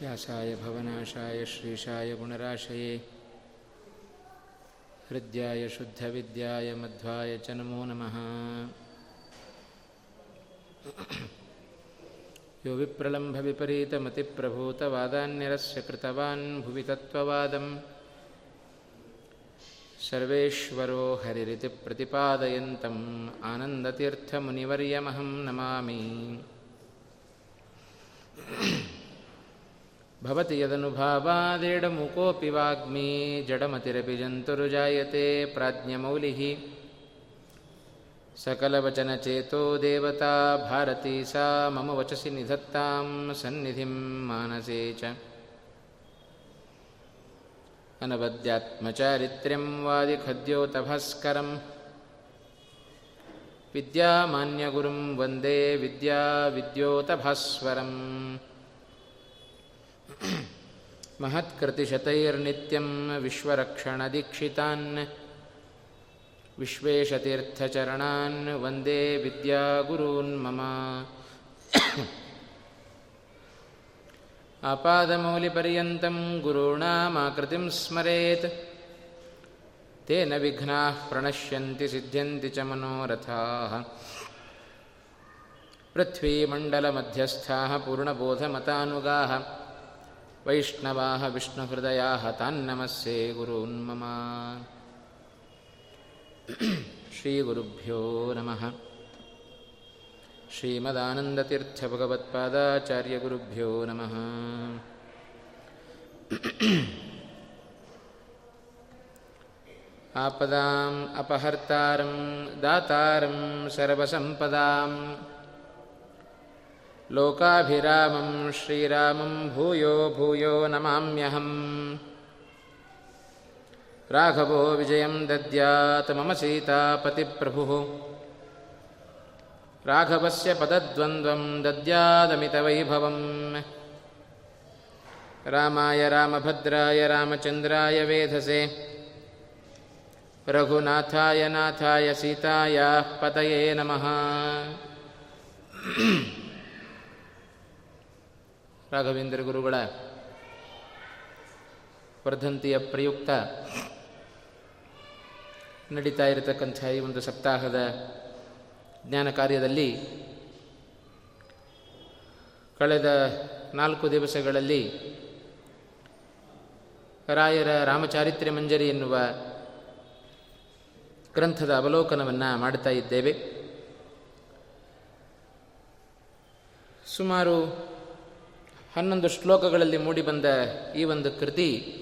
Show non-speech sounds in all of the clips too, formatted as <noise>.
व्यासाय भवनाशाय श्रीशाय गुणराशये हृद्याय शुद्धविद्याय मध्वाय च नमो नमः यो विप्रलम्भविपरीतमतिप्रभूतवादान्यरस्य कृतवान् भुवि तत्त्ववादम् सर्वेश्वरो हरिरिति प्रतिपादयन्तम् आनन्दतीर्थमुनिवर्यमहं नमामि भवति यदनुभावादेडमुकोऽपि वाग्मी जडमतिरपि जन्तुर्जायते प्राज्ञमौलिः सकलवचनचेतो देवता भारती सा मम वचसि निधत्तां सन्निधिं मानसे च अनवद्यात्मचारित्र्यं वादिखद्योतभास्करं विद्यामान्यगुरुं वन्दे विद्याविद्योतभास्वरम् महत्कृतिशतैर्नित्यं विश्वरक्षणदीक्षितान् विश्वेशतीर्थचरणान् वन्दे विद्यागुरून् मम आपादमौलिपर्यन्तं गुरूणामाकृतिं स्मरेत् तेन विघ्नाः प्रणश्यन्ति सिद्ध्यन्ति च मनोरथाः पृथ्वीमण्डलमध्यस्थाः पूर्णबोधमतानुगाः वैष्णवाः विष्णुहृदयाः तान्नमस्ये गुरून्मम श्रीगुरुभ्यो नमः श्रीमदानन्दतीर्थभगवत्पादाचार्यगुरुभ्यो नमः आपदाम् अपहर्तारं दातारं सर्वसम्पदाम् लोकाभिरामं श्रीरामं भूयो भूयो नमाम्यहम् राघवो विजयं दद्यात् मम सीतापतिप्रभुः ರಾಘವಸ್ಯ ಪದದ್ವಂದ್ವಂ ದದ್ಯಾದಮಿತವೈಭವಂ ರಾಮಾಯ ರಾಮಭದ್ರಾಯ ರಾಮಚಂದ್ರಾಯ ವೇಧಸೆ ರಘುನಾಥಾಯ ನಾಥಾಯ ಸೀತಾಯ ಪತಯೇ ನಮಃ ರಾಘವೇಂದ್ರ ಗುರುಗಳ ವರ್ಧಂತಿಯ ಪ್ರಯುಕ್ತ ನಡೀತಾ ಇರತಕ್ಕಂಥ ಈ ಒಂದು ಸಪ್ತಾಹದ ಜ್ಞಾನ ಕಾರ್ಯದಲ್ಲಿ ಕಳೆದ ನಾಲ್ಕು ದಿವಸಗಳಲ್ಲಿ ರಾಯರ ರಾಮಚಾರಿತ್ರ್ಯ ಮಂಜರಿ ಎನ್ನುವ ಗ್ರಂಥದ ಅವಲೋಕನವನ್ನು ಮಾಡ್ತಾ ಇದ್ದೇವೆ. ಸುಮಾರು ಹನ್ನೊಂದು ಶ್ಲೋಕಗಳಲ್ಲಿ ಮೂಡಿಬಂದ ಈ ಒಂದು ಕೃತಿ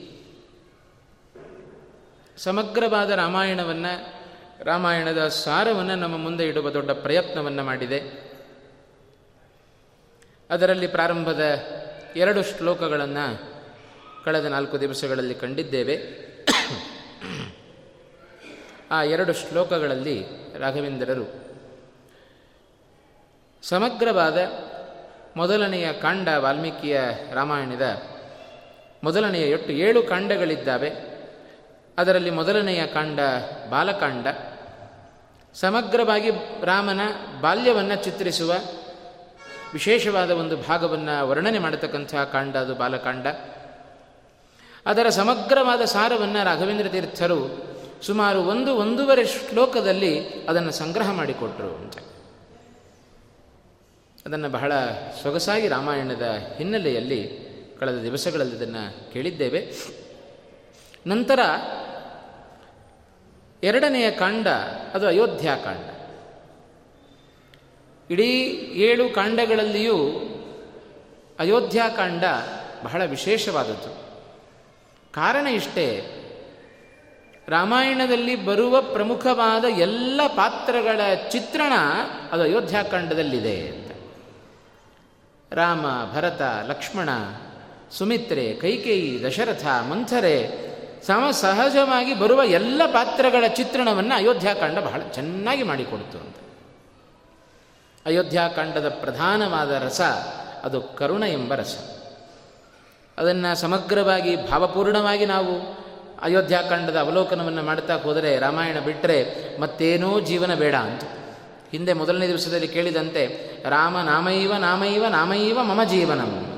ಸಮಗ್ರವಾದ ರಾಮಾಯಣವನ್ನು ರಾಮಾಯಣದ ಸಾರವನ್ನು ನಮ್ಮ ಮುಂದೆ ಇಡುವ ದೊಡ್ಡ ಪ್ರಯತ್ನವನ್ನು ಮಾಡಿದೆ. ಅದರಲ್ಲಿ ಪ್ರಾರಂಭದ ಎರಡು ಶ್ಲೋಕಗಳನ್ನು ಕಳೆದ ನಾಲ್ಕು ದಿವಸಗಳಲ್ಲಿ ಕಂಡಿದ್ದೇವೆ. ಆ ಎರಡು ಶ್ಲೋಕಗಳಲ್ಲಿ ರಾಘವೇಂದ್ರರು ಸಮಗ್ರವಾದ ಮೊದಲನೆಯ ಕಾಂಡ ವಾಲ್ಮೀಕಿಯ ರಾಮಾಯಣದ ಮೊದಲನೆಯ ಎಟ್ಟು ಏಳು ಕಾಂಡಗಳಿದ್ದಾವೆ. ಅದರಲ್ಲಿ ಮೊದಲನೆಯ ಕಾಂಡ ಬಾಲಕಾಂಡ ಸಮಗ್ರವಾಗಿ ರಾಮನ ಬಾಲ್ಯವನ್ನು ಚಿತ್ರಿಸುವ ವಿಶೇಷವಾದ ಒಂದು ಭಾಗವನ್ನು ವರ್ಣನೆ ಮಾಡತಕ್ಕಂಥ ಕಾಂಡ, ಅದು ಬಾಲಕಾಂಡ. ಅದರ ಸಮಗ್ರವಾದ ಸಾರವನ್ನು ರಾಘವೇಂದ್ರ ತೀರ್ಥರು ಸುಮಾರು ಒಂದು, ಒಂದೂವರೆ ಶ್ಲೋಕದಲ್ಲಿ ಅದನ್ನು ಸಂಗ್ರಹ ಮಾಡಿಕೊಟ್ರು ಅಂತ. ಅದನ್ನು ಬಹಳ ಸೊಗಸಾಗಿ ರಾಮಾಯಣದ ಹಿನ್ನೆಲೆಯಲ್ಲಿ ಕಳೆದ ದಿವಸಗಳಲ್ಲಿ ಇದನ್ನು ಕೇಳಿದ್ದೇವೆ. ನಂತರ ಎರಡನೆಯ ಕಾಂಡ ಅದು ಅಯೋಧ್ಯಾಕಾಂಡ ಇಡೀ ಏಳು ಕಾಂಡಗಳಲ್ಲಿಯೂ ಅಯೋಧ್ಯಾಕಾಂಡ ಬಹಳ ವಿಶೇಷವಾದದ್ದು. ಕಾರಣ ಇಷ್ಟೇ, ರಾಮಾಯಣದಲ್ಲಿ ಬರುವ ಪ್ರಮುಖವಾದ ಎಲ್ಲ ಪಾತ್ರಗಳ ಚಿತ್ರಣ ಅದು ಅಯೋಧ್ಯಾಕಾಂಡದಲ್ಲಿದೆ ಅಂತ. ರಾಮ, ಭರತ, ಲಕ್ಷ್ಮಣ, ಸುಮಿತ್ರೆ, ಕೈಕೇಯಿ, ದಶರಥ, ಮಂಥರೆ ಸಮ ಸಹಜವಾಗಿ ಬರುವ ಎಲ್ಲ ಪಾತ್ರಗಳ ಚಿತ್ರಣವನ್ನು ಅಯೋಧ್ಯಾಕಾಂಡ ಬಹಳ ಚೆನ್ನಾಗಿ ಮಾಡಿಕೊಡ್ತು ಅಂತ. ಅಯೋಧ್ಯಾಕಾಂಡದ ಪ್ರಧಾನವಾದ ರಸ ಅದು ಕರುಣ ಎಂಬ ರಸ. ಅದನ್ನು ಸಮಗ್ರವಾಗಿ, ಭಾವಪೂರ್ಣವಾಗಿ ನಾವು ಅಯೋಧ್ಯಾಕಾಂಡದ ಅವಲೋಕನವನ್ನು ಮಾಡ್ತಾ ಹೋದರೆ ರಾಮಾಯಣ ಬಿಟ್ಟರೆ ಮತ್ತೇನೋ ಜೀವನ ಬೇಡ ಅಂತ. ಹಿಂದೆ ಮೊದಲನೇ ದಿವಸದಲ್ಲಿ ಕೇಳಿದಂತೆ, ರಾಮ ನಾಮೈವ ನಾಮೈವ ನಾಮೈವ ಮಮ ಜೀವನಂ.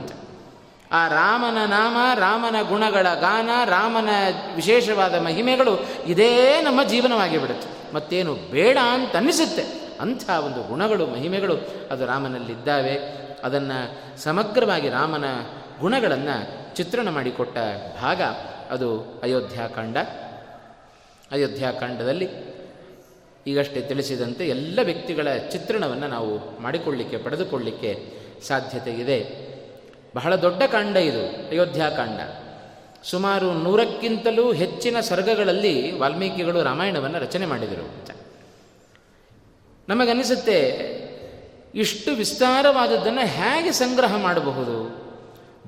ಆ ರಾಮನ ನಾಮ, ರಾಮನ ಗುಣಗಳ ಗಾನ, ರಾಮನ ವಿಶೇಷವಾದ ಮಹಿಮೆಗಳು ಇದೇ ನಮ್ಮ ಜೀವನವಾಗಿ ಬಿಡುತ್ತೆ. ಮತ್ತೇನು ಬೇಡ ಅಂತ ಅನ್ನಿಸುತ್ತೆ ಅಂಥ ಒಂದು ಗುಣಗಳು, ಮಹಿಮೆಗಳು ಅದು ರಾಮನಲ್ಲಿದ್ದಾವೆ. ಅದನ್ನು ಸಮಗ್ರವಾಗಿ ರಾಮನ ಗುಣಗಳನ್ನು ಚಿತ್ರಣ ಮಾಡಿಕೊಟ್ಟ ಭಾಗ ಅದು ಅಯೋಧ್ಯಾಕಾಂಡ ಅಯೋಧ್ಯಾಕಾಂಡದಲ್ಲಿ ಈಗಷ್ಟೇ ತಿಳಿಸಿದಂತೆ ಎಲ್ಲ ವ್ಯಕ್ತಿಗಳ ಚಿತ್ರಣವನ್ನು ನಾವು ಮಾಡಿಕೊಳ್ಳಿಕ್ಕೆ, ಪಡೆದುಕೊಳ್ಳಿಕ್ಕೆ ಸಾಧ್ಯತೆ ಇದೆ. ಬಹಳ ದೊಡ್ಡ ಕಾಂಡ ಇದು ಅಯೋಧ್ಯಾಕಾಂಡ ಸುಮಾರು ನೂರಕ್ಕಿಂತಲೂ ಹೆಚ್ಚಿನ ಸರ್ಗಗಳಲ್ಲಿ ವಾಲ್ಮೀಕಿಗಳು ರಾಮಾಯಣವನ್ನು ರಚನೆ ಮಾಡಿದರು ಅಂತ. ನಮಗನಿಸುತ್ತೆ ಇಷ್ಟು ವಿಸ್ತಾರವಾದದ್ದನ್ನು ಹೇಗೆ ಸಂಗ್ರಹ ಮಾಡಬಹುದು?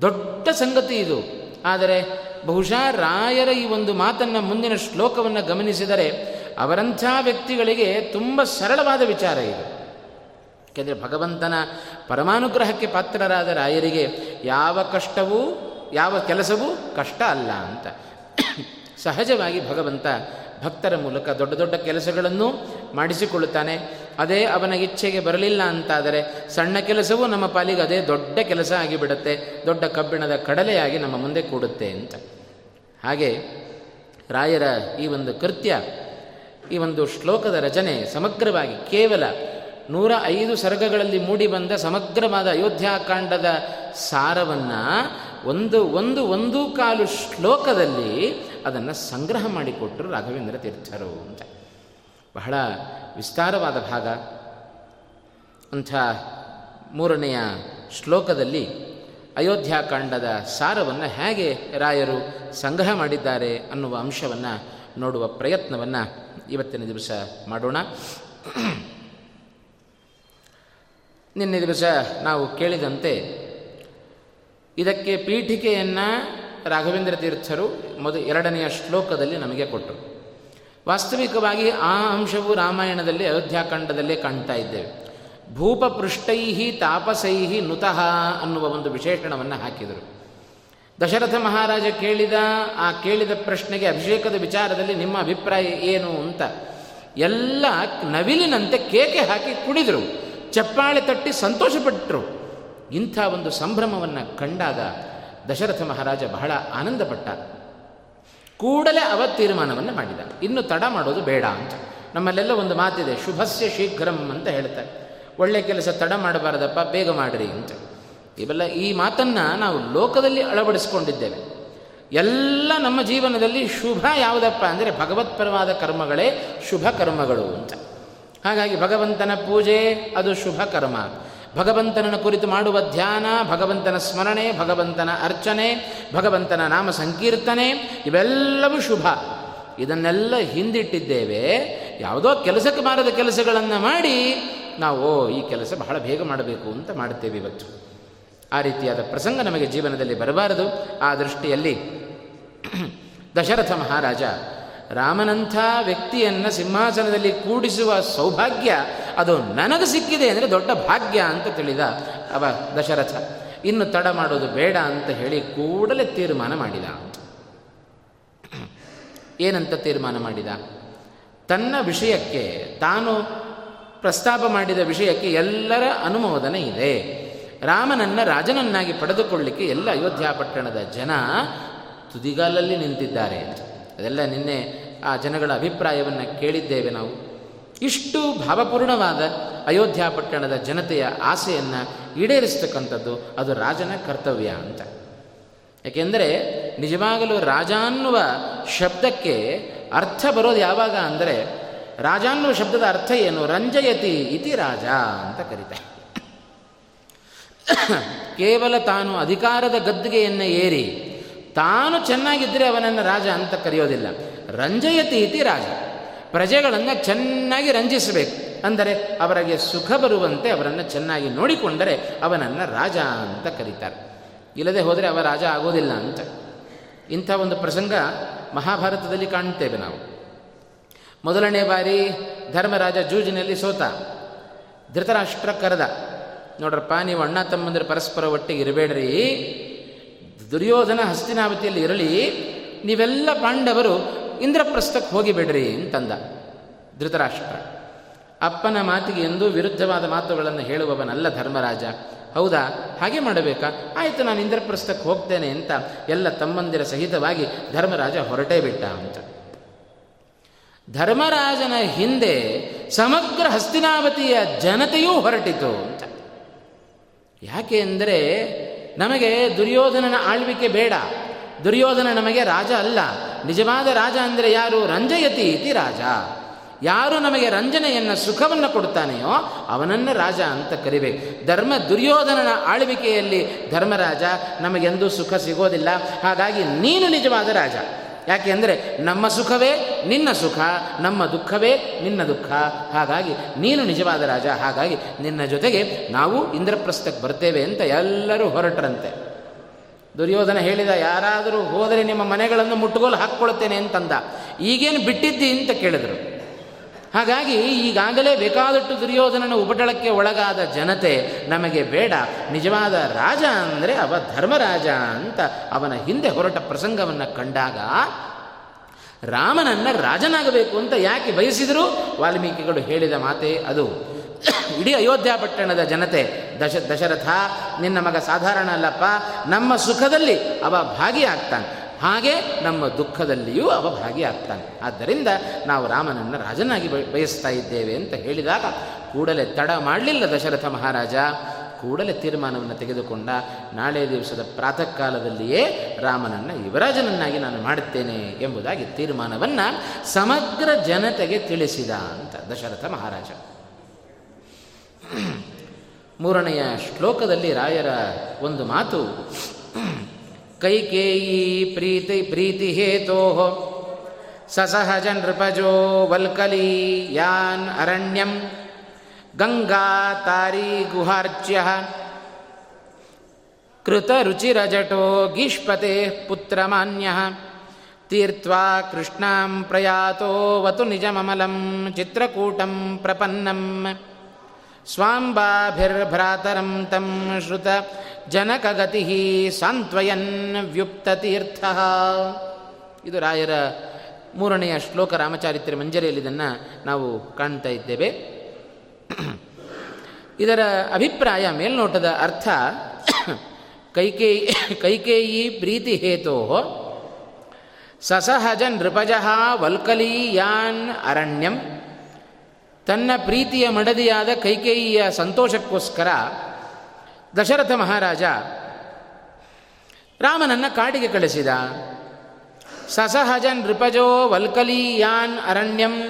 ದೊಡ್ಡ ಸಂಗತಿ ಇದು. ಆದರೆ, ಬಹುಶಃ ರಾಯರ ಈ ಒಂದು ಮಾತನ್ನು ಮುಂದಿನ ಶ್ಲೋಕವನ್ನು ಗಮನಿಸಿದರೆ ಅವರಂಥ ವ್ಯಕ್ತಿಗಳಿಗೆ ತುಂಬ ಸರಳವಾದ ವಿಚಾರ ಇದು. ಯಾಕೆಂದರೆ ಭಗವಂತನ ಪರಮಾನುಗ್ರಹಕ್ಕೆ ಪಾತ್ರರಾದ ರಾಯರಿಗೆ ಯಾವ ಕಷ್ಟವೂ, ಯಾವ ಕೆಲಸವೂ ಕಷ್ಟ ಅಲ್ಲ ಅಂತ. ಸಹಜವಾಗಿ ಭಗವಂತ ಭಕ್ತರ ಮೂಲಕ ದೊಡ್ಡ ದೊಡ್ಡ ಕೆಲಸಗಳನ್ನು ಮಾಡಿಸಿಕೊಳ್ಳುತ್ತಾನೆ. ಅದೇ ಅವನ ಇಚ್ಛೆಗೆ ಬರಲಿಲ್ಲ ಅಂತಾದರೆ ಸಣ್ಣ ಕೆಲಸವೂ ನಮ್ಮ ಪಾಲಿಗೆ ಅದೇ ದೊಡ್ಡ ಕೆಲಸ ಆಗಿಬಿಡುತ್ತೆ. ದೊಡ್ಡ ಕಬ್ಬಿಣದ ಕಡಲೆಯಾಗಿ ನಮ್ಮ ಮುಂದೆ ಕೂಡುತ್ತೆ ಅಂತ. ಹಾಗೆ ರಾಯರ ಈ ಒಂದು ಕೃತ್ಯ, ಈ ಒಂದು ಶ್ಲೋಕದ ರಚನೆ ಸಮಗ್ರವಾಗಿ ಕೇವಲ ನೂರ ಐದು ಸರ್ಗಗಳಲ್ಲಿ ಮೂಡಿಬಂದ ಸಮಗ್ರವಾದ ಅಯೋಧ್ಯಾಕಾಂಡದ ಸಾರವನ್ನು ಒಂದು ಒಂದು ಒಂದು ಕಾಲು ಶ್ಲೋಕದಲ್ಲಿ ಅದನ್ನು ಸಂಗ್ರಹ ಮಾಡಿಕೊಟ್ಟರು ರಾಘವೇಂದ್ರ ತೀರ್ಥರು ಅಂತ. ಬಹಳ ವಿಸ್ತಾರವಾದ ಭಾಗ. ಅಂಥ ಮೂರನೆಯ ಶ್ಲೋಕದಲ್ಲಿ ಅಯೋಧ್ಯಾಕಾಂಡದ ಸಾರವನ್ನು ಹೇಗೆ ರಾಯರು ಸಂಗ್ರಹ ಮಾಡಿದ್ದಾರೆ ಅನ್ನುವ ಅಂಶವನ್ನು ನೋಡುವ ಪ್ರಯತ್ನವನ್ನು ಇವತ್ತಿನ ದಿವಸ ಮಾಡೋಣ. ನಿನ್ನೆ ದಿವಸ ನಾವು ಕೇಳಿದಂತೆ ಇದಕ್ಕೆ ಪೀಠಿಕೆಯನ್ನು ರಾಘವೇಂದ್ರ ತೀರ್ಥರು ಮೊದಲು ಎರಡನೆಯ ಶ್ಲೋಕದಲ್ಲಿ ನಮಗೆ ಕೊಟ್ಟರು. ವಾಸ್ತವಿಕವಾಗಿ ಆ ಅಂಶವು ರಾಮಾಯಣದಲ್ಲಿ ಅಯೋಧ್ಯಾಕಾಂಡದಲ್ಲೇ ಕಾಣ್ತಾ ಇದ್ದೇವೆ. ಭೂಪಪೃಷ್ಟೈ ತಾಪಸೈಹಿ ನುತಃ ಅನ್ನುವ ಒಂದು ವಿಶೇಷಣವನ್ನು ಹಾಕಿದರು. ದಶರಥ ಮಹಾರಾಜ ಕೇಳಿದ, ಆ ಕೇಳಿದ ಪ್ರಶ್ನೆಗೆ ಅಭಿಷೇಕದ ವಿಚಾರದಲ್ಲಿ ನಿಮ್ಮ ಅಭಿಪ್ರಾಯ ಏನು ಅಂತ ಎಲ್ಲ ನವಿಲಿನಂತೆ ಕೇಕೆ ಹಾಕಿ ಕುಡಿದರು. ಚಪ್ಪಾಳೆ ತಟ್ಟಿ ಸಂತೋಷಪಟ್ಟರು ಇಂಥ ಒಂದು ಸಂಭ್ರಮವನ್ನು ಕಂಡಾಗ ದಶರಥ ಮಹಾರಾಜ ಬಹಳ ಆನಂದಪಟ್ಟ. ಕೂಡಲೇ ಅವ ತೀರ್ಮಾನವನ್ನು ಮಾಡಿದ. ಇನ್ನು ತಡ ಮಾಡೋದು ಬೇಡ ಅಂತ. ನಮ್ಮಲ್ಲೆಲ್ಲ ಒಂದು ಮಾತಿದೆ, ಶುಭಸ್ಯ ಶೀಘ್ರಂ ಅಂತ ಹೇಳ್ತಾರೆ. ಒಳ್ಳೆ ಕೆಲಸ ತಡ ಮಾಡಬಾರದಪ್ಪ, ಬೇಗ ಮಾಡಿರಿ ಅಂತ. ಇವೆಲ್ಲ ಈ ಮಾತನ್ನು ನಾವು ಲೋಕದಲ್ಲಿ ಅಳವಡಿಸ್ಕೊಂಡಿದ್ದೇವೆ. ಎಲ್ಲ ನಮ್ಮ ಜೀವನದಲ್ಲಿ ಶುಭ ಯಾವುದಪ್ಪ ಅಂದರೆ ಭಗವತ್ಪರವಾದ ಕರ್ಮಗಳೇ ಶುಭ ಕರ್ಮಗಳು ಅಂತ. ಹಾಗಾಗಿ ಭಗವಂತನ ಪೂಜೆ ಅದು ಶುಭ ಕರ್ಮ. ಭಗವಂತನನ್ನು ಕುರಿತು ಮಾಡುವ ಧ್ಯಾನ, ಭಗವಂತನ ಸ್ಮರಣೆ, ಭಗವಂತನ ಅರ್ಚನೆ, ಭಗವಂತನ ನಾಮ ಸಂಕೀರ್ತನೆ, ಇವೆಲ್ಲವೂ ಶುಭ. ಇದನ್ನೆಲ್ಲ ಹಿಂದಿಟ್ಟಿದ್ದೇವೆ. ಯಾವುದೋ ಕೆಲಸಕ್ಕೆ ಬಾರದ ಕೆಲಸಗಳನ್ನು ಮಾಡಿ ನಾವು ಈ ಕೆಲಸ ಬಹಳ ಬೇಗ ಮಾಡಬೇಕು ಅಂತ ಮಾಡುತ್ತೇವೆ ಇವತ್ತು. ಆ ರೀತಿಯಾದ ಪ್ರಸಂಗ ನಮಗೆ ಜೀವನದಲ್ಲಿ ಬರಬಾರದು. ಆ ದೃಷ್ಟಿಯಲ್ಲಿ <clears throat> ದಶರಥ ಮಹಾರಾಜ ರಾಮನಂಥ ವ್ಯಕ್ತಿಯನ್ನು ಸಿಂಹಾಸನದಲ್ಲಿ ಕೂಡಿಸುವ ಸೌಭಾಗ್ಯ ಅದು ನನಗೆ ಸಿಕ್ಕಿದೆ ಅಂದರೆ ದೊಡ್ಡ ಭಾಗ್ಯ ಅಂತ ತಿಳಿದ ಅವ ದಶರಥ. ಇನ್ನು ತಡ ಮಾಡೋದು ಬೇಡ ಅಂತ ಹೇಳಿ ಕೂಡಲೇ ತೀರ್ಮಾನ ಮಾಡಿದ. ಏನಂತ ತೀರ್ಮಾನ ಮಾಡಿದ? ತನ್ನ ವಿಷಯಕ್ಕೆ, ತಾನು ಪ್ರಸ್ತಾಪ ಮಾಡಿದ ವಿಷಯಕ್ಕೆ ಎಲ್ಲರ ಅನುಮೋದನೆ ಇದೆ. ರಾಮನನ್ನು ರಾಜನನ್ನಾಗಿ ಪಡೆದುಕೊಳ್ಳಿಕ್ಕೆ ಎಲ್ಲ ಅಯೋಧ್ಯ ಪಟ್ಟಣದ ಜನ ತುದಿಗಾಲಲ್ಲಿ ನಿಂತಿದ್ದಾರೆ. ಅದೆಲ್ಲ ನಿನ್ನೆ ಆ ಜನಗಳ ಅಭಿಪ್ರಾಯವನ್ನು ಕೇಳಿದ್ದೇವೆ ನಾವು. ಇಷ್ಟು ಭಾವಪೂರ್ಣವಾದ ಅಯೋಧ್ಯ ಪಟ್ಟಣದ ಜನತೆಯ ಆಸೆಯನ್ನು ಈಡೇರಿಸ್ತಕ್ಕಂಥದ್ದು ಅದು ರಾಜನ ಕರ್ತವ್ಯ ಅಂತ. ಏಕೆಂದರೆ ನಿಜವಾಗಲೂ ರಾಜ ಅನ್ನುವ ಶಬ್ದಕ್ಕೆ ಅರ್ಥ ಬರೋದು ಯಾವಾಗ ಅಂದರೆ ರಾಜ ಅನ್ನುವ ಶಬ್ದದ ಅರ್ಥ ಏನು? ರಂಜಯತಿ ಇತಿ ರಾಜ ಅಂತ ಕರೀತಾರೆ. ಕೇವಲ ತಾನು ಅಧಿಕಾರದ ಗದ್ದುಗೆಯನ್ನು ಏರಿ ತಾನು ಚೆನ್ನಾಗಿದ್ದರೆ ಅವನನ್ನು ರಾಜ ಅಂತ ಕರೆಯೋದಿಲ್ಲ. ರಂಜಯತಿ ಇತಿ ರಾಜ. ಪ್ರಜೆಗಳನ್ನು ಚೆನ್ನಾಗಿ ರಂಜಿಸಬೇಕು. ಅಂದರೆ ಅವರಿಗೆ ಸುಖ ಬರುವಂತೆ ಅವರನ್ನು ಚೆನ್ನಾಗಿ ನೋಡಿಕೊಂಡರೆ ಅವನನ್ನು ರಾಜ ಅಂತ ಕರೀತಾರೆ. ಇಲ್ಲದೆ ಹೋದರೆ ಅವ ರಾಜ ಆಗೋದಿಲ್ಲ ಅಂತ. ಇಂಥ ಒಂದು ಪ್ರಸಂಗ ಮಹಾಭಾರತದಲ್ಲಿ ಕಾಣ್ತೇವೆ ನಾವು. ಮೊದಲನೇ ಬಾರಿ ಧರ್ಮರಾಜ ಜೂಜಿನಲ್ಲಿ ಸೋತ. ಧೃತರಾಷ್ಟ್ರ ಕರೆದ. ನೋಡ್ರಪ್ಪ, ನೀವು ಅಣ್ಣ ತಮ್ಮಂದ್ರೆ ಪರಸ್ಪರ ಒಟ್ಟಿಗೆ ಇರಬೇಡ್ರಿ. ದುರ್ಯೋಧನ ಹಸ್ತಿನಾವತಿಯಲ್ಲಿ ಇರಲಿ, ನೀವೆಲ್ಲ ಪಾಂಡವರು ಇಂದ್ರಪ್ರಸ್ಥಕ್ಕೆ ಹೋಗಿಬಿಡ್ರಿ ಅಂತಂದ ಧೃತರಾಷ್ಟ್ರ. ಅಪ್ಪನ ಮಾತಿಗೆ ಎಂದೂ ವಿರುದ್ಧವಾದ ಮಾತುಗಳನ್ನು ಹೇಳುವವನಲ್ಲ ಧರ್ಮರಾಜ. ಹೌದಾ? ಹಾಗೆ ಮಾಡಬೇಕಾ? ಆಯಿತು, ನಾನು ಇಂದ್ರಪ್ರಸ್ಥಕ್ಕೆ ಹೋಗ್ತೇನೆ ಅಂತ ಎಲ್ಲ ತಮ್ಮಂದಿರ ಸಹಿತವಾಗಿ ಧರ್ಮರಾಜ ಹೊರಟೇ ಬಿಟ್ಟ ಅಂತ. ಧರ್ಮರಾಜನ ಹಿಂದೆ ಸಮಗ್ರ ಹಸ್ತಿನಾವತಿಯ ಜನತೆಯೂ ಹೊರಟಿತು ಅಂತ. ಯಾಕೆ ಅಂದರೆ ನಮಗೆ ದುರ್ಯೋಧನನ ಆಳ್ವಿಕೆ ಬೇಡ. ದುರ್ಯೋಧನ ನಮಗೆ ರಾಜ ಅಲ್ಲ. ನಿಜವಾದ ರಾಜ ಅಂದರೆ ಯಾರು? ರಂಜಯತಿ ಇತಿ ರಾಜ. ಯಾರು ನಮಗೆ ರಂಜನೆಯನ್ನು, ಸುಖವನ್ನು ಕೊಡ್ತಾನೆಯೋ ಅವನನ್ನು ರಾಜ ಅಂತ ಕರಿಬೇಕು ಧರ್ಮ ದುರ್ಯೋಧನನ ಆಳ್ವಿಕೆಯಲ್ಲಿ ಧರ್ಮರಾಜ ನಮಗೆಂದೂ ಸುಖ ಸಿಗೋದಿಲ್ಲ. ಹಾಗಾಗಿ ನೀನು ನಿಜವಾದ ರಾಜ. ಯಾಕೆ ಅಂದರೆ ನಮ್ಮ ಸುಖವೇ ನಿನ್ನ ಸುಖ, ನಮ್ಮ ದುಃಖವೇ ನಿನ್ನ ದುಃಖ. ಹಾಗಾಗಿ ನೀನು ನಿಜವಾದ ರಾಜ, ಹಾಗಾಗಿ ನಿನ್ನ ಜೊತೆಗೆ ನಾವು ಇಂದ್ರಪ್ರಸ್ಥಕ್ಕೆ ಬರ್ತೇವೆ ಅಂತ ಎಲ್ಲರೂ ಹೊರಟರಂತೆ. ದುರ್ಯೋಧನ ಹೇಳಿದ, ಯಾರಾದರೂ ಹೋದರೆ ನಿಮ್ಮ ಮನೆಗಳನ್ನು ಮುಟ್ಟುಗೋಲು ಹಾಕ್ಕೊಳ್ತೇನೆ ಅಂತಂದ. ಈಗೇನು ಬಿಟ್ಟಿದ್ದಿ ಅಂತ ಕೇಳಿದರು. ಹಾಗಾಗಿ ಈಗಾಗಲೇ ಬೇಕಾದಷ್ಟು ದುರ್ಯೋಧನನ ಉಪಟಳಕ್ಕೆ ಒಳಗಾದ ಜನತೆ ನಮಗೆ ಬೇಡ. ನಿಜವಾದ ರಾಜ ಅಂದರೆ ಅವ ಧರ್ಮರಾಜ ಅಂತ ಅವನ ಹಿಂದೆ ಹೊರಟ ಪ್ರಸಂಗವನ್ನು ಕಂಡಾಗ ರಾಮನನ್ನು ರಾಜನಾಗಬೇಕು ಅಂತ ಯಾಕೆ ಬಯಸಿದರು? ವಾಲ್ಮೀಕಿಗಳು ಹೇಳಿದ ಮಾತೆ ಅದು. ಇಡೀ ಅಯೋಧ್ಯ ಪಟ್ಟಣದ ಜನತೆ, ದಶ, ದಶರಥ, ನಿನ್ನ ಮಗ ಸಾಧಾರಣ ಅಲ್ಲಪ್ಪ, ನಮ್ಮ ಸುಖದಲ್ಲಿ ಅವ ಭಾಗಿಯಾಗ್ತಾನೆ. ಹಾಗೆ ನಮ್ಮ ದುಃಖದಲ್ಲಿಯೂ ಅವ ಭಾಗಿಯಾಗ್ತಾನೆ. ಆದ್ದರಿಂದ ನಾವು ರಾಮನನ್ನು ರಾಜನಾಗಿ ಬಯಸ್ತಾ ಇದ್ದೇವೆ ಅಂತ ಹೇಳಿದಾಗ ಕೂಡಲೇ ತಡ ಮಾಡಲಿಲ್ಲ ದಶರಥ ಮಹಾರಾಜ. ಕೂಡಲೇ ತೀರ್ಮಾನವನ್ನು ತೆಗೆದುಕೊಂಡ ನಾಳೆ ದಿವಸದ ಪ್ರಾತಃ ಕಾಲದಲ್ಲಿಯೇ ರಾಮನನ್ನು ಯುವರಾಜನನ್ನಾಗಿ ನಾನು ಮಾಡುತ್ತೇನೆ ಎಂಬುದಾಗಿ ತೀರ್ಮಾನವನ್ನು ಸಮಗ್ರ ಜನತೆಗೆ ತಿಳಿಸಿದ ಅಂತ ದಶರಥ ಮಹಾರಾಜ. ಮೂರನೆಯ ಶ್ಲೋಕದಲ್ಲಿ ರಾಯರ ಒಂದು ಮಾತು ಕೈಕೇಯಿ ಪ್ರೀತಿ ಪ್ರೀತಿ ಹೇತೋ ಸಸಹಜ ನೃಪಜೋ ವಲ್ಕಲಿ ಯಾನ್ ಅರಣ್ಯಂ ಗಂಗಾ ತಾರಿ ಗುಹಾರ್ಚ್ಯ ಕೃತರುಚಿರಜಟೋ ಗೀಷ್ಪತೆ ಪುತ್ರಮಾನ್ಯ ತೀರ್ತ್ವಾ ಕೃಷ್ಣಾಂ ಪ್ರಯಾತೋ ವತು ನಿಜಮಮಲಂ ಜನಕಗತಿ ಸಾಂತ್ವಯನ್ ವ್ಯುಕ್ತತೀರ್ಥ. ಇದು ರಾಯರ ಮೂರನೆಯ ಶ್ಲೋಕ ರಾಮಚಾರಿತ್ರ್ಯ ಮಂಜರಿಯಲ್ಲಿ ಇದನ್ನು ನಾವು ಕಾಣ್ತಾ ಇದ್ದೇವೆ. ಇದರ ಅಭಿಪ್ರಾಯ ಮೇಲ್ನೋಟದ ಅರ್ಥ ಕೈಕೇಯಿ ಕೈಕೇಯಿ ಪ್ರೀತಿ ಹೇತೋ ಸಸಹಜ ನೃಪಜಃ ವಲ್ಕಲೀಯಾನ್ ಅರಣ್ಯಂ. ತನ್ನ ಪ್ರೀತಿಯ ಮಡದಿಯಾದ ಕೈಕೇಯಿಯ ಸಂತೋಷಕ್ಕೋಸ್ಕರ ದಶರಥ ಮಹಾರಾಜ ರಾಮನನ್ನು ಕಾಡಿಗೆ ಕಳಿಸಿದ. ಸಸಹಜನ್ ನೃಪಜೋ ವಲ್ಕಲೀಯಾನ್ ಅರಣ್ಯಂ,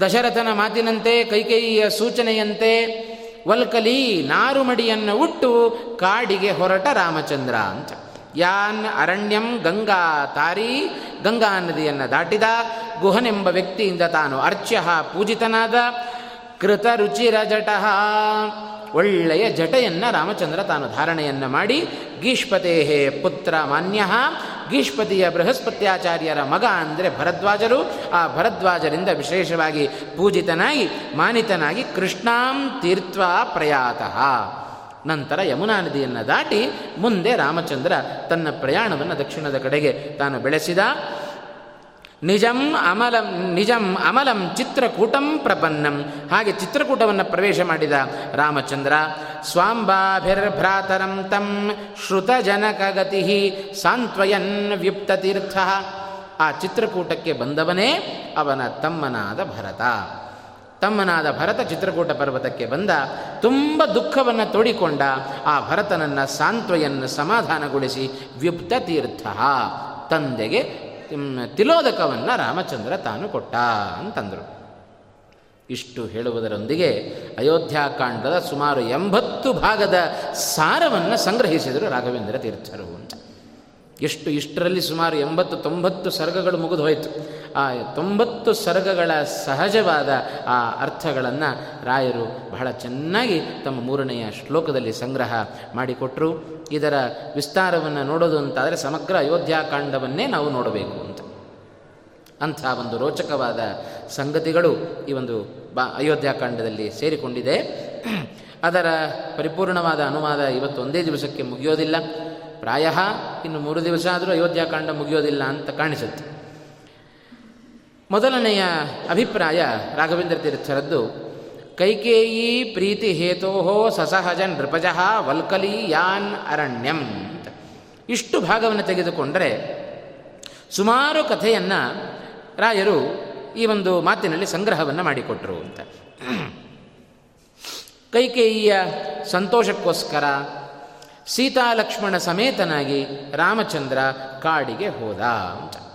ದಶರಥನ ಮಾತಿನಂತೆ ಕೈಕೇಯಿಯ ಸೂಚನೆಯಂತೆ ವಲ್ಕಲಿ ನಾರುಮಡಿಯನ್ನು ಉಟ್ಟು ಕಾಡಿಗೆ ಹೊರಟ ರಾಮಚಂದ್ರ ಅಂತ. ಯಾನ್ ಅರಣ್ಯಂ ಗಂಗಾ ತಾರಿ, ಗಂಗಾ ನದಿಯನ್ನು ದಾಟಿದ. ಗುಹನೆಂಬ ವ್ಯಕ್ತಿಯಿಂದ ತಾನು ಅರ್ಚ್ಯ ಪೂಜಿತನಾದ ಕೃತ ರುಚಿರ ಜಟಃ ಒಳ್ಳೆಯ ಜಟೆಯನ್ನು ರಾಮಚಂದ್ರ ತಾನು ಧಾರಣೆಯನ್ನು ಮಾಡಿ, ಗೀಷ್ಪತೇಹೇ ಪುತ್ರ ಮಾನ್ಯ, ಗೀಷ್ಪತಿಯ ಬೃಹಸ್ಪತ್ಯಾಚಾರ್ಯರ ಮಗ ಅಂದರೆ ಭರದ್ವಾಜರು, ಆ ಭರದ್ವಾಜರಿಂದ ವಿಶೇಷವಾಗಿ ಪೂಜಿತನಾಗಿ, ಮಾನಿತನಾಗಿ ಕೃಷ್ಣಾಂ ತೀರ್ಥ ಪ್ರಯಾತಃ. ನಂತರ ಯಮುನಾ ನದಿಯನ್ನು ದಾಟಿ ಮುಂದೆ ರಾಮಚಂದ್ರ ತನ್ನ ಪ್ರಯಾಣವನ್ನು ದಕ್ಷಿಣದ ಕಡೆಗೆ ತಾನು ಬೆಳೆಸಿದ. ನಿಜಂ ಅಮಲಂ ನಿಜಂ ಅಮಲಂ ಚಿತ್ರಕೂಟಂ ಪ್ರಪನ್ನಂ. ಹಾಗೆ ಚಿತ್ರಕೂಟವನ್ನು ಪ್ರವೇಶ ಮಾಡಿದ ರಾಮಚಂದ್ರ, ಸ್ವಾಂಬಾಭಿರ್ಭ್ರಾತರಂ ತಂ ಶ್ರುತಜನಕಗತಿ ಸಾಂತ್ವಯನ್ ವ್ಯುಪ್ತತೀರ್ಥ. ಆ ಚಿತ್ರಕೂಟಕ್ಕೆ ಬಂದವನೇ ಅವನ ತಮ್ಮನಾದ ಭರತ. ತಮ್ಮನಾದ ಭರತ ಚಿತ್ರಕೂಟ ಪರ್ವತಕ್ಕೆ ಬಂದ, ತುಂಬ ದುಃಖವನ್ನು ತೋಡಿಕೊಂಡ, ಆ ಭರತನನ್ನು ಸಾಂತ್ವಯನ್ನು ಸಮಾಧಾನಗೊಳಿಸಿ ವ್ಯುಪ್ತ ತೀರ್ಥ ತಂದೆಗೆ ತಿಲೋದಕವನ್ನು ರಾಮಚಂದ್ರ ತಾನು ಕೊಟ್ಟ ಅಂತಂದರು. ಇಷ್ಟು ಹೇಳುವುದರೊಂದಿಗೆ ಅಯೋಧ್ಯಾಕಾಂಡದ ಸುಮಾರು ಎಂಬತ್ತು ಭಾಗದ ಸಾರವನ್ನು ಸಂಗ್ರಹಿಸಿದರು ರಾಘವೇಂದ್ರ ತೀರ್ಥರು ಅಂತ. ಎಷ್ಟು ಇಷ್ಟರಲ್ಲಿ ಸುಮಾರು ಎಂಬತ್ತು ತೊಂಬತ್ತು ಸರ್ಗಗಳು ಮುಗಿದು ಹೋಯಿತು ಆ ತೊಂಬತ್ತು ಸರ್ಗಗಳ ಸಹಜವಾದ ಆ ಅರ್ಥಗಳನ್ನು ರಾಯರು ಬಹಳ ಚೆನ್ನಾಗಿ ತಮ್ಮ ಮೂರನೆಯ ಶ್ಲೋಕದಲ್ಲಿ ಸಂಗ್ರಹ ಮಾಡಿಕೊಟ್ಟರು ಇದರ ವಿಸ್ತಾರವನ್ನು ನೋಡೋದು ಅಂತಾದರೆ ಸಮಗ್ರ ಅಯೋಧ್ಯಾಕಾಂಡವನ್ನೇ ನಾವು ನೋಡಬೇಕು ಅಂತ. ಅಂಥ ಒಂದು ರೋಚಕವಾದ ಸಂಗತಿಗಳು ಈ ಒಂದು ಬಾ ಅಯೋಧ್ಯಾಕಾಂಡದಲ್ಲಿ ಸೇರಿಕೊಂಡಿದೆ. ಅದರ ಪರಿಪೂರ್ಣವಾದ ಅನುವಾದ ಇವತ್ತು ಒಂದೇ ದಿವಸಕ್ಕೆ ಮುಗಿಯೋದಿಲ್ಲ. ಪ್ರಾಯ ಇನ್ನು ಮೂರು ದಿವಸ ಆದರೂ ಅಯೋಧ್ಯಾಕಾಂಡ ಮುಗಿಯೋದಿಲ್ಲ ಅಂತ ಕಾಣಿಸುತ್ತೆ. ಮೊದಲನೆಯ ಅಭಿಪ್ರಾಯ ರಾಘವೇಂದ್ರ ತೀರ್ಥರದ್ದು, ಕೈಕೇಯಿ ಪ್ರೀತಿ ಹೇತೋ ಸಸಹಜ ನೃಪಜ ವಲ್ಕಲಿ ಯಾನ್ ಅರಣ್ಯಂ ಅಂತ. ಇಷ್ಟು ಭಾಗವನ್ನು ತೆಗೆದುಕೊಂಡರೆ ಸುಮಾರು ಕಥೆಯನ್ನು ರಾಯರು ಈ ಒಂದು ಮಾತಿನಲ್ಲಿ ಸಂಗ್ರಹವನ್ನು ಮಾಡಿಕೊಟ್ರು ಅಂತ. ಕೈಕೇಯಿಯ ಸಂತೋಷಕ್ಕೋಸ್ಕರ ಸೀತಾಲಕ್ಷ್ಮಣ ಸಮೇತನಾಗಿ ರಾಮಚಂದ್ರ ಕಾಡಿಗೆ ಹೋದ ಅಂತ.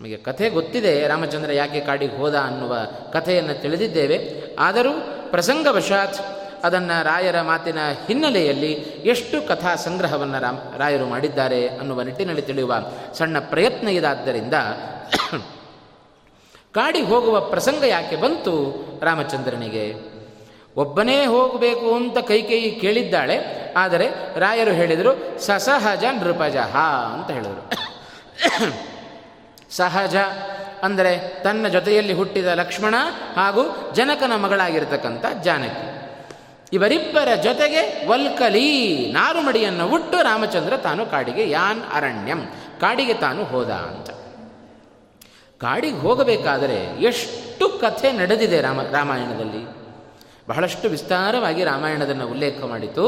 ನಮಗೆ ಕಥೆ ಗೊತ್ತಿದೆ, ರಾಮಚಂದ್ರ ಯಾಕೆ ಕಾಡಿಗೆ ಹೋದ ಅನ್ನುವ ಕಥೆಯನ್ನು ತಿಳಿದಿದ್ದೇವೆ. ಆದರೂ ಪ್ರಸಂಗವಶಾತ್ ಅದನ್ನು ರಾಯರ ಮಾತಿನ ಹಿನ್ನೆಲೆಯಲ್ಲಿ ಎಷ್ಟು ಕಥಾ ಸಂಗ್ರಹವನ್ನು ರಾಮ್, ರಾಯರು ಮಾಡಿದ್ದಾರೆ ಅನ್ನುವ ನಿಟ್ಟಿನಲ್ಲಿ ತಿಳಿಯುವ ಸಣ್ಣ ಪ್ರಯತ್ನ ಇದಾದ್ದರಿಂದ <coughs> ಕಾಡಿಗೆ ಹೋಗುವ ಪ್ರಸಂಗ ಯಾಕೆ ಬಂತು ರಾಮಚಂದ್ರನಿಗೆ? ಒಬ್ಬನೇ ಹೋಗಬೇಕು ಅಂತ ಕೈಕೇಯಿ ಕೇಳಿದ್ದಾಳೆ, ಆದರೆ ರಾಯರು ಹೇಳಿದರು, ಸಸಹಜ ನೃಪಜಹ ಅಂತ ಹೇಳಿದರು. <coughs> ಸಹಜ ಅಂದರೆ ತನ್ನ ಜೊತೆಯಲ್ಲಿ ಹುಟ್ಟಿದ ಲಕ್ಷ್ಮಣ ಹಾಗೂ ಜನಕನ ಮಗಳಾಗಿರ್ತಕ್ಕಂಥ ಜಾನಕಿ. ಇವರಿಬ್ಬರ ಜೊತೆಗೆ ವಲ್ಕಲಿ ನಾರುಮಡಿಯನ್ನು ಹುಟ್ಟು ರಾಮಚಂದ್ರ ತಾನು ಕಾಡಿಗೆ ಯಾನ್ ಅರಣ್ಯಂ, ಕಾಡಿಗೆ ತಾನು ಹೋದ ಅಂತ. ಕಾಡಿಗೆ ಹೋಗಬೇಕಾದರೆ ಎಷ್ಟು ಕಥೆ ನಡೆದಿದೆ ರಾಮ, ರಾಮಾಯಣದಲ್ಲಿ? ಬಹಳಷ್ಟು ವಿಸ್ತಾರವಾಗಿ ರಾಮಾಯಣದನ್ನು ಉಲ್ಲೇಖ ಮಾಡಿತು.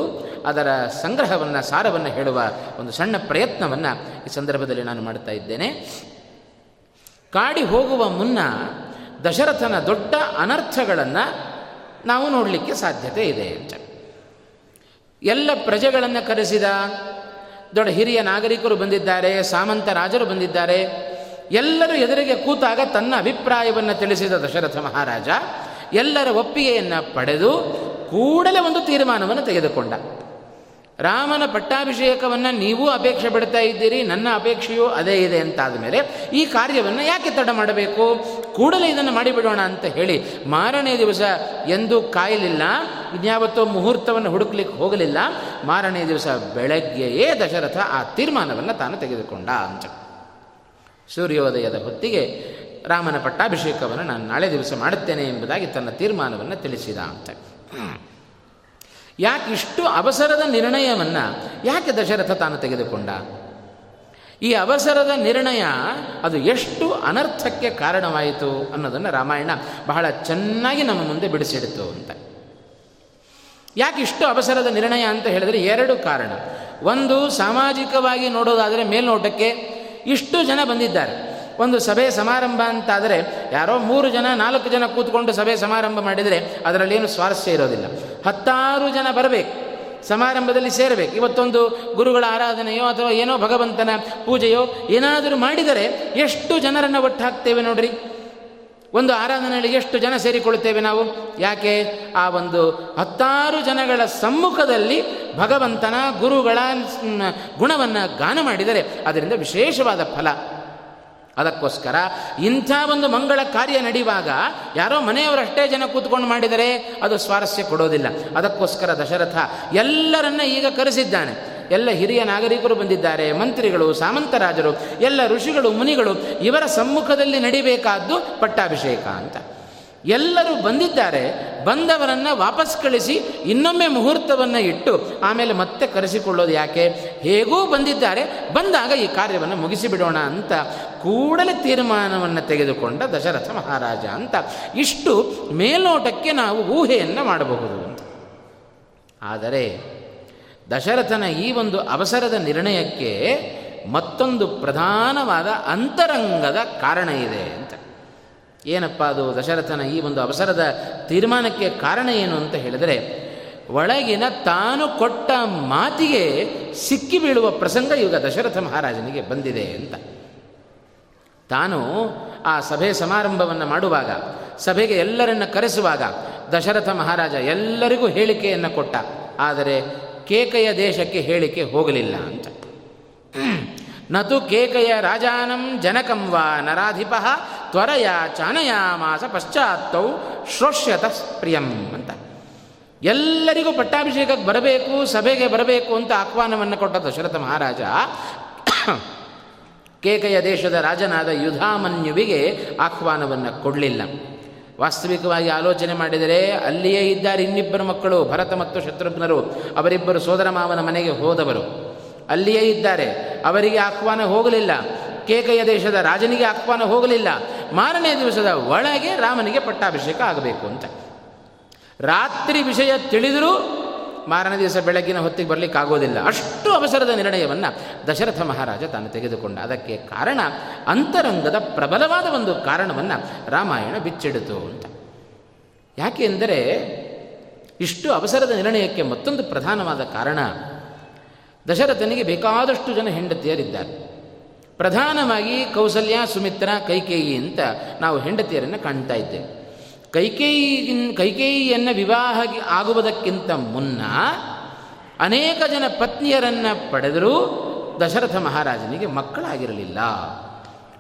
ಅದರ ಸಂಗ್ರಹವನ್ನು, ಸಾರವನ್ನು ಹೇಳುವ ಒಂದು ಸಣ್ಣ ಪ್ರಯತ್ನವನ್ನು ಈ ಸಂದರ್ಭದಲ್ಲಿ ನಾನು ಮಾಡ್ತಾ ಇದ್ದೇನೆ. ಕಾಡಿ ಹೋಗುವ ಮುನ್ನ ದಶರಥನ ದೊಡ್ಡ ಅನರ್ಥಗಳನ್ನು ನಾವು ನೋಡಲಿಕ್ಕೆ ಸಾಧ್ಯತೆ ಇದೆ ಅಂತ. ಎಲ್ಲ ಪ್ರಜೆಗಳನ್ನು ಕರೆಸಿದ, ದೊಡ್ಡ ಹಿರಿಯ ನಾಗರಿಕರು ಬಂದಿದ್ದಾರೆ, ಸಾಮಂತ ರಾಜರು ಬಂದಿದ್ದಾರೆ, ಎಲ್ಲರೂ ಎದುರಿಗೆ ಕೂತಾಗ ತನ್ನ ಅಭಿಪ್ರಾಯವನ್ನು ತಿಳಿಸಿದ ದಶರಥ ಮಹಾರಾಜ ಎಲ್ಲರ ಒಪ್ಪಿಗೆಯನ್ನು ಪಡೆದು ಕೂಡಲೇ ಒಂದು ತೀರ್ಮಾನವನ್ನು ತೆಗೆದುಕೊಂಡ. ರಾಮನ ಪಟ್ಟಾಭಿಷೇಕವನ್ನು ನೀವು ಅಪೇಕ್ಷೆ ಬಿಡ್ತಾ ಇದ್ದೀರಿ, ನನ್ನ ಅಪೇಕ್ಷೆಯೂ ಅದೇ ಇದೆ ಅಂತಾದ ಮೇಲೆ ಈ ಕಾರ್ಯವನ್ನು ಯಾಕೆ ತಡ ಮಾಡಬೇಕು? ಕೂಡಲೇ ಇದನ್ನು ಮಾಡಿಬಿಡೋಣ ಅಂತ ಹೇಳಿ ಮಾರನೇ ದಿವಸ ಎಂದೂ ಕಾಯಲಿಲ್ಲ, ಇನ್ಯಾವತ್ತೋ ಮುಹೂರ್ತವನ್ನು ಹುಡುಕ್ಲಿಕ್ಕೆ ಹೋಗಲಿಲ್ಲ. ಮಾರನೇ ದಿವಸ ಬೆಳಗ್ಗೆಯೇ ದಶರಥ ಆ ತೀರ್ಮಾನವನ್ನು ತಾನು ತೆಗೆದುಕೊಂಡ ಅಂತ. ಸೂರ್ಯೋದಯದ ಹೊತ್ತಿಗೆ ರಾಮನ ಪಟ್ಟಾಭಿಷೇಕವನ್ನು ನಾನು ನಾಳೆ ದಿವಸ ಮಾಡುತ್ತೇನೆ ಎಂಬುದಾಗಿ ತನ್ನ ತೀರ್ಮಾನವನ್ನು ತಿಳಿಸಿದ ಅಂತ. ಯಾಕೆ ಇಷ್ಟು ಅವಸರದ ನಿರ್ಣಯವನ್ನು, ಯಾಕೆ ದಶರಥ ತಾನು ತೆಗೆದುಕೊಂಡ? ಈ ಅವಸರದ ನಿರ್ಣಯ ಅದು ಎಷ್ಟು ಅನರ್ಥಕ್ಕೆ ಕಾರಣವಾಯಿತು ಅನ್ನೋದನ್ನು ರಾಮಾಯಣ ಬಹಳ ಚೆನ್ನಾಗಿ ನಮ್ಮ ಮುಂದೆ ಬಿಡಿಸಿಡಿತು ಅಂತ. ಯಾಕೆ ಇಷ್ಟು ಅವಸರದ ನಿರ್ಣಯ ಅಂತ ಹೇಳಿದರೆ ಎರಡು ಕಾರಣ. ಒಂದು, ಸಾಮಾಜಿಕವಾಗಿ ನೋಡೋದಾದರೆ ಮೇಲ್ನೋಟಕ್ಕೆ ಇಷ್ಟು ಜನ ಬಂದಿದ್ದಾರೆ. ಒಂದು ಸಭೆ ಸಮಾರಂಭ ಅಂತಾದರೆ ಯಾರೋ ಮೂರು ಜನ, ನಾಲ್ಕು ಜನ ಕೂತ್ಕೊಂಡು ಸಭೆ ಸಮಾರಂಭ ಮಾಡಿದರೆ ಅದರಲ್ಲೇನು ಸ್ವಾರಸ್ಯ ಇರೋದಿಲ್ಲ. ಹತ್ತಾರು ಜನ ಬರಬೇಕು, ಸಮಾರಂಭದಲ್ಲಿ ಸೇರಬೇಕು. ಇವತ್ತೊಂದು ಗುರುಗಳ ಆರಾಧನೆಯೋ ಅಥವಾ ಏನೋ ಭಗವಂತನ ಪೂಜೆಯೋ ಏನಾದರೂ ಮಾಡಿದರೆ ಎಷ್ಟು ಜನರನ್ನು ಒಟ್ಟು ಹಾಕ್ತೇವೆ ನೋಡ್ರಿ? ಒಂದು ಆರಾಧನೆಯಲ್ಲಿ ಎಷ್ಟು ಜನ ಸೇರಿಕೊಳ್ಳುತ್ತೇವೆ ನಾವು? ಯಾಕೆ? ಆ ಒಂದು ಹತ್ತಾರು ಜನಗಳ ಸಮ್ಮುಖದಲ್ಲಿ ಭಗವಂತನ ಗುರುಗಳ ಗುಣವನ್ನು ಗಾನ ಮಾಡಿದರೆ ಅದರಿಂದ ವಿಶೇಷವಾದ ಫಲ. ಅದಕ್ಕೋಸ್ಕರ ಇಂಥ ಒಂದು ಮಂಗಳ ಕಾರ್ಯ ನಡೆಯುವಾಗ ಯಾರೋ ಮನೆಯವರು ಅಷ್ಟೇ ಜನ ಕೂತ್ಕೊಂಡು ಮಾಡಿದರೆ ಅದು ಸ್ವಾರಸ್ಯ ಕೊಡೋದಿಲ್ಲ. ಅದಕ್ಕೋಸ್ಕರ ದಶರಥ ಎಲ್ಲರನ್ನ ಈಗ ಕರೆಸಿದ್ದಾನೆ. ಎಲ್ಲ ಹಿರಿಯ ನಾಗರಿಕರು ಬಂದಿದ್ದಾರೆ, ಮಂತ್ರಿಗಳು ಸಾಮಂತರಾಜರು ಎಲ್ಲ ಋಷಿಗಳು, ಮುನಿಗಳು ಇವರ ಸಮ್ಮುಖದಲ್ಲಿ ನಡಿಬೇಕಾದ್ದು ಪಟ್ಟಾಭಿಷೇಕ ಅಂತ. ಎಲ್ಲರೂ ಬಂದಿದ್ದಾರೆ, ಬಂದವರನ್ನು ವಾಪಸ್ ಕಳಿಸಿ ಇನ್ನೊಮ್ಮೆ ಮುಹೂರ್ತವನ್ನು ಇಟ್ಟು ಆಮೇಲೆ ಮತ್ತೆ ಕರೆಸಿಕೊಳ್ಳೋದು ಯಾಕೆ? ಹೇಗೂ ಬಂದಿದ್ದಾರೆ, ಬಂದಾಗ ಈ ಕಾರ್ಯವನ್ನು ಮುಗಿಸಿಬಿಡೋಣ ಅಂತ ಕೂಡಲೇ ತೀರ್ಮಾನವನ್ನು ತೆಗೆದುಕೊಂಡ ದಶರಥ ಮಹಾರಾಜ ಅಂತ. ಇಷ್ಟು ಮೇಲ್ನೋಟಕ್ಕೆ ನಾವು ಊಹೆಯನ್ನು ಮಾಡಬಹುದು. ಅಂತ ಆದರೆ ದಶರಥನ ಈ ಒಂದು ಅವಸರದ ನಿರ್ಣಯಕ್ಕೆ ಮತ್ತೊಂದು ಪ್ರಧಾನವಾದ ಅಂತರಂಗದ ಕಾರಣ ಇದೆ ಅಂತ. ಏನಪ್ಪ ಅದು ದಶರಥನ ಈ ಒಂದು ಅವಸರದ ತೀರ್ಮಾನಕ್ಕೆ ಕಾರಣ ಏನು ಅಂತ ಹೇಳಿದರೆ, ಒಳಗಿನ ತಾನು ಕೊಟ್ಟ ಮಾತಿಗೆ ಸಿಕ್ಕಿ ಬೀಳುವ ಪ್ರಸಂಗ ಈಗ ದಶರಥ ಮಹಾರಾಜನಿಗೆ ಬಂದಿದೆ ಅಂತ. ತಾನು ಆ ಸಭೆ ಸಮಾರಂಭವನ್ನು ಮಾಡುವಾಗ, ಸಭೆಗೆ ಎಲ್ಲರನ್ನ ಕರೆಸುವಾಗ ದಶರಥ ಮಹಾರಾಜ ಎಲ್ಲರಿಗೂ ಹೇಳಿಕೆಯನ್ನು ಕೊಟ್ಟ. ಆದರೆ ಕೇಕೆಯ ದೇಶಕ್ಕೆ ಹೇಳಿಕೆ ಹೋಗಲಿಲ್ಲ ಅಂತ. ನತು ಕೇಕಯ ರಾಜಾನಂ ಜನಕಂ ವಾ ನರಾಧಿಪ ತ್ವರಯ ಚಾನಯಾಮಾಸ ಪಶ್ಚಾತ್ತೌ ಶ್ರೋಷ್ಯತ ಪ್ರಿಯಂ ಅಂತ. ಎಲ್ಲರಿಗೂ ಪಟ್ಟಾಭಿಷೇಕಕ್ಕೆ ಬರಬೇಕು, ಸಭೆಗೆ ಬರಬೇಕು ಅಂತ ಆಹ್ವಾನವನ್ನು ಕೊಟ್ಟ ದಶರಥ ಮಹಾರಾಜ. ಕೇಕೆಯ ದೇಶದ ರಾಜನಾದ ಯುಧಾಮನ್ಯುವಿಗೆ ಆಹ್ವಾನವನ್ನು ಕೊಡಲಿಲ್ಲ. ವಾಸ್ತವಿಕವಾಗಿ ಆಲೋಚನೆ ಮಾಡಿದರೆ ಅಲ್ಲಿಯೇ ಇದ್ದಾರೆ ಇನ್ನಿಬ್ಬರು ಮಕ್ಕಳು, ಭರತ ಮತ್ತು ಶತ್ರುಘ್ನರು. ಅವರಿಬ್ಬರು ಸೋದರ ಮಾವನ ಮನೆಗೆ ಹೋದವರು. ಅಲ್ಲಿಯೇ ಇದ್ದಾರೆ. ಅವರಿಗೆ ಆಹ್ವಾನ ಹೋಗಲಿಲ್ಲ. ಕೇಕೆಯ ದೇಶದ ರಾಜನಿಗೆ ಆಹ್ವಾನ ಹೋಗಲಿಲ್ಲ. ಮಾರನೇ ದಿವಸದ ಒಳಗೆ ರಾಮನಿಗೆ ಪಟ್ಟಾಭಿಷೇಕ ಆಗಬೇಕು ಅಂತ. ರಾತ್ರಿ ವಿಷಯ ತಿಳಿದರೂ ಮಾರನೇ ದಿವಸ ಬೆಳಗಿನ ಹೊತ್ತಿಗೆ ಬರಲಿಕ್ಕೆ ಆಗೋದಿಲ್ಲ. ಅಷ್ಟು ಅವಸರದ ನಿರ್ಣಯವನ್ನು ದಶರಥ ಮಹಾರಾಜ ತಾನು ತೆಗೆದುಕೊಂಡ. ಅದಕ್ಕೆ ಕಾರಣ ಅಂತರಂಗದ ಪ್ರಬಲವಾದ ಒಂದು ಕಾರಣವನ್ನು ರಾಮಾಯಣ ಬಿಚ್ಚಿಡಿತು ಅಂತ. ಯಾಕೆ ಎಂದರೆ ಇಷ್ಟು ಅವಸರದ ನಿರ್ಣಯಕ್ಕೆ ಮತ್ತೊಂದು ಪ್ರಧಾನವಾದ ಕಾರಣ ದಶರಥನಿಗೆ ಬೇಕಾದಷ್ಟು ಜನ ಹೆಂಡತಿಯರಿದ್ದಾರೆ. ಪ್ರಧಾನವಾಗಿ ಕೌಸಲ್ಯ ಸುಮಿತ್ರ ಕೈಕೇಯಿ ಅಂತ ನಾವು ಹೆಂಡತಿಯರನ್ನು ಕಾಣ್ತಾ ಇದ್ದೇವೆ. ಕೈಕೇಯಿಗಿನ್ ಕೈಕೇಯಿಯನ್ನು ವಿವಾಹ ಆಗುವುದಕ್ಕಿಂತ ಮುನ್ನ ಅನೇಕ ಜನ ಪತ್ನಿಯರನ್ನು ಪಡೆದರೂ ದಶರಥ ಮಹಾರಾಜನಿಗೆ ಮಕ್ಕಳಾಗಿರಲಿಲ್ಲ.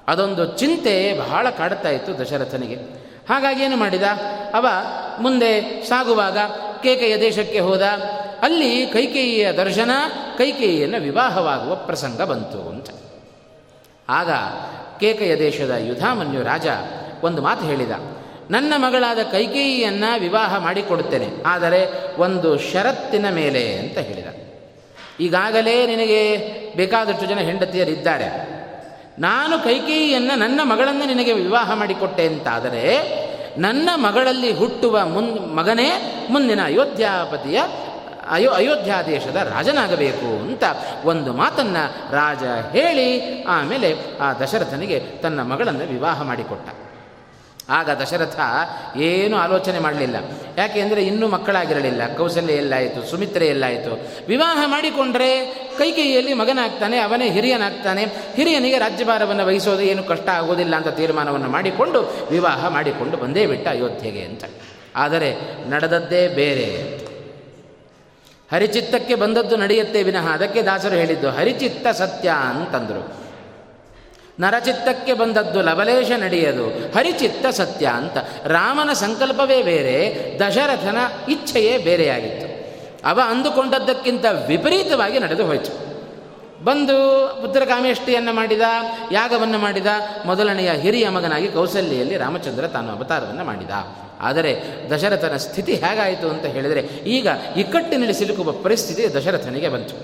ಅದೊಂದು ಚಿಂತೆ ಬಹಳ ಕಾಡ್ತಾ ಇತ್ತು ದಶರಥನಿಗೆ. ಹಾಗಾಗಿ ಏನು ಮಾಡಿದ? ಅವ ಮುಂದೆ ಸಾಗುವಾಗ ಕೇಕೆಯ ದೇಶಕ್ಕೆ ಹೋದ. ಅಲ್ಲಿ ಕೈಕೇಯಿಯ ದರ್ಶನ, ಕೈಕೇಯಿಯನ್ನು ವಿವಾಹವಾಗುವ ಪ್ರಸಂಗ ಬಂತು. ಆಗ ಕೇಕಯ ದೇಶದ ಯುಧಾಮನ್ಯು ರಾಜ ಒಂದು ಮಾತು ಹೇಳಿದ, ನನ್ನ ಮಗಳಾದ ಕೈಕೇಯಿಯನ್ನು ವಿವಾಹ ಮಾಡಿಕೊಡುತ್ತೇನೆ, ಆದರೆ ಒಂದು ಷರತ್ತಿನ ಮೇಲೆ, ಅಂತ ಹೇಳಿದ. ಈಗಾಗಲೇ ನಿನಗೆ ಬೇಕಾದಷ್ಟು ಜನ ಹೆಂಡತಿಯರಿದ್ದಾರೆ. ನಾನು ಕೈಕೇಯಿಯನ್ನು ನನ್ನ ಮಗಳನ್ನು ನಿನಗೆ ವಿವಾಹ ಮಾಡಿಕೊಟ್ಟೆ ಅಂತಾದರೆ, ನನ್ನ ಮಗಳಲ್ಲಿ ಹುಟ್ಟುವ ಮುನ್, ಮಗನೇ ಮುಂದಿನ ಅಯೋಧ್ಯಾಪತಿಯ ಅಯೋ ಅಯೋಧ್ಯ ದೇಶದ ರಾಜನಾಗಬೇಕು ಅಂತ ಒಂದು ಮಾತನ್ನು ರಾಜ ಹೇಳಿ ಆಮೇಲೆ ಆ ದಶರಥನಿಗೆ ತನ್ನ ಮಗಳನ್ನು ವಿವಾಹ ಮಾಡಿಕೊಟ್ಟ. ಆಗ ದಶರಥ ಏನು ಆಲೋಚನೆ ಮಾಡಲಿಲ್ಲ. ಯಾಕೆಂದರೆ ಇನ್ನೂ ಮಕ್ಕಳಾಗಿರಲಿಲ್ಲ. ಕೌಶಲ್ಯ ಎಲ್ಲಾಯಿತು, ಸುಮಿತ್ರೆ ಎಲ್ಲಾಯಿತು. ವಿವಾಹ ಮಾಡಿಕೊಂಡ್ರೆ ಕೈಕೈಯಲ್ಲಿ ಮಗನಾಗ್ತಾನೆ, ಅವನೇ ಹಿರಿಯನಾಗ್ತಾನೆ. ಹಿರಿಯನಿಗೆ ರಾಜ್ಯಭಾರವನ್ನು ವಹಿಸೋದು ಏನು ಕಷ್ಟ ಆಗೋದಿಲ್ಲ ಅಂತ ತೀರ್ಮಾನವನ್ನು ಮಾಡಿಕೊಂಡು ವಿವಾಹ ಮಾಡಿಕೊಂಡು ಬಂದೇ ಬಿಟ್ಟ ಅಯೋಧ್ಯೆಗೆ ಅಂತ. ಆದರೆ ನಡೆದದ್ದೇ ಬೇರೆ. ಹರಿಚಿತ್ತಕ್ಕೆ ಬಂದದ್ದು ನಡೆಯುತ್ತೆ ವಿನಃ. ಅದಕ್ಕೆ ದಾಸರು ಹೇಳಿದ್ದು, ಹರಿಚಿತ್ತ ಸತ್ಯ ಅಂತಂದರು. ನರಚಿತ್ತಕ್ಕೆ ಬಂದದ್ದು ಲವಲೇಶ ನಡೆಯದು, ಹರಿಚಿತ್ತ ಸತ್ಯ ಅಂತ. ರಾಮನ ಸಂಕಲ್ಪವೇ ಬೇರೆ, ದಶರಥನ ಇಚ್ಛೆಯೇ ಬೇರೆಯಾಗಿತ್ತು. ಅವ ಅಂದುಕೊಂಡದ್ದಕ್ಕಿಂತ ವಿಪರೀತವಾಗಿ ನಡೆದು ಹೋಯಿತು. ಬಂದು ಪುತ್ರಕಾಮೇಷ್ಟಿಯನ್ನು ಮಾಡಿದ, ಯಾಗವನ್ನು ಮಾಡಿದ, ಮೊದಲನೆಯ ಹಿರಿಯ ಮಗನಾಗಿ ಕೌಸಲ್ಯಲ್ಲಿ ರಾಮಚಂದ್ರ ತಾನು ಅವತಾರವನ್ನು ಮಾಡಿದ. ಆದರೆ ದಶರಥನ ಸ್ಥಿತಿ ಹೇಗಾಯಿತು ಅಂತ ಹೇಳಿದರೆ, ಈಗ ಇಕ್ಕಟ್ಟಿನಲ್ಲಿ ಸಿಲುಕುವ ಪರಿಸ್ಥಿತಿ ದಶರಥನಿಗೆ ಬಂತು.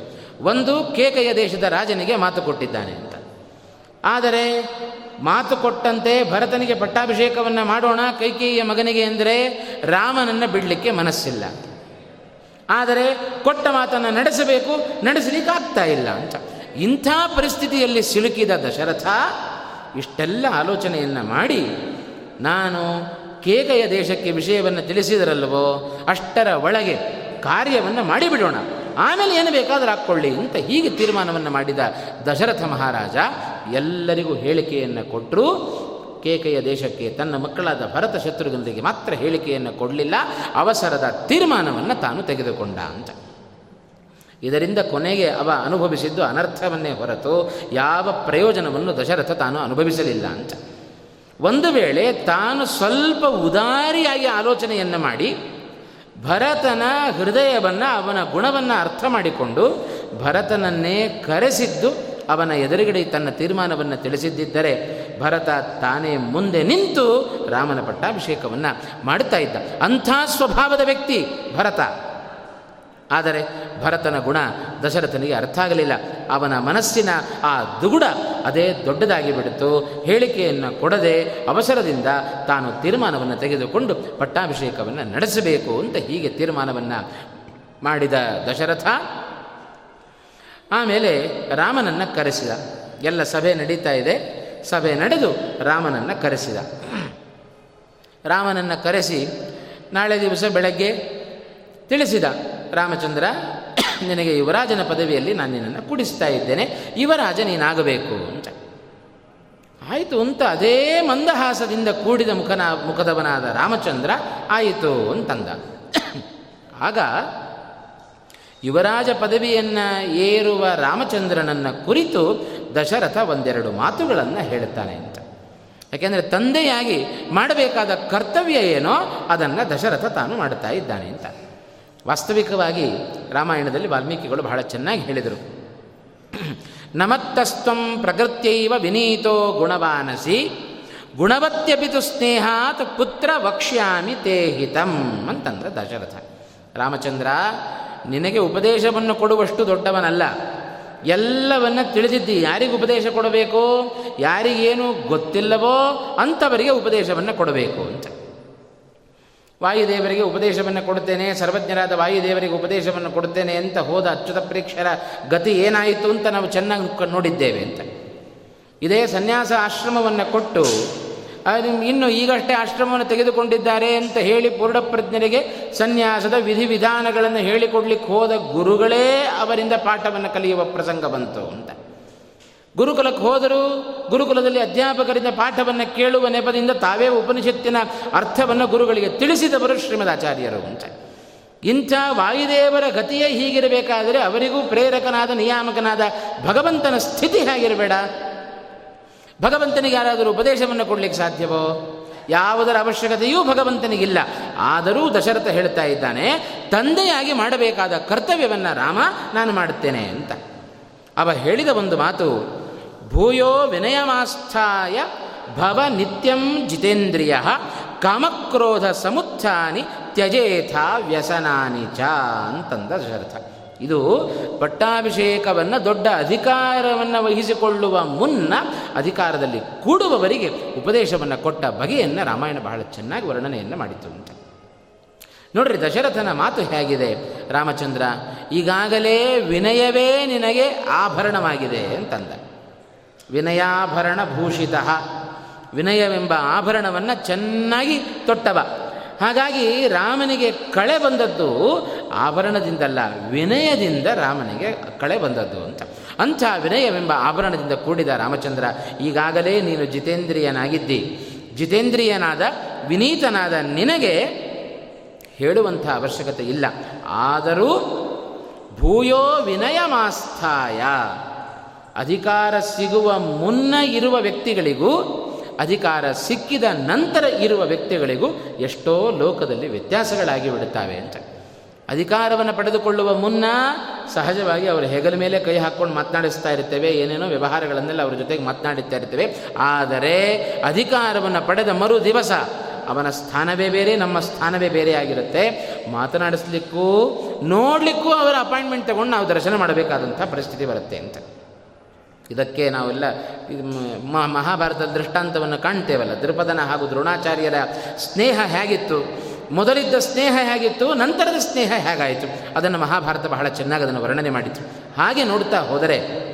ಒಂದು ಕೇಕೆಯ ದೇಶದ ರಾಜನಿಗೆ ಮಾತು ಕೊಟ್ಟಿದ್ದಾನೆ ಅಂತ. ಆದರೆ ಮಾತು ಕೊಟ್ಟಂತೆ ಭರತನಿಗೆ ಪಟ್ಟಾಭಿಷೇಕವನ್ನು ಮಾಡೋಣ ಕೈಕೇಯಿಯ ಮಗನಿಗೆ ಎಂದರೆ ರಾಮನನ್ನು ಬಿಡಲಿಕ್ಕೆ ಮನಸ್ಸಿಲ್ಲ. ಆದರೆ ಕೊಟ್ಟ ಮಾತನ್ನು ನಡೆಸಬೇಕು ನಡೆಸಲಿಕ್ಕೆ ಆಗ್ತಾ ಇಲ್ಲ ಅಂತ. ಇಂಥ ಪರಿಸ್ಥಿತಿಯಲ್ಲಿ ಸಿಲುಕಿದ ದಶರಥ ಇಷ್ಟೆಲ್ಲ ಆಲೋಚನೆಯನ್ನು ಮಾಡಿ, ನಾನು ಕೇಕೆಯ ದೇಶಕ್ಕೆ ವಿಷಯವನ್ನು ತಿಳಿಸಿದರಲ್ವೋ ಅಷ್ಟರ ಒಳಗೆ ಕಾರ್ಯವನ್ನು ಮಾಡಿಬಿಡೋಣ. ಆಮೇಲೆ ಏನು ಬೇಕಾದರೂ ಹಾಕ್ಕೊಳ್ಳಿ ಅಂತ ಹೀಗೆ ತೀರ್ಮಾನವನ್ನು ಮಾಡಿದ ದಶರಥ ಮಹಾರಾಜ ಎಲ್ಲರಿಗೂ ಹೇಳಿಕೆಯನ್ನು ಕೊಟ್ಟರು. ಕೇಕೆಯ ದೇಶಕ್ಕೆ ತನ್ನ ಮಕ್ಕಳಾದ ಭರತ ಶತ್ರುಘ್ನಿಗೆ ಮಾತ್ರ ಹೇಳಿಕೆಯನ್ನು ಕೊಡಲಿಲ್ಲ. ಅವಸರದ ತೀರ್ಮಾನವನ್ನು ತಾನು ತೆಗೆದುಕೊಂಡ ಅಂತ. ಇದರಿಂದ ಕೊನೆಗೆ ಅವ ಅನುಭವಿಸಿದ್ದು ಅನರ್ಥವನ್ನೇ ಹೊರತು ಯಾವ ಪ್ರಯೋಜನವನ್ನು ದಶರಥ ತಾನು ಅನುಭವಿಸಲಿಲ್ಲ ಅಂತ. ಒಂದು ವೇಳೆ ತಾನು ಸ್ವಲ್ಪ ಉದಾರಿಯಾಗಿ ಆಲೋಚನೆಯನ್ನು ಮಾಡಿ ಭರತನ ಹೃದಯವನ್ನು ಅವನ ಗುಣವನ್ನು ಅರ್ಥ ಮಾಡಿಕೊಂಡು ಭರತನನ್ನೇ ಕರೆಸಿದ್ದು ಅವನ ಎದುರುಗಡೆ ತನ್ನ ತೀರ್ಮಾನವನ್ನು ತಿಳಿಸಿದ್ದರೆ ಭರತ ತಾನೇ ಮುಂದೆ ನಿಂತು ರಾಮನ ಪಟ್ಟಾಭಿಷೇಕವನ್ನು ಮಾಡುತ್ತಾ ಇದ್ದ. ಅಂಥ ಸ್ವಭಾವದ ವ್ಯಕ್ತಿ ಭರತ. ಆದರೆ ಭರತನ ಗುಣ ದಶರಥನಿಗೆ ಅರ್ಥ ಆಗಲಿಲ್ಲ. ಅವನ ಮನಸ್ಸಿನ ಆ ದುಗುಡ ಅದೇ ದೊಡ್ಡದಾಗಿ ಬಿಡಿತು ಹೇಳಿಕೆಯನ್ನು ಕೊಡದೆ ಅವಸರದಿಂದ ತಾನು ತೀರ್ಮಾನವನ್ನು ತೆಗೆದುಕೊಂಡು ಪಟ್ಟಾಭಿಷೇಕವನ್ನು ನಡೆಸಬೇಕು ಅಂತ ಹೀಗೆ ತೀರ್ಮಾನವನ್ನು ಮಾಡಿದ ದಶರಥ, ಆಮೇಲೆ ರಾಮನನ್ನು ಕರೆಸಿದ. ಎಲ್ಲ ಸಭೆ ನಡೀತಾ ಇದೆ. ಸಭೆ ನಡೆದು ರಾಮನನ್ನು ಕರೆಸಿದ. ರಾಮನನ್ನು ಕರೆಸಿ ನಾಳೆ ದಿವಸ ಬೆಳಗ್ಗೆ ತಿಳಿಸಿದ ರಾಮಚಂದ್ರ, <coughs> ನಿನಗೆ ಯುವರಾಜನ ಪದವಿಯಲ್ಲಿ ನಾನು ನಿನ್ನನ್ನು ಕುಡಿಸ್ತಾ ಇದ್ದೇನೆ. ಯುವರಾಜ, ನೀನಾಗಬೇಕು ಅಂತ. ಆಯಿತು, ಅಂತ ಅದೇ ಮಂದಹಾಸದಿಂದ ಕೂಡಿದ ಮುಖನ, ಮುಖದವನಾದ ರಾಮಚಂದ್ರ ಆಯಿತು ಅಂತಂದ. <coughs> ಆಗ ಯುವರಾಜ ಪದವಿಯನ್ನು ಏರುವ ರಾಮಚಂದ್ರನನ್ನು ಕುರಿತು ದಶರಥ ಒಂದೆರಡು ಮಾತುಗಳನ್ನು ಹೇಳುತ್ತಾನೆ ಅಂತ. ಯಾಕೆಂದರೆ ತಂದೆಯಾಗಿ ಮಾಡಬೇಕಾದ ಕರ್ತವ್ಯ ಏನೋ ಅದನ್ನು ದಶರಥ ತಾನು ಮಾಡ್ತಾ ಇದ್ದಾನೆ ಅಂತ. ವಾಸ್ತವಿಕವಾಗಿ ರಾಮಾಯಣದಲ್ಲಿ ವಾಲ್ಮೀಕಿಗಳು ಬಹಳ ಚೆನ್ನಾಗಿ ಹೇಳಿದರು. ನಮತ್ತಸ್ತ್ವಂ ಪ್ರಕೃತ್ಯೈವ ವಿನೀತೋ ಗುಣವಾನಸಿ ಗುಣವತ್ಯಪಿತು ಸ್ನೇಹಾತ್ ಪುತ್ರ ವಕ್ಷ್ಯಾಮಿ ತೇಹಿತಂ ಅಂತಂದ್ರೆ ದಶರಥ. ರಾಮಚಂದ್ರ, ನಿನಗೆ ಉಪದೇಶವನ್ನು ಕೊಡುವಷ್ಟು ದೊಡ್ಡವನಲ್ಲ. ಎಲ್ಲವನ್ನ ತಿಳಿದಿದ್ದಿ, ಯಾರಿಗೆ ಉಪದೇಶ ಕೊಡಬೇಕು, ಯಾರಿಗೇನು ಗೊತ್ತಿಲ್ಲವೋ ಅಂಥವರಿಗೆ ಉಪದೇಶವನ್ನು ಕೊಡಬೇಕು ಅಂತ. ವಾಯುದೇವರಿಗೆ ಉಪದೇಶವನ್ನು ಕೊಡುತ್ತೇನೆ, ಸರ್ವಜ್ಞರಾದ ವಾಯುದೇವರಿಗೆ ಉಪದೇಶವನ್ನು ಕೊಡುತ್ತೇನೆ ಅಂತ ಹೋದ ಅಚ್ಯುತ ಪ್ರೇಕ್ಷರ ಗತಿ ಏನಾಯಿತು ಅಂತ ನಾವು ಚೆನ್ನಾಗಿ ನೋಡಿದ್ದೇವೆ ಅಂತ. ಇದೇ ಸನ್ಯಾಸ ಆಶ್ರಮವನ್ನು ಕೊಟ್ಟು ಇನ್ನು ಈಗಷ್ಟೇ ಆಶ್ರಮವನ್ನು ತೆಗೆದುಕೊಂಡಿದ್ದಾರೆ ಅಂತ ಹೇಳಿ ಪೂರ್ಣಪ್ರಜ್ಞರಿಗೆ ಸನ್ಯಾಸದ ವಿಧಿವಿಧಾನಗಳನ್ನು ಹೇಳಿಕೊಡ್ಲಿಕ್ಕೆ ಹೋದ ಗುರುಗಳೇ ಅವರಿಂದ ಪಾಠವನ್ನು ಕಲಿಯುವ ಪ್ರಸಂಗ ಬಂತು ಅಂತ. ಗುರುಕುಲಕ್ಕೆ ಹೋದರೂ ಗುರುಕುಲದಲ್ಲಿ ಅಧ್ಯಾಪಕರಿಂದ ಪಾಠವನ್ನು ಕೇಳುವ ನೆಪದಿಂದ ತಾವೇ ಉಪನಿಷತ್ತಿನ ಅರ್ಥವನ್ನು ಗುರುಗಳಿಗೆ ತಿಳಿಸಿದವರು ಶ್ರೀಮದಾಚಾರ್ಯರು ಅಂತ. ಇಂಥ ವಾಯುದೇವರ ಗತಿಯೇ ಹೀಗಿರಬೇಕಾದರೆ ಅವರಿಗೂ ಪ್ರೇರಕನಾದ, ನಿಯಾಮಕನಾದ ಭಗವಂತನ ಸ್ಥಿತಿ ಹೇಗಿರಬೇಡ? ಭಗವಂತನಿಗೆ ಯಾರಾದರೂ ಉಪದೇಶವನ್ನು ಕೊಡಲಿಕ್ಕೆ ಸಾಧ್ಯವೋ? ಯಾವುದರ ಅವಶ್ಯಕತೆಯೂ ಭಗವಂತನಿಗಿಲ್ಲ. ಆದರೂ ದಶರಥ ಹೇಳ್ತಾ ಇದ್ದಾನೆ, ತಂದೆಯಾಗಿ ಮಾಡಬೇಕಾದ ಕರ್ತವ್ಯವನ್ನು ರಾಮ ನಾನು ಮಾಡುತ್ತೇನೆ ಅಂತ. ಅವ ಹೇಳಿದ ಒಂದು ಮಾತು ಭೂಯೋ ವಿನಯಮಾಸ್ಥಾಯ ಭವ ನಿತ್ಯಂ ಜಿತೇಂದ್ರಿಯ ಕಾಮಕ್ರೋಧ ಸಮುತ್ಥಾನಿ ತ್ಯಜೇಥ ವ್ಯಸನಾನಿ ಚ ಅಂತಂದ ದಶರಥ ಇದು ಪಟ್ಟಾಭಿಷೇಕವನ್ನು ದೊಡ್ಡ ಅಧಿಕಾರವನ್ನು ವಹಿಸಿಕೊಳ್ಳುವ ಮುನ್ನ ಅಧಿಕಾರದಲ್ಲಿ ಕೂಡುವವರಿಗೆ ಉಪದೇಶವನ್ನು ಕೊಟ್ಟ ಬಗೆಯನ್ನು ರಾಮಾಯಣ ಬಹಳ ಚೆನ್ನಾಗಿ ವರ್ಣನೆಯನ್ನು ಮಾಡಿತು ಅಂತ. ನೋಡ್ರಿ ದಶರಥನ ಮಾತು ಹೇಗಿದೆ, ರಾಮಚಂದ್ರ, ಈಗಾಗಲೇ ವಿನಯವೇ ನಿನಗೆ ಆಭರಣವಾಗಿದೆ ಅಂತಂದ. ವಿನಯಾಭರಣ ಭೂಷಿತ ವಿನಯವೆಂಬ ಆಭರಣವನ್ನು ಚೆನ್ನಾಗಿ ತೊಟ್ಟವ. ಹಾಗಾಗಿ ರಾಮನಿಗೆ ಕಳೆ ಬಂದದ್ದು ಆಭರಣದಿಂದಲ್ಲ, ವಿನಯದಿಂದ ರಾಮನಿಗೆ ಕಳೆ ಬಂದದ್ದು ಅಂತ. ಅಂಥ ವಿನಯವೆಂಬ ಆಭರಣದಿಂದ ಕೂಡಿದ ರಾಮಚಂದ್ರ, ಈಗಾಗಲೇ ನೀನು ಜಿತೇಂದ್ರಿಯನಾಗಿದ್ದಿ. ಜಿತೇಂದ್ರಿಯನಾದ, ವಿನೀತನಾದ ನಿನಗೆ ಹೇಳುವಂಥ ಅವಶ್ಯಕತೆ ಇಲ್ಲ. ಆದರೂ ಭೂಯೋ ವಿನಯಮಾಸ್ಥಾಯ. ಅಧಿಕಾರ ಸಿಗುವ ಮುನ್ನ ಇರುವ ವ್ಯಕ್ತಿಗಳಿಗೂ, ಅಧಿಕಾರ ಸಿಕ್ಕಿದ ನಂತರ ಇರುವ ವ್ಯಕ್ತಿಗಳಿಗೂ ಎಷ್ಟೋ ಲೋಕದಲ್ಲಿ ವ್ಯತ್ಯಾಸಗಳಾಗಿ ಬಿಡುತ್ತವೆ ಅಂತ. ಅಧಿಕಾರವನ್ನು ಪಡೆದುಕೊಳ್ಳುವ ಮುನ್ನ ಸಹಜವಾಗಿ ಅವರು ಹೆಗಲ ಮೇಲೆ ಕೈ ಹಾಕ್ಕೊಂಡು ಮಾತನಾಡಿಸ್ತಾ ಇರ್ತೇವೆ, ಏನೇನೋ ವ್ಯವಹಾರಗಳನ್ನೆಲ್ಲ ಅವರ ಜೊತೆಗೆ ಮಾತನಾಡುತ್ತಾ ಇರ್ತೇವೆ. ಆದರೆ ಅಧಿಕಾರವನ್ನು ಪಡೆದ ಮರು ದಿವಸ ಅವನ ಸ್ಥಾನವೇ ಬೇರೆ, ನಮ್ಮ ಸ್ಥಾನವೇ ಬೇರೆ ಆಗಿರುತ್ತೆ. ಮಾತನಾಡಿಸ್ಲಿಕ್ಕೂ, ನೋಡಲಿಕ್ಕೂ ಅವರ ಅಪಾಯಿಂಟ್ಮೆಂಟ್ ತಗೊಂಡು ನಾವು ದರ್ಶನ ಮಾಡಬೇಕಾದಂಥ ಪರಿಸ್ಥಿತಿ ಬರುತ್ತೆ ಅಂತ. ಇದಕ್ಕೆ ನಾವೆಲ್ಲ ಮಹಾಭಾರತದ ದೃಷ್ಟಾಂತವನ್ನು ಕಾಣ್ತೇವಲ್ಲ. ದೃಪದನ ಹಾಗೂ ದ್ರೋಣಾಚಾರ್ಯರ ಸ್ನೇಹ ಹೇಗಿತ್ತು? ಮೊದಲಿದ್ದ ಸ್ನೇಹ ಹೇಗಿತ್ತು? ನಂತರದ ಸ್ನೇಹ ಹೇಗಾಯಿತು? ಅದನ್ನು ಮಹಾಭಾರತ ಬಹಳ ಚೆನ್ನಾಗಿ ಅದನ್ನು ವರ್ಣನೆ ಮಾಡಿತು ಹಾಗೆ ನೋಡ್ತಾ ಹೋದರೆ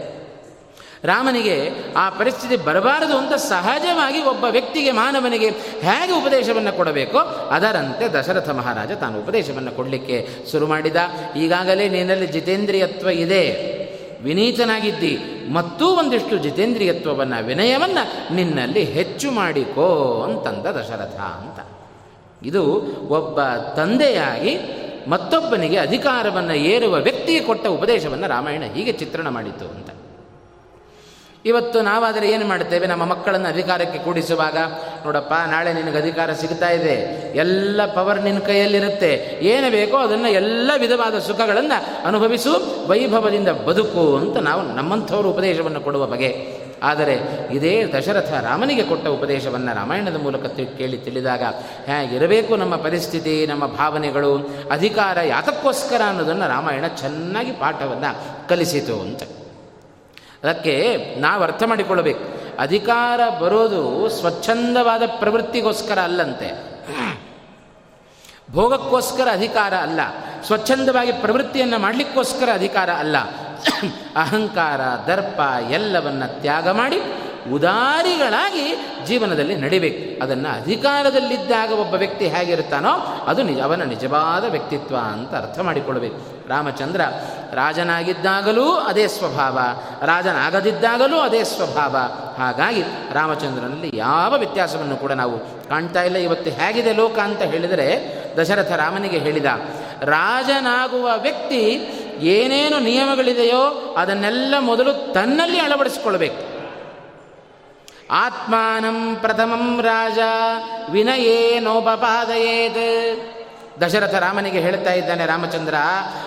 ರಾಮನಿಗೆ ಆ ಪರಿಸ್ಥಿತಿ ಬರಬಾರದು ಅಂತ ಸಹಜವಾಗಿ ಒಬ್ಬ ವ್ಯಕ್ತಿಗೆ ಮಾನವನಿಗೆ ಹೇಗೆ ಉಪದೇಶವನ್ನು ಕೊಡಬೇಕೋ, ಅದರಂತೆ ದಶರಥ ಮಹಾರಾಜ ತಾನು ಉಪದೇಶವನ್ನು ಕೊಡಲಿಕ್ಕೆ ಶುರು ಮಾಡಿದ. ಈಗಾಗಲೇ ನಿನ್ನಲ್ಲಿ ಜಿತೇಂದ್ರಿಯತ್ವ ಇದೆ. ವಿನೀತನಾಗಿದ್ದಿ. ಮತ್ತೂ ಒಂದಿಷ್ಟು ಜಿತೇಂದ್ರಿಯತ್ವವನ್ನು, ವಿನಯವನ್ನು ನಿನ್ನಲ್ಲಿ ಹೆಚ್ಚು ಮಾಡಿಕೋ ಅಂತಂದ ದಶರಥ ಅಂತ. ಇದು ಒಬ್ಬ ತಂದೆಯಾಗಿ ಮತ್ತೊಬ್ಬನಿಗೆ ಅಧಿಕಾರವನ್ನು ಏರುವ ವ್ಯಕ್ತಿಗೆ ಕೊಟ್ಟ ಉಪದೇಶವನ್ನು ರಾಮಾಯಣ ಹೀಗೆ ಚಿತ್ರಣ ಮಾಡಿತು ಅಂತ. ಇವತ್ತು ನಾವಾದರೆ ಏನು ಮಾಡುತ್ತೇವೆ? ನಮ್ಮ ಮಕ್ಕಳನ್ನು ಅಧಿಕಾರಕ್ಕೆ ಕೂಡಿಸುವಾಗ, ನೋಡಪ್ಪ, ನಾಳೆ ನಿನಗೆ ಅಧಿಕಾರ ಸಿಗ್ತಾ ಇದೆ. ಎಲ್ಲ ಪವರ್ ನಿನ್ನ ಕೈಯಲ್ಲಿರುತ್ತೆ. ಏನು ಬೇಕೋ ಅದನ್ನು ಎಲ್ಲ ವಿಧವಾದ ಸುಖಗಳನ್ನು ಅನುಭವಿಸು, ವೈಭವದಿಂದ ಬದುಕು ಅಂತ ನಾವು ನಮ್ಮಂಥವರು ಉಪದೇಶವನ್ನು ಕೊಡುವ ಬಗೆ. ಆದರೆ ಇದೇ ದಶರಥ ರಾಮನಿಗೆ ಕೊಟ್ಟ ಉಪದೇಶವನ್ನು ರಾಮಾಯಣದ ಮೂಲಕ ಕೇಳಿ ತಿಳಿದಾಗ ಹೇಗಿರಬೇಕು ನಮ್ಮ ಪರಿಸ್ಥಿತಿ, ನಮ್ಮ ಭಾವನೆಗಳು, ಅಧಿಕಾರ ಯಾತಕ್ಕೋಸ್ಕರ ಅನ್ನೋದನ್ನು ರಾಮಾಯಣ ಚೆನ್ನಾಗಿ ಪಾಠವನ್ನು ಕಲಿಸಿತು ಅಂತ. ಅದಕ್ಕೆ ನಾವು ಅರ್ಥ ಮಾಡಿಕೊಳ್ಳಬೇಕು ಅಧಿಕಾರ ಬರೋದು ಸ್ವಚ್ಛಂದವಾದ ಪ್ರವೃತ್ತಿಗೋಸ್ಕರ ಅಲ್ಲಂತೆ. ಭೋಗಕ್ಕೋಸ್ಕರ ಅಧಿಕಾರ ಅಲ್ಲ. ಸ್ವಚ್ಛಂದವಾಗಿ ಪ್ರವೃತ್ತಿಯನ್ನು ಮಾಡಲಿಕ್ಕೋಸ್ಕರ ಅಧಿಕಾರ ಅಲ್ಲ. ಅಹಂಕಾರ, ದರ್ಪ ಎಲ್ಲವನ್ನು ತ್ಯಾಗ ಮಾಡಿ ಉದಾರಿಗಳಾಗಿ ಜೀವನದಲ್ಲಿ ನಡಿಬೇಕು. ಅದನ್ನು ಅಧಿಕಾರದಲ್ಲಿದ್ದಾಗ ಒಬ್ಬ ವ್ಯಕ್ತಿ ಹೇಗಿರುತ್ತಾನೋ ಅದು ನಿಜ, ಅವನ ನಿಜವಾದ ವ್ಯಕ್ತಿತ್ವ ಅಂತ ಅರ್ಥ ಮಾಡಿಕೊಳ್ಳಬೇಕು. ರಾಮಚಂದ್ರ ರಾಜನಾಗಿದ್ದಾಗಲೂ ಅದೇ ಸ್ವಭಾವ, ರಾಜನಾಗದಿದ್ದಾಗಲೂ ಅದೇ ಸ್ವಭಾವ. ಹಾಗಾಗಿ ರಾಮಚಂದ್ರನಲ್ಲಿ ಯಾವ ವ್ಯತ್ಯಾಸವನ್ನು ಕೂಡ ನಾವು ಕಾಣ್ತಾ ಇಲ್ಲ. ಇವತ್ತು ಹೇಗಿದೆ ಲೋಕ ಅಂತ ಹೇಳಿದರೆ ದಶರಥ ರಾಮನಿಗೆ ಹೇಳಿದ, ರಾಜನಾಗುವ ವ್ಯಕ್ತಿ ಏನೇನು ನಿಯಮಗಳಿದೆಯೋ ಅದನ್ನೆಲ್ಲ ಮೊದಲು ತನ್ನಲ್ಲಿ ಅಳವಡಿಸಿಕೊಳ್ಬೇಕು ಆತ್ಮಾನಂ ಪ್ರಥಮಂ ರಾಜ ವಿನಯೇನೋಪಪಾದಯೇತ್ ದಶರಥ ರಾಮನಿಗೆ ಹೇಳ್ತಾ ಇದ್ದಾನೆ, ರಾಮಚಂದ್ರ,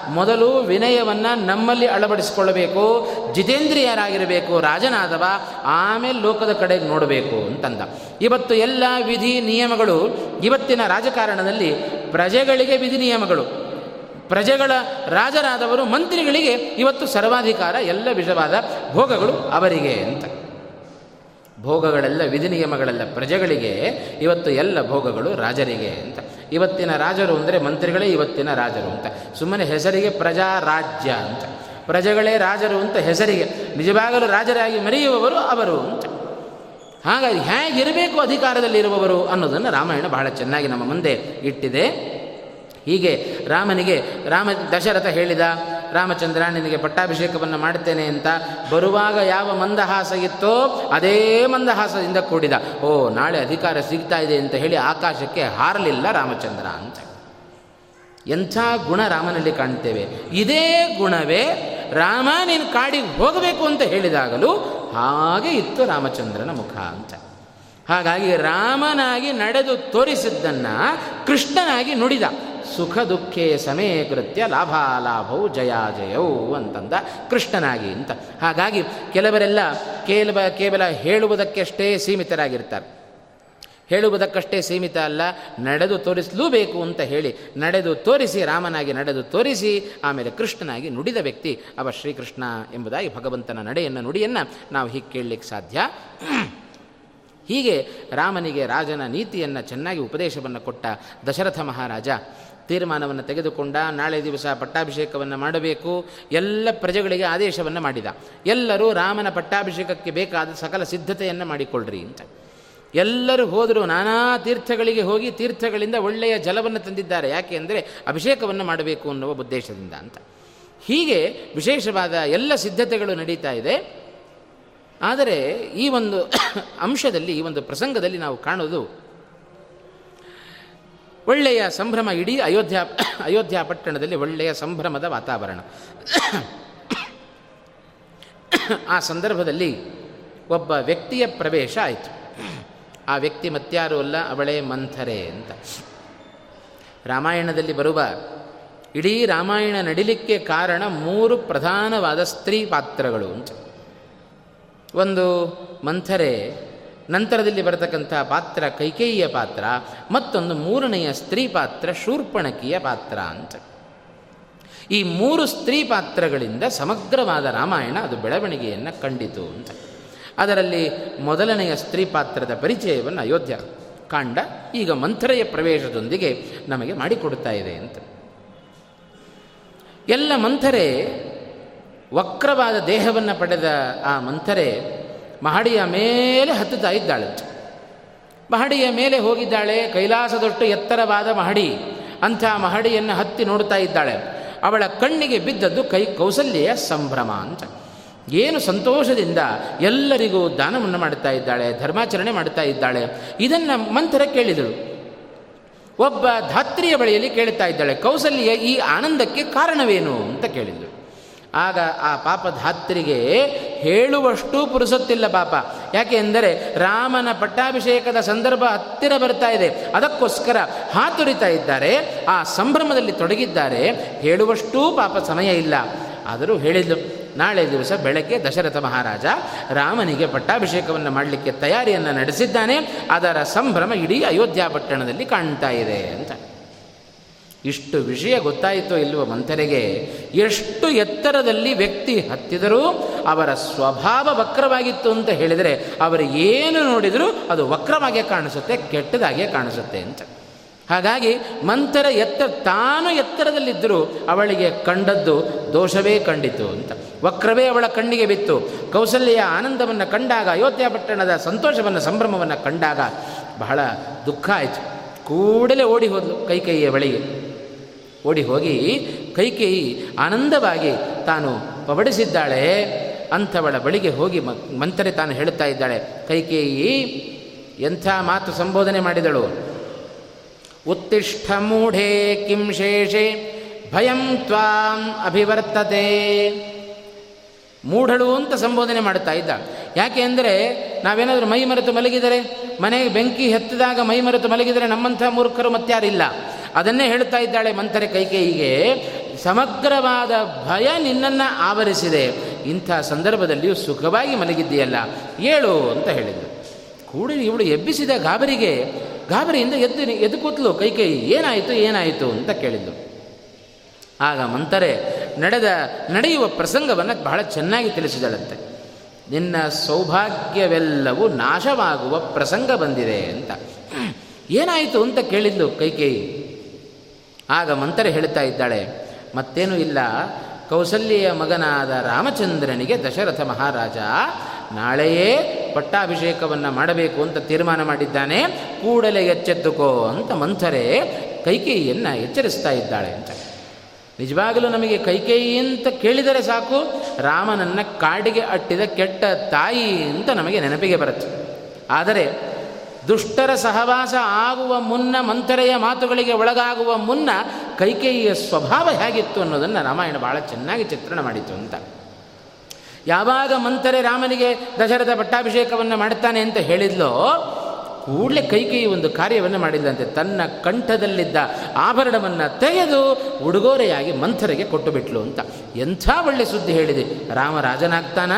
ಮೊದಲು ವಿನಯವನ್ನು ನಮ್ಮಲ್ಲಿ ಅಳವಡಿಸಿಕೊಳ್ಳಬೇಕು, ಜಿತೇಂದ್ರಿಯರಾಗಿರಬೇಕು, ರಾಜನಾದವ, ಆಮೇಲೆ ಲೋಕದ ಕಡೆಗೆ ನೋಡಬೇಕು ಅಂತಂದ. ಇವತ್ತು ಎಲ್ಲ ವಿಧಿ ನಿಯಮಗಳು, ಇವತ್ತಿನ ರಾಜಕಾರಣದಲ್ಲಿ ಪ್ರಜೆಗಳಿಗೆ ವಿಧಿ ನಿಯಮಗಳು. ಪ್ರಜೆಗಳ ರಾಜರಾದವರು ಮಂತ್ರಿಗಳಿಗೆ ಇವತ್ತು ಸರ್ವಾಧಿಕಾರ, ಎಲ್ಲ ವಿಷವಾದ ಭೋಗಗಳು ಅವರಿಗೆ ಅಂತ. ಭೋಗಗಳೆಲ್ಲ ವಿಧಿ ನಿಯಮಗಳೆಲ್ಲ ಪ್ರಜೆಗಳಿಗೆ, ಇವತ್ತು ಎಲ್ಲ ಭೋಗಗಳು ರಾಜರಿಗೆ ಅಂತ. ಇವತ್ತಿನ ರಾಜರು ಅಂದರೆ ಮಂತ್ರಿಗಳೇ ಇವತ್ತಿನ ರಾಜರು ಅಂತ. ಸುಮ್ಮನೆ ಹೆಸರಿಗೆ ಪ್ರಜಾ ರಾಜ್ಯ ಅಂತ. ಪ್ರಜೆಗಳೇ ರಾಜರು ಅಂತ ಹೆಸರಿಗೆ. ನಿಜವಾಗಲೂ ರಾಜರಾಗಿ ಮೆರೆಯುವವರು ಅವರು ಅಂತ. ಹಾಗಾಗಿ ಹೇಗಿರಬೇಕು ಅಧಿಕಾರದಲ್ಲಿರುವವರು ಅನ್ನೋದನ್ನು ರಾಮಾಯಣ ಬಹಳ ಚೆನ್ನಾಗಿ ನಮ್ಮ ಮುಂದೆ ಇಟ್ಟಿದೆ. ಹೀಗೆ ರಾಮನಿಗೆ, ರಾಮ ದಶರಥ ಹೇಳಿದ ರಾಮಚಂದ್ರ, ನಿನಗೆ ಪಟ್ಟಾಭಿಷೇಕವನ್ನು ಮಾಡ್ತೇನೆ ಅಂತ ಬರುವಾಗ ಯಾವ ಮಂದಹಾಸ ಇತ್ತೋ ಅದೇ ಮಂದಹಾಸದಿಂದ ಕೂಡಿದ. ಓ, ನಾಳೆ ಅಧಿಕಾರ ಸಿಗ್ತಾ ಇದೆ ಅಂತ ಹೇಳಿ ಆಕಾಶಕ್ಕೆ ಹಾರಲಿಲ್ಲ ರಾಮಚಂದ್ರ ಅಂತ. ಎಂಥ ಗುಣ ರಾಮನಲ್ಲಿ ಕಾಣ್ತೇವೆ. ಇದೇ ಗುಣವೇ ರಾಮ, ನೀನು ಕಾಡಿಗೆ ಹೋಗಬೇಕು ಅಂತ ಹೇಳಿದಾಗಲೂ ಹಾಗೆ ಇತ್ತು ರಾಮಚಂದ್ರನ ಮುಖ ಅಂತ. ಹಾಗಾಗಿ ರಾಮನಾಗಿ ನಡೆದು ತೋರಿಸಿದ್ದನ್ನು ಕೃಷ್ಣನಾಗಿ ನುಡಿದ. ಸುಖ ದುಃಖೇ ಸಮೇ ಕೃತ್ಯ ಲಾಭಾಲಾಭವು ಜಯಾಜಯವು ಅಂತಂದ ಕೃಷ್ಣನಾಗಿ ಅಂತ. ಹಾಗಾಗಿ ಕೆಲವರೆಲ್ಲ ಕೇವಲ ಕೇವಲ ಹೇಳುವುದಕ್ಕಷ್ಟೇ ಸೀಮಿತರಾಗಿರ್ತಾರೆ. ಹೇಳುವುದಕ್ಕಷ್ಟೇ ಸೀಮಿತ ಅಲ್ಲ, ನಡೆದು ತೋರಿಸಲೂಬೇಕು ಅಂತ ಹೇಳಿ, ನಡೆದು ತೋರಿಸಿ, ರಾಮನಾಗಿ ನಡೆದು ತೋರಿಸಿ, ಆಮೇಲೆ ಕೃಷ್ಣನಾಗಿ ನುಡಿದ ವ್ಯಕ್ತಿ ಅವ ಶ್ರೀಕೃಷ್ಣ ಎಂಬುದಾಗಿ ಭಗವಂತನ ನಡೆಯನ್ನು ನುಡಿಯನ್ನು ನಾವು ಹೀಗೆ ಕೇಳಲಿಕ್ಕೆ ಸಾಧ್ಯ. ಹೀಗೆ ರಾಮನಿಗೆ ರಾಜನ ನೀತಿಯನ್ನು ಚೆನ್ನಾಗಿ ಉಪದೇಶವನ್ನು ಕೊಟ್ಟ ದಶರಥ ಮಹಾರಾಜ ತೀರ್ಮಾನವನ್ನು ತೆಗೆದುಕೊಂಡ, ನಾಳೆ ದಿವಸ ಪಟ್ಟಾಭಿಷೇಕವನ್ನು ಮಾಡಬೇಕು. ಎಲ್ಲ ಪ್ರಜೆಗಳಿಗೆ ಆದೇಶವನ್ನು ಮಾಡಿದ. ಎಲ್ಲರೂ ರಾಮನ ಪಟ್ಟಾಭಿಷೇಕಕ್ಕೆ ಬೇಕಾದ ಸಕಲ ಸಿದ್ಧತೆಯನ್ನು ಮಾಡಿಕೊಳ್ಳ್ರಿ ಅಂತ. ಎಲ್ಲರೂ ಹೋದರೂ ನಾನಾ ತೀರ್ಥಗಳಿಗೆ ಹೋಗಿ ತೀರ್ಥಗಳಿಂದ ಒಳ್ಳೆಯ ಜಲವನ್ನು ತಂದಿದ್ದಾರೆ. ಯಾಕೆ ಅಂದರೆ ಅಭಿಷೇಕವನ್ನು ಮಾಡಬೇಕು ಅನ್ನುವ ಉದ್ದೇಶದಿಂದ ಅಂತ. ಹೀಗೆ ವಿಶೇಷವಾದ ಎಲ್ಲ ಸಿದ್ಧತೆಗಳು ನಡೀತಾ ಇದೆ. ಆದರೆ ಈ ಒಂದು <coughs> ಅಂಶದಲ್ಲಿ, ಈ ಒಂದು ಪ್ರಸಂಗದಲ್ಲಿ ನಾವು ಕಾಣೋದು ಒಳ್ಳೆಯ ಸಂಭ್ರಮ ಇಡೀ ಅಯೋಧ್ಯ ಅಯೋಧ್ಯ ಪಟ್ಟಣದಲ್ಲಿ ಒಳ್ಳೆಯ ಸಂಭ್ರಮದ ವಾತಾವರಣ. ಆ ಸಂದರ್ಭದಲ್ಲಿ ಒಬ್ಬ ವ್ಯಕ್ತಿಯ ಪ್ರವೇಶ ಆಯಿತು. ಆ ವ್ಯಕ್ತಿ ಮತ್ಯಾರೂ ಅಲ್ಲ, ಅವಳೇ ಮಂಥರೆ ಅಂತ. ರಾಮಾಯಣದಲ್ಲಿ ಬರುವ ಇಡೀ ರಾಮಾಯಣ ನಡಿಲಿಕ್ಕೆ ಕಾರಣ ಮೂರು ಪ್ರಧಾನವಾದ ಸ್ತ್ರೀ ಪಾತ್ರಗಳು ಅಂತ ಒಂದು ಮಂಥರೆ ನಂತರದಲ್ಲಿ ಬರತಕ್ಕಂಥ ಪಾತ್ರ ಕೈಕೇಯಿಯ ಪಾತ್ರ, ಮತ್ತೊಂದು ಮೂರನೆಯ ಸ್ತ್ರೀ ಪಾತ್ರ ಶೂರ್ಪಣಕಿಯ ಪಾತ್ರ ಅಂತ. ಈ ಮೂರು ಸ್ತ್ರೀ ಪಾತ್ರಗಳಿಂದ ಸಮಗ್ರವಾದ ರಾಮಾಯಣ ಅದು ಬೆಳವಣಿಗೆಯನ್ನು ಕಂಡಿತು ಅಂತ. ಅದರಲ್ಲಿ ಮೊದಲನೆಯ ಸ್ತ್ರೀ ಪಾತ್ರದ ಪರಿಚಯವನ್ನು ಅಯೋಧ್ಯ ಕಾಂಡ ಈಗ ಮಂಥರೆಯ ಪ್ರವೇಶದೊಂದಿಗೆ ನಮಗೆ ಮಾಡಿಕೊಡ್ತಾ ಇದೆ ಅಂತ. ಎಲ್ಲ ಮಂಥರೆ ವಕ್ರವಾದ ದೇಹವನ್ನು ಪಡೆದ ಆ ಮಂಥರೆ ಮಹಡಿಯ ಮೇಲೆ ಹತ್ತುತ್ತಾ ಇದ್ದಾಳೆ. ಮಹಡಿಯ ಮೇಲೆ ಹೋಗಿದ್ದಾಳೆ. ಕೈಲಾಸದೊಟ್ಟು ಎತ್ತರವಾದ ಮಹಡಿ. ಅಂಥ ಮಹಡಿಯನ್ನು ಹತ್ತಿ ನೋಡ್ತಾ ಇದ್ದಾಳೆ. ಅವಳ ಕಣ್ಣಿಗೆ ಬಿದ್ದದ್ದು ಕೈ ಕೌಸಲ್ಯ ಸಂಭ್ರಮ ಅಂತ. ಏನು ಸಂತೋಷದಿಂದ ಎಲ್ಲರಿಗೂ ದಾನವನ್ನು ಮಾಡುತ್ತಾ ಇದ್ದಾಳೆ, ಧರ್ಮಾಚರಣೆ ಮಾಡುತ್ತಾ ಇದ್ದಾಳೆ. ಇದನ್ನು ಮಂಥರ ಕೇಳಿದಳು. ಒಬ್ಬ ಧಾತ್ರಿಯ ಬಳಿಯಲ್ಲಿ ಕೇಳ್ತಾ ಇದ್ದಾಳೆ, ಕೌಸಲ್ಯ ಈ ಆನಂದಕ್ಕೆ ಕಾರಣವೇನು ಅಂತ ಕೇಳಿದಳು. ಆಗ ಆ ಪಾಪ ಧಾತ್ರಿಗೆ ಹೇಳುವಷ್ಟು ಪುರುಸೊತ್ತಿಲ್ಲ ಪಾಪ. ಯಾಕೆ ಎಂದರೆ ರಾಮನ ಪಟ್ಟಾಭಿಷೇಕದ ಸಂದರ್ಭ ಹತ್ತಿರ ಬರ್ತಾ ಇದೆ. ಅದಕ್ಕೋಸ್ಕರ ಹಾತುರಿತಾ ಇದ್ದಾರೆ. ಆ ಸಂಭ್ರಮದಲ್ಲಿ ತೊಡಗಿದ್ದಾರೆ. ಹೇಳುವಷ್ಟೂ ಪಾಪ ಸಮಯ ಇಲ್ಲ. ಆದರೂ ಹೇಳಿದ್ದು ನಾಳೆ ದಿವಸ ಬೆಳಗ್ಗೆ ದಶರಥ ಮಹಾರಾಜ ರಾಮನಿಗೆ ಪಟ್ಟಾಭಿಷೇಕವನ್ನು ಮಾಡಲಿಕ್ಕೆ ತಯಾರಿಯನ್ನು ನಡೆಸಿದ್ದಾನೆ. ಅದರ ಸಂಭ್ರಮ ಇಡೀ ಅಯೋಧ್ಯಾ ಪಟ್ಟಣದಲ್ಲಿ ಕಾಣ್ತಾ ಇದೆ ಅಂತ. ಇಷ್ಟು ವಿಷಯ ಗೊತ್ತಾಯಿತೋ ಇಲ್ಲವೋ ಮಂಥರಿಗೆ ಎಷ್ಟು ಎತ್ತರದಲ್ಲಿ ವ್ಯಕ್ತಿ ಹತ್ತಿದರೂ ಅವರ ಸ್ವಭಾವ ವಕ್ರವಾಗಿತ್ತು ಅಂತ ಹೇಳಿದರೆ ಅವರು ಏನು ನೋಡಿದರೂ ಅದು ವಕ್ರವಾಗೇ ಕಾಣಿಸುತ್ತೆ, ಕೆಟ್ಟದಾಗೇ ಕಾಣಿಸುತ್ತೆ ಅಂತ. ಹಾಗಾಗಿ ಮಂಥರ ಎತ್ತರ ತಾನು ಎತ್ತರದಲ್ಲಿದ್ದರೂ ಅವಳಿಗೆ ಕಂಡದ್ದು ದೋಷವೇ ಕಂಡಿತು ಅಂತ. ವಕ್ರವೇ ಅವಳ ಕಣ್ಣಿಗೆ ಬಿತ್ತು. ಕೌಸಲ್ಯ ಆನಂದವನ್ನು ಕಂಡಾಗ, ಅಯೋಧ್ಯ ಪಟ್ಟಣದ ಸಂತೋಷವನ್ನು, ಸಂಭ್ರಮವನ್ನು ಕಂಡಾಗ ಬಹಳ ದುಃಖ ಆಯಿತು. ಕೂಡಲೇ ಓಡಿ ಹೋದ್ಲು ಕೈಕೈಯ ಬಳಿಗೆ. ಓಡಿ ಹೋಗಿ ಕೈಕೇಯಿ ಆನಂದವಾಗಿ ತಾನು ಪಬಡಿಸಿದ್ದಾಳೆ ಅಂಥವಳ ಬಳಿಗೆ ಹೋಗಿ ಮಂತ್ರೆ ತಾನು ಹೇಳುತ್ತಾ ಇದ್ದಾಳೆ ಕೈಕೇಯಿ ಎಂಥ ಮಾತು ಸಂಬೋಧನೆ ಮಾಡಿದಳು? ಉತ್ತಿಷ್ಠ ಮೂಢೆ ಕಿಂ ಶೇಷೆ, ಭಯಂ ತ್ವಾಂ ಅಭಿವರ್ತತೆ. ಮೂಢಳು ಅಂತ ಸಂಬೋಧನೆ ಮಾಡುತ್ತಾ ಇದ್ದ. ಯಾಕೆ ಅಂದರೆ ನಾವೇನಾದರೂ ಮೈ ಮರೆತು ಮಲಗಿದರೆ, ಮನೆಗೆ ಬೆಂಕಿ ಹೆತ್ತಿದಾಗ ಮೈ ಮರೆತು ಮಲಗಿದರೆ ನಮ್ಮಂಥ ಮೂರ್ಖರು ಮತ್ತಾರಿಲ್ಲ. ಅದನ್ನೇ ಹೇಳ್ತಾ ಇದ್ದಾಳೆ ಮಂಥರೆ ಕೈಕೇಯಿಗೆ, ಸಮಗ್ರವಾದ ಭಯ ನಿನ್ನನ್ನು ಆವರಿಸಿದೆ. ಇಂಥ ಸಂದರ್ಭದಲ್ಲಿಯೂ ಸುಖವಾಗಿ ಮಲಗಿದ್ದೀಯಲ್ಲ, ಏಳು ಅಂತ ಹೇಳಿದರು. ಕೂಡಲೇ ಇವಳು ಎಬ್ಬಿಸಿದ ಗಾಬರಿಗೆ, ಗಾಬರಿಯಿಂದ ಎದ್ದು ಎದ್ದು ಕೂತಲು, ಕೈಕೇಯಿ, ಏನಾಯಿತು ಏನಾಯಿತು ಅಂತ ಕೇಳಿದ್ದು ಆಗ ಮಂತರೆ ನಡೆದ, ನಡೆಯುವ ಪ್ರಸಂಗವನ್ನು ಬಹಳ ಚೆನ್ನಾಗಿ ತಿಳಿಸಿದಳಂತೆ. ನಿನ್ನ ಸೌಭಾಗ್ಯವೆಲ್ಲವೂ ನಾಶವಾಗುವ ಪ್ರಸಂಗ ಬಂದಿದೆ ಅಂತ. ಏನಾಯಿತು ಅಂತ ಕೇಳಿದ್ಲು ಕೈಕೇಯಿ. ಆಗ ಮಂತ್ರ ಹೇಳ್ತಾ ಇದ್ದಾಳೆ, ಮತ್ತೇನೂ ಇಲ್ಲ. ಕೌಸಲ್ಯ ಮಗನಾದ ರಾಮಚಂದ್ರನಿಗೆ ದಶರಥ ಮಹಾರಾಜ ನಾಳೆಯೇ ಪಟ್ಟಾಭಿಷೇಕವನ್ನು ಮಾಡಬೇಕು ಅಂತ ತೀರ್ಮಾನ ಮಾಡಿದ್ದಾನೆ. ಕೂಡಲೇ ಎಚ್ಚೆತ್ತುಕೋ ಅಂತ ಮಂಥರೇ ಕೈಕೇಯಿಯನ್ನು ಎಚ್ಚರಿಸ್ತಾ ಇದ್ದಾಳೆ ಅಂತ. ನಿಜವಾಗಲೂ ನಮಗೆ ಕೈಕೇಯಿ ಅಂತ ಕೇಳಿದರೆ ಸಾಕು. ರಾಮನನ್ನು ಕಾಡಿಗೆ ಅಟ್ಟಿದ ಕೆಟ್ಟ ತಾಯಿ ಅಂತ ನಮಗೆ ನೆನಪಿಗೆ ಬರುತ್ತೆ. ಆದರೆ ದುಷ್ಟರ ಸಹವಾಸ ಆಗುವ ಮುನ್ನ ಮಂಥರೆಯ ಮಾತುಗಳಿಗೆ ಒಳಗಾಗುವ ಮುನ್ನ ಕೈಕೇಯಿಯ ಸ್ವಭಾವ ಹೇಗಿತ್ತು ಅನ್ನೋದನ್ನು ರಾಮಾಯಣ ಭಾಳ ಚೆನ್ನಾಗಿ ಚಿತ್ರಣ ಮಾಡಿತು ಅಂತ. ಯಾವಾಗ ಮಂತರೆ ರಾಮನಿಗೆ ದಶರಥ ಪಟ್ಟಾಭಿಷೇಕವನ್ನು ಮಾಡುತ್ತಾನೆ ಅಂತ ಹೇಳಿದ್ಲೋ, ಕೂಡಲೇ ಕೈಕೇಯಿ ಒಂದು ಕಾರ್ಯವನ್ನು ಮಾಡಿದ್ದಂತೆ ತನ್ನ ಕಂಠದಲ್ಲಿದ್ದ ಆಭರಣವನ್ನು ತೆಗೆದು ಉಡುಗೊರೆಯಾಗಿ ಮಂಥರಿಗೆ ಕೊಟ್ಟು ಬಿಟ್ಲು ಅಂತ. ಎಂಥ ಒಳ್ಳೆ ಸುದ್ದಿ ಹೇಳಿದೆ. ರಾಮ ರಾಜನಾಗ್ತಾನ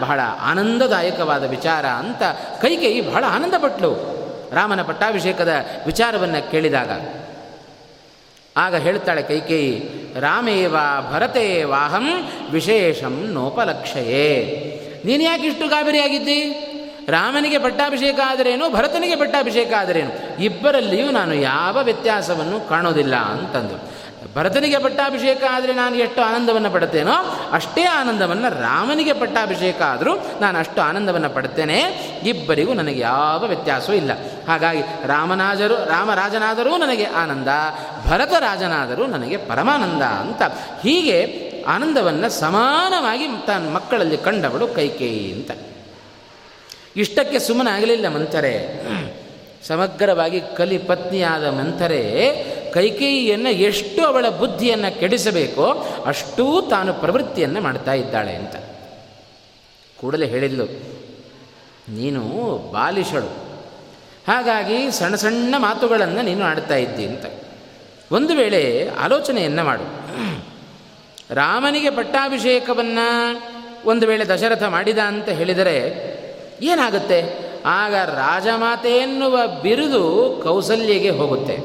ಬಹಳ ಆನಂದದಾಯಕವಾದ ವಿಚಾರ ಅಂತ ಕೈಕೇಯಿ ಬಹಳ ಆನಂದಪಟ್ಲು. ರಾಮನ ಪಟ್ಟಾಭಿಷೇಕದ ವಿಚಾರವನ್ನು ಕೇಳಿದಾಗ, ಆಗ ಹೇಳ್ತಾಳೆ ಕೈಕೇಯಿ, ರಾಮೇವ ಭರತೇವಾಹಂ ವಿಶೇಷಂ ನೋಪಲಕ್ಷಯೇ. ನೀನು ಯಾಕೆ ಇಷ್ಟು ಗಾಬರಿಯಾಗಿದ್ದಿ? ರಾಮನಿಗೆ ಪಟ್ಟಾಭಿಷೇಕ ಆದರೇನು, ಭರತನಿಗೆ ಪಟ್ಟಾಭಿಷೇಕ ಆದರೇನು? ಇಬ್ಬರಲ್ಲಿಯೂ ನಾನು ಯಾವ ವ್ಯತ್ಯಾಸವನ್ನು ಕಾಣೋದಿಲ್ಲ ಅಂತಂದು. ಭರತನಿಗೆ ಪಟ್ಟಾಭಿಷೇಕ ಆದರೆ ನಾನು ಎಷ್ಟು ಆನಂದವನ್ನು ಪಡುತ್ತೇನೋ ಅಷ್ಟೇ ಆನಂದವನ್ನು ರಾಮನಿಗೆ ಪಟ್ಟಾಭಿಷೇಕ ಆದರೂ ನಾನು ಅಷ್ಟು ಆನಂದವನ್ನು ಪಡುತ್ತೇನೆ ಇಬ್ಬರಿಗೂ ನನಗೆ ಯಾವ ವ್ಯತ್ಯಾಸವೂ ಇಲ್ಲ. ಹಾಗಾಗಿ ರಾಮನಾಜರು, ರಾಮರಾಜನಾದರೂ ನನಗೆ ಆನಂದ ಭರತ ರಾಜನಾದರೂ ನನಗೆ ಪರಮಾನಂದ ಅಂತ ಹೀಗೆ ಆನಂದವನ್ನು ಸಮಾನವಾಗಿ ತನ್ನ ಮಕ್ಕಳಲ್ಲಿ ಕಂಡವಳು ಕೈಕೇಯಿ ಅಂತ. ಇಷ್ಟಕ್ಕೆ ಸುಮ್ಮನಾಗಲಿಲ್ಲ ಮಂಥರೆ ಸಮಗ್ರವಾಗಿ ಕಲಿ ಪತ್ನಿಯಾದ ಮಂಥರೆ ಕೈಕೇಯಿಯನ್ನು ಎಷ್ಟು ಅವಳ ಬುದ್ಧಿಯನ್ನು ಕೆಡಿಸಬೇಕೋ ಅಷ್ಟೂ ತಾನು ಪ್ರವೃತ್ತಿಯನ್ನು ಮಾಡ್ತಾ ಇದ್ದಾಳೆ ಅಂತ. ಕೂಡಲೇ ಹೇಳಿದ್ಲು, ನೀನು ಬಾಲಿಷಳು ಹಾಗಾಗಿ ಸಣ್ಣ ಸಣ್ಣ ಮಾತುಗಳನ್ನು ನೀನು ಆಡ್ತಾ ಇದ್ದಿ ಅಂತ. ಒಂದು ವೇಳೆ ಆಲೋಚನೆಯನ್ನು ಮಾಡು. ರಾಮನಿಗೆ ಪಟ್ಟಾಭಿಷೇಕವನ್ನು ಒಂದು ವೇಳೆ ದಶರಥ ಮಾಡಿದ ಅಂತ ಹೇಳಿದರೆ ಏನಾಗುತ್ತೆ? ಆಗ ರಾಜಮಾತೆ ಎನ್ನುವ ಬಿರುದು ಕೌಸಲ್ಯಗೆ ಹೋಗುತ್ತೆ.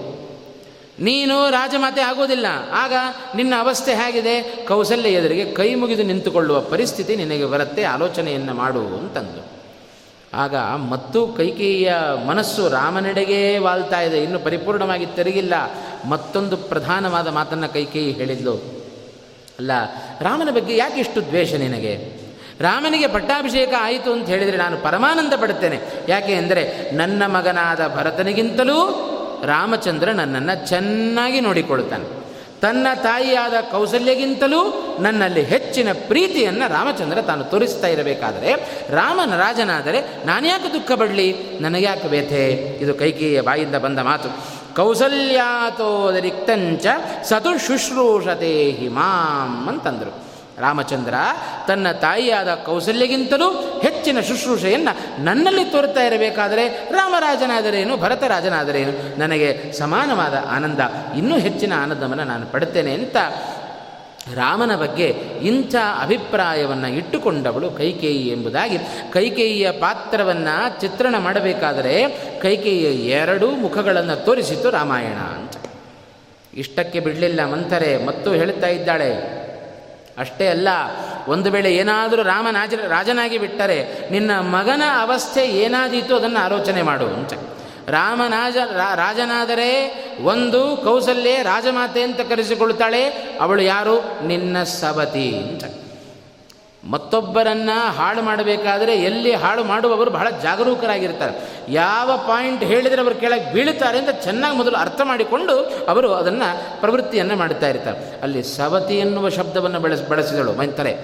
ನೀನು ರಾಜಮಾತೆ ಆಗೋದಿಲ್ಲ. ಆಗ ನಿನ್ನ ಅವಸ್ಥೆ ಹೇಗಿದೆ? ಕೌಸಲ್ಯ ಎದುರಿಗೆ ಕೈ ಮುಗಿದು ನಿಂತುಕೊಳ್ಳುವ ಪರಿಸ್ಥಿತಿ ನಿನಗೆ ಬರುತ್ತೆ, ಆಲೋಚನೆಯನ್ನು ಮಾಡು ಅಂತಂದು. ಆಗ ಮತ್ತು ಕೈಕೇಯಿಯ ಮನಸ್ಸು ರಾಮನೆಡೆಗೇ ವಾಲ್ತಾ ಇದೆ. ಇನ್ನು ಪರಿಪೂರ್ಣವಾಗಿ ತೆರಗಿಲ್ಲ. ಮತ್ತೊಂದು ಪ್ರಧಾನವಾದ ಮಾತನ್ನು ಕೈಕೇಯಿ ಹೇಳಿದ್ಲು. ಅಲ್ಲ, ರಾಮನ ಬಗ್ಗೆ ಯಾಕೆ ಇಷ್ಟು ದ್ವೇಷ ನಿನಗೆ? ರಾಮನಿಗೆ ಪಟ್ಟಾಭಿಷೇಕ ಆಯಿತು ಅಂತ ಹೇಳಿದರೆ ನಾನು ಪರಮಾನಂದ ಪಡುತ್ತೇನೆ. ಯಾಕೆ ಅಂದರೆ ನನ್ನ ಮಗನಾದ ಭರತನಿಗಿಂತಲೂ ರಾಮಚಂದ್ರ ನನ್ನನ್ನು ಚೆನ್ನಾಗಿ ನೋಡಿಕೊಳ್ಳುತ್ತಾನೆ. ತನ್ನ ತಾಯಿಯಾದ ಕೌಸಲ್ಯಗಿಂತಲೂ ನನ್ನಲ್ಲಿ ಹೆಚ್ಚಿನ ಪ್ರೀತಿಯನ್ನು ರಾಮಚಂದ್ರ ತಾನು ತೋರಿಸ್ತಾ ಇರಬೇಕಾದರೆ, ರಾಮನ ರಾಜನಾದರೆ ನಾನ್ಯಾಕೆ ದುಃಖ ಪಡಲಿ? ನನಗ್ಯಾಕೆ ವ್ಯಥೆ? ಇದು ಕೈಕೇಯ ಬಾಯಿಂದ ಬಂದ ಮಾತು. ಕೌಸಲ್ಯಾತೋದರಿಕ್ತಂಚ ಸತು ಶುಶ್ರೂಷತೆ ಹಿಮಾಂ ಅಂತಂದರು. ರಾಮಚಂದ್ರ ತನ್ನ ತಾಯಿಯಾದ ಕೌಸಲ್ಯಗಿಂತಲೂ ಹೆಚ್ಚಿನ ಶುಶ್ರೂಷೆಯನ್ನು ನನ್ನಲ್ಲಿ ತೋರ್ತಾ ಇರಬೇಕಾದರೆ ರಾಮರಾಜನಾದರೇನು, ಭರತರಾಜನಾದರೇನು? ನನಗೆ ಸಮಾನವಾದ ಆನಂದ, ಇನ್ನೂ ಹೆಚ್ಚಿನ ಆನಂದವನ್ನು ನಾನು ಪಡುತ್ತೇನೆ ಅಂತ ರಾಮನ ಬಗ್ಗೆ ಇಂಥ ಅಭಿಪ್ರಾಯವನ್ನು ಇಟ್ಟುಕೊಂಡವಳು ಕೈಕೇಯಿ ಎಂಬುದಾಗಿ. ಕೈಕೇಯಿಯ ಪಾತ್ರವನ್ನು ಚಿತ್ರಣ ಮಾಡಬೇಕಾದರೆ ಕೈಕೇಯಿಯ ಎರಡೂ ಮುಖಗಳನ್ನು ತೋರಿಸಿತು ರಾಮಾಯಣ ಅಂತ. ಇಷ್ಟಕ್ಕೆ ಬಿಡಲಿಲ್ಲ ಮಂಥರೆ, ಮತ್ತು ಹೇಳ್ತಾ ಇದ್ದಾಳೆ ಅಷ್ಟೇ ಅಲ್ಲ, ಒಂದು ವೇಳೆ ಏನಾದರೂ ರಾಮನಾಜ ರಾಜನಾಗಿ ಬಿಟ್ಟರೆ ನಿನ್ನ ಮಗನ ಅವಸ್ಥೆ ಏನಾದೀತು ಅದನ್ನು ಆಲೋಚನೆ ಮಾಡು ಅಂತ. ರಾಮನಾಜ ರಾಜನಾದರೆ ಒಂದು ಕೌಸಲ್ಯ ರಾಜಮಾತೆ ಅಂತ ಕರೆಸಿಕೊಳ್ತಾಳೆ, ಅವಳು ಯಾರು? ನಿನ್ನ ಸವತಿ ಅಂತ. ಮತ್ತೊಬ್ಬರನ್ನು ಹಾಳು ಮಾಡಬೇಕಾದರೆ ಎಲ್ಲಿ ಹಾಳು ಮಾಡುವವರು ಬಹಳ ಜಾಗರೂಕರಾಗಿರ್ತಾರೆ. ಯಾವ ಪಾಯಿಂಟ್ ಹೇಳಿದರೆ ಅವರು ಕೆಳಗೆ ಬೀಳುತ್ತಾರೆ ಅಂತ ಚೆನ್ನಾಗಿ ಮೊದಲು ಅರ್ಥ ಮಾಡಿಕೊಂಡು ಅವರು ಅದನ್ನು ಪ್ರವೃತ್ತಿಯನ್ನು ಮಾಡ್ತಾ ಇರ್ತಾರೆ. ಅಲ್ಲಿ ಸವತಿ ಎನ್ನುವ ಶಬ್ದವನ್ನು ಬಳಸಿ, ಬಳಸಿದಳು. ಮೈಂತಾರೆ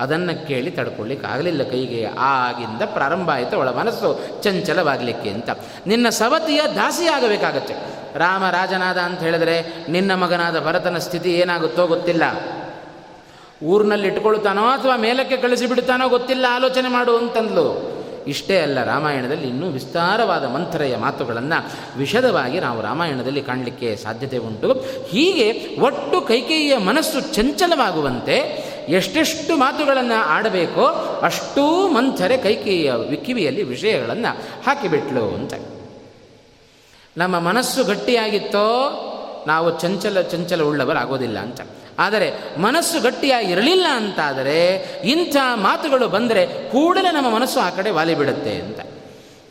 ಅದನ್ನು ಕೇಳಿ ತಡ್ಕೊಳ್ಳಿಕ್ಕೆ ಆಗಲಿಲ್ಲ ಕೈಗೆ. ಆಗಿಂದ ಪ್ರಾರಂಭ ಆಯಿತು ಅವಳ ಮನಸ್ಸು ಚಂಚಲವಾಗಲಿಕ್ಕೆ ಅಂತ. ನಿನ್ನ ಸವತಿಯ ದಾಸಿಯಾಗಬೇಕಾಗತ್ತೆ ರಾಮ ರಾಜನಾದ ಅಂತ ಹೇಳಿದರೆ ನಿನ್ನ ಮಗನಾದ ಭರತನ ಸ್ಥಿತಿ ಏನಾಗುತ್ತೋ ಗೊತ್ತಿಲ್ಲ. ಊರಿನಲ್ಲಿ ಇಟ್ಕೊಳ್ತಾನೋ ಅಥವಾ ಮೇಲಕ್ಕೆ ಕಳಿಸಿಬಿಡ್ತಾನೋ ಗೊತ್ತಿಲ್ಲ, ಆಲೋಚನೆ ಮಾಡು ಅಂತಂದ್ಲು. ಇಷ್ಟೇ ಅಲ್ಲ, ರಾಮಾಯಣದಲ್ಲಿ ಇನ್ನೂ ವಿಸ್ತಾರವಾದ ಮಂಥರೆಯ ಮಾತುಗಳನ್ನು ವಿಶದವಾಗಿ ನಾವು ರಾಮಾಯಣದಲ್ಲಿ ಕಾಣಲಿಕ್ಕೆ ಸಾಧ್ಯತೆ ಉಂಟು. ಹೀಗೆ ಒಟ್ಟು ಕೈಕೇಯಿಯ ಮನಸ್ಸು ಚಂಚಲವಾಗುವಂತೆ ಎಷ್ಟೆಷ್ಟು ಮಾತುಗಳನ್ನು ಆಡಬೇಕೋ ಅಷ್ಟೂ ಮಂಥರೆ ಕೈಕೇಯಿಯ ಕಿವಿಯಲ್ಲಿ ವಿಷಯಗಳನ್ನು ಹಾಕಿಬಿಟ್ಲು ಅಂತ. ನಮ್ಮ ಮನಸ್ಸು ಗಟ್ಟಿಯಾಗಿತ್ತೋ ನಾವು ಚಂಚಲ ಚಂಚಲ ಉಳ್ಳವರಾಗೋದಿಲ್ಲ ಅಂತ. ಆದರೆ ಮನಸ್ಸು ಗಟ್ಟಿಯಾಗಿ ಇರಲಿಲ್ಲ ಅಂತಾದರೆ ಇಂಥ ಮಾತುಗಳು ಬಂದರೆ ಕೂಡಲೇ ನಮ್ಮ ಮನಸ್ಸು ಆ ಕಡೆ ವಾಲಿಬಿಡುತ್ತೆ ಅಂತ.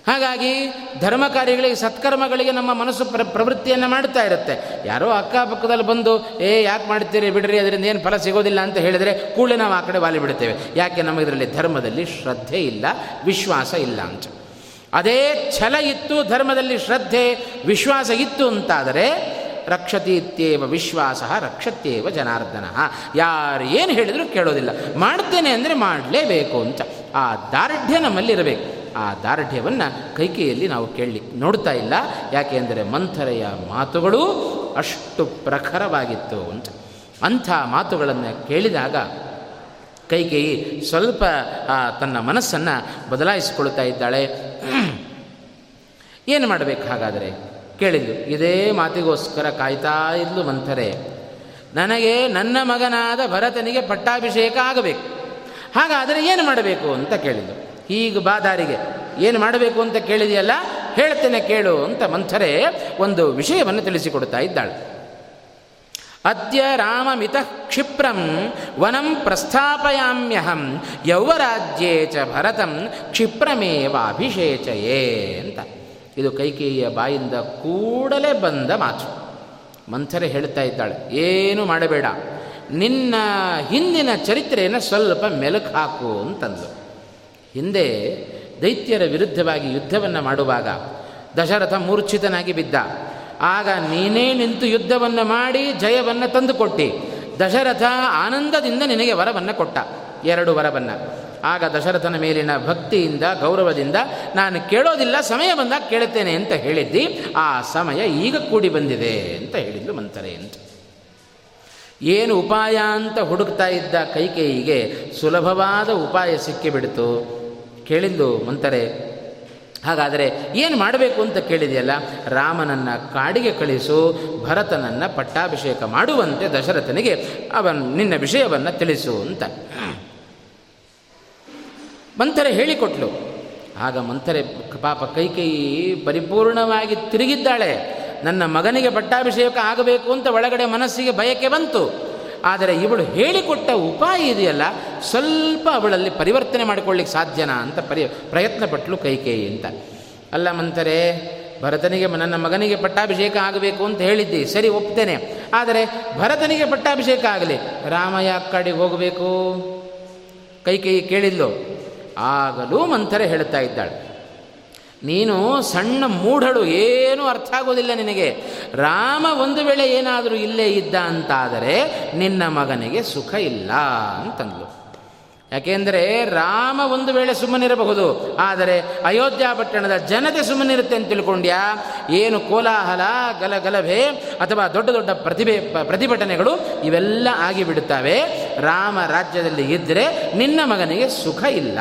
ಹಾಗಾಗಿ ಧರ್ಮ ಕಾರ್ಯಗಳಿಗೆ, ಸತ್ಕರ್ಮಗಳಿಗೆ ನಮ್ಮ ಮನಸ್ಸು ಪ್ರ, ಪ್ರವೃತ್ತಿಯನ್ನು ಮಾಡ್ತಾ ಇರುತ್ತೆ. ಯಾರೋ ಅಕ್ಕಪಕ್ಕದಲ್ಲಿ ಬಂದು, ಏ, ಯಾಕೆ ಮಾಡ್ತೀರಿ, ಬಿಡ್ರಿ, ಅದರಿಂದ ಏನು ಫಲ ಸಿಗೋದಿಲ್ಲ ಅಂತ ಹೇಳಿದರೆ ಕೂಡಲೇ ನಾವು ಆ ಕಡೆ ವಾಲಿ ಬಿಡುತ್ತೇವೆ. ಯಾಕೆ ನಮಗಿದರಲ್ಲಿ ಧರ್ಮದಲ್ಲಿ ಶ್ರದ್ಧೆ ಇಲ್ಲ, ವಿಶ್ವಾಸ ಇಲ್ಲ ಅಂತ. ಅದೇ ಛಲ ಇತ್ತು, ಧರ್ಮದಲ್ಲಿ ಶ್ರದ್ಧೆ, ವಿಶ್ವಾಸ ಇತ್ತು ಅಂತಾದರೆ ರಕ್ಷತಿ ಇತ್ಯೇವ ವಿಶ್ವಾಸ ರಕ್ಷತ್ಯೇವ ಜನಾರ್ದನ. ಯಾರು ಏನು ಹೇಳಿದರೂ ಕೇಳೋದಿಲ್ಲ. ಮಾಡ್ತೇನೆ ಅಂದರೆ ಮಾಡಲೇಬೇಕು ಅಂತ. ಆ ದಾರ್ಢ್ಯ ನಮ್ಮಲ್ಲಿರಬೇಕು. ಆ ದಾರ್ಢ್ಯವನ್ನು ಕೈಕೆಯಲ್ಲಿ ನಾವು ಕೇಳಲಿ ನೋಡ್ತಾ ಇಲ್ಲ. ಯಾಕೆಂದರೆ ಮಂಥರೆಯ ಮಾತುಗಳು ಅಷ್ಟು ಪ್ರಖರವಾಗಿತ್ತು ಅಂತ. ಅಂಥ ಮಾತುಗಳನ್ನು ಕೇಳಿದಾಗ ಕೈಕೇಯಿ ಸ್ವಲ್ಪ ತನ್ನ ಮನಸ್ಸನ್ನು ಬದಲಾಯಿಸಿಕೊಳ್ತಾ ಇದ್ದಾಳೆ. <clears throat> ಏನು ಮಾಡಬೇಕು ಹಾಗಾದರೆ? ಕೇಳಿದ್ದು ಇದೇ ಮಾತಿಗೋಸ್ಕರ ಕಾಯ್ತಾ ಇದ್ಲು ಮಂಥರೆ, ನನಗೆ ನನ್ನ ಮಗನಾದ ಭರತನಿಗೆ ಪಟ್ಟಾಭಿಷೇಕ ಆಗಬೇಕು, ಹಾಗಾದರೆ ಏನು ಮಾಡಬೇಕು ಅಂತ ಕೇಳಿದ್ದು ಈಗ ಬಾದಾರಿಗೆ, ಏನು ಮಾಡಬೇಕು ಅಂತ ಕೇಳಿದೆಯಲ್ಲ, ಹೇಳ್ತೇನೆ ಕೇಳು ಅಂತ ಮಂಥರೆ ಒಂದು ವಿಷಯವನ್ನು ತಿಳಿಸಿಕೊಡ್ತಾ ಇದ್ದಾಳೆ. ಅದ್ಯ ರಾಮಮಿತ ಕ್ಷಿಪ್ರಂ ವನಂ ಪ್ರಸ್ಥಾಪಯಾಮ್ಯಹಂ, ಯೌವರಾಜ್ಯೇ ಚ ಭರತಂ ಕ್ಷಿಪ್ರಮೇವಾಭಿಷೇಚಯೇ ಅಂತ. ಇದು ಕೈಕೇಯಿಯ ಬಾಯಿಂದ ಕೂಡಲೇ ಬಂದ ಮಾತು. ಮಂಥರೆ ಹೇಳ್ತಾ ಇದ್ದಾಳೆ, ಏನು ಮಾಡಬೇಡ. ನಿನ್ನ ಹಿಂದಿನ ಚರಿತ್ರೆಯನ್ನು ಸ್ವಲ್ಪ ಮೆಲುಕು ಹಾಕು ಅಂತಂದು ಹಿಂದೆ ದೈತ್ಯರ ವಿರುದ್ಧವಾಗಿ ಯುದ್ಧವನ್ನು ಮಾಡುವಾಗ ದಶರಥ ಮೂರ್ಛಿತನಾಗಿ ಬಿದ್ದ. ಆಗ ನೀನೇ ನಿಂತು ಯುದ್ಧವನ್ನು ಮಾಡಿ ಜಯವನ್ನು ತಂದುಕೊಟ್ಟಿ. ದಶರಥ ಆನಂದದಿಂದ ನಿನಗೆ ವರವನ್ನು ಕೊಟ್ಟ. ಎರಡು ವರವನ್ನು. ಆಗ ದಶರಥನ ಮೇಲಿನ ಭಕ್ತಿಯಿಂದ, ಗೌರವದಿಂದ ನಾನು ಕೇಳೋದಿಲ್ಲ, ಸಮಯ ಬಂದಾಗ ಕೇಳುತ್ತೇನೆ ಅಂತ ಹೇಳಿದ್ದಿ. ಆ ಸಮಯ ಈಗ ಕೂಡಿ ಬಂದಿದೆ ಅಂತ ಹೇಳಿದ್ಲು ಮಂತರೇ ಅಂತ. ಏನು ಉಪಾಯ ಅಂತ ಹುಡುಕ್ತಾ ಇದ್ದ ಕೈಕೇಯಿಗೆ ಸುಲಭವಾದ ಉಪಾಯ ಸಿಕ್ಕಿಬಿಡ್ತು. ಕೇಳಿದ್ದು ಮಂತರೆ, ಹಾಗಾದರೆ ಏನು ಮಾಡಬೇಕು ಅಂತ ಕೇಳಿದೆಯಲ್ಲ? ರಾಮನನ್ನು ಕಾಡಿಗೆ ಕಳಿಸು, ಭರತನನ್ನು ಪಟ್ಟಾಭಿಷೇಕ ಮಾಡುವಂತೆ ದಶರಥನಿಗೆ ಅವನ್ ನಿನ್ನ ವಿಷಯವನ್ನು ತಿಳಿಸು ಅಂತ. ಮಂಥರೆ ಹೇಳಿಕೊಟ್ಲು. ಆಗ ಮಂಥರೆ ಪಾಪ ಕೈಕೈ ಪರಿಪೂರ್ಣವಾಗಿ ತಿರುಗಿದ್ದಾಳೆ. ನನ್ನ ಮಗನಿಗೆ ಪಟ್ಟಾಭಿಷೇಕ ಆಗಬೇಕು ಅಂತ ಒಳಗಡೆ ಮನಸ್ಸಿಗೆ ಬಯಕೆ ಬಂತು. ಆದರೆ ಇವಳು ಹೇಳಿಕೊಟ್ಟ ಉಪಾಯ ಇದೆಯಲ್ಲ, ಸ್ವಲ್ಪ ಅವಳಲ್ಲಿ ಪರಿವರ್ತನೆ ಮಾಡಿಕೊಳ್ಳಿಕ್ಕೆ ಸಾಧ್ಯನಾ ಅಂತ ಪರಿ ಪ್ರಯತ್ನ ಪಟ್ಟಳು ಕೈಕೇಯಿ ಅಂತ. ಅಲ್ಲ ಮಂತರೆ ಭರತನಿಗೆ ನನ್ನ ಮಗನಿಗೆ ಪಟ್ಟಾಭಿಷೇಕ ಆಗಬೇಕು ಅಂತ ಹೇಳಿದ್ದಿ. ಸರಿ, ಒಪ್ತೇನೆ. ಆದರೆ ಭರತನಿಗೆ ಪಟ್ಟಾಭಿಷೇಕ ಆಗಲಿ. ರಾಮಯ್ಯ ಕಾಡಿಗೆ ಹೋಗಬೇಕು. ಕೈಕೇಯಿ ಕೇಳಿದ್ಲು. ಆಗಲೂ ಮಂಥರೆ ಹೇಳ್ತಾ ಇದ್ದಾಳೆ. ನೀನು ಸಣ್ಣ ಮೂಢಳು, ಏನೂ ಅರ್ಥ ಆಗೋದಿಲ್ಲ ನಿನಗೆ. ರಾಮ ಒಂದು ವೇಳೆ ಏನಾದರೂ ಇಲ್ಲೇ ಇದ್ದ ಅಂತಾದರೆ ನಿನ್ನ ಮಗನಿಗೆ ಸುಖ ಇಲ್ಲ ಅಂತಂದ್ಲು. ಯಾಕೆಂದರೆ ರಾಮ ಒಂದು ವೇಳೆ ಸುಮ್ಮನಿರಬಹುದು, ಆದರೆ ಅಯೋಧ್ಯ ಪಟ್ಟಣದ ಜನತೆ ಸುಮ್ಮನಿರುತ್ತೆ ಅಂತ ತಿಳ್ಕೊಂಡ್ಯಾ? ಏನು ಕೋಲಾಹಲ, ಗಲಗಲಭೆ ಅಥವಾ ದೊಡ್ಡ ದೊಡ್ಡ ಪ್ರತಿಭೆ, ಪ್ರತಿಭಟನೆಗಳು ಇವೆಲ್ಲ ಆಗಿಬಿಡುತ್ತವೆ. ರಾಮ ರಾಜ್ಯದಲ್ಲಿ ಇದ್ದರೆ ನಿನ್ನ ಮಗನಿಗೆ ಸುಖ ಇಲ್ಲ.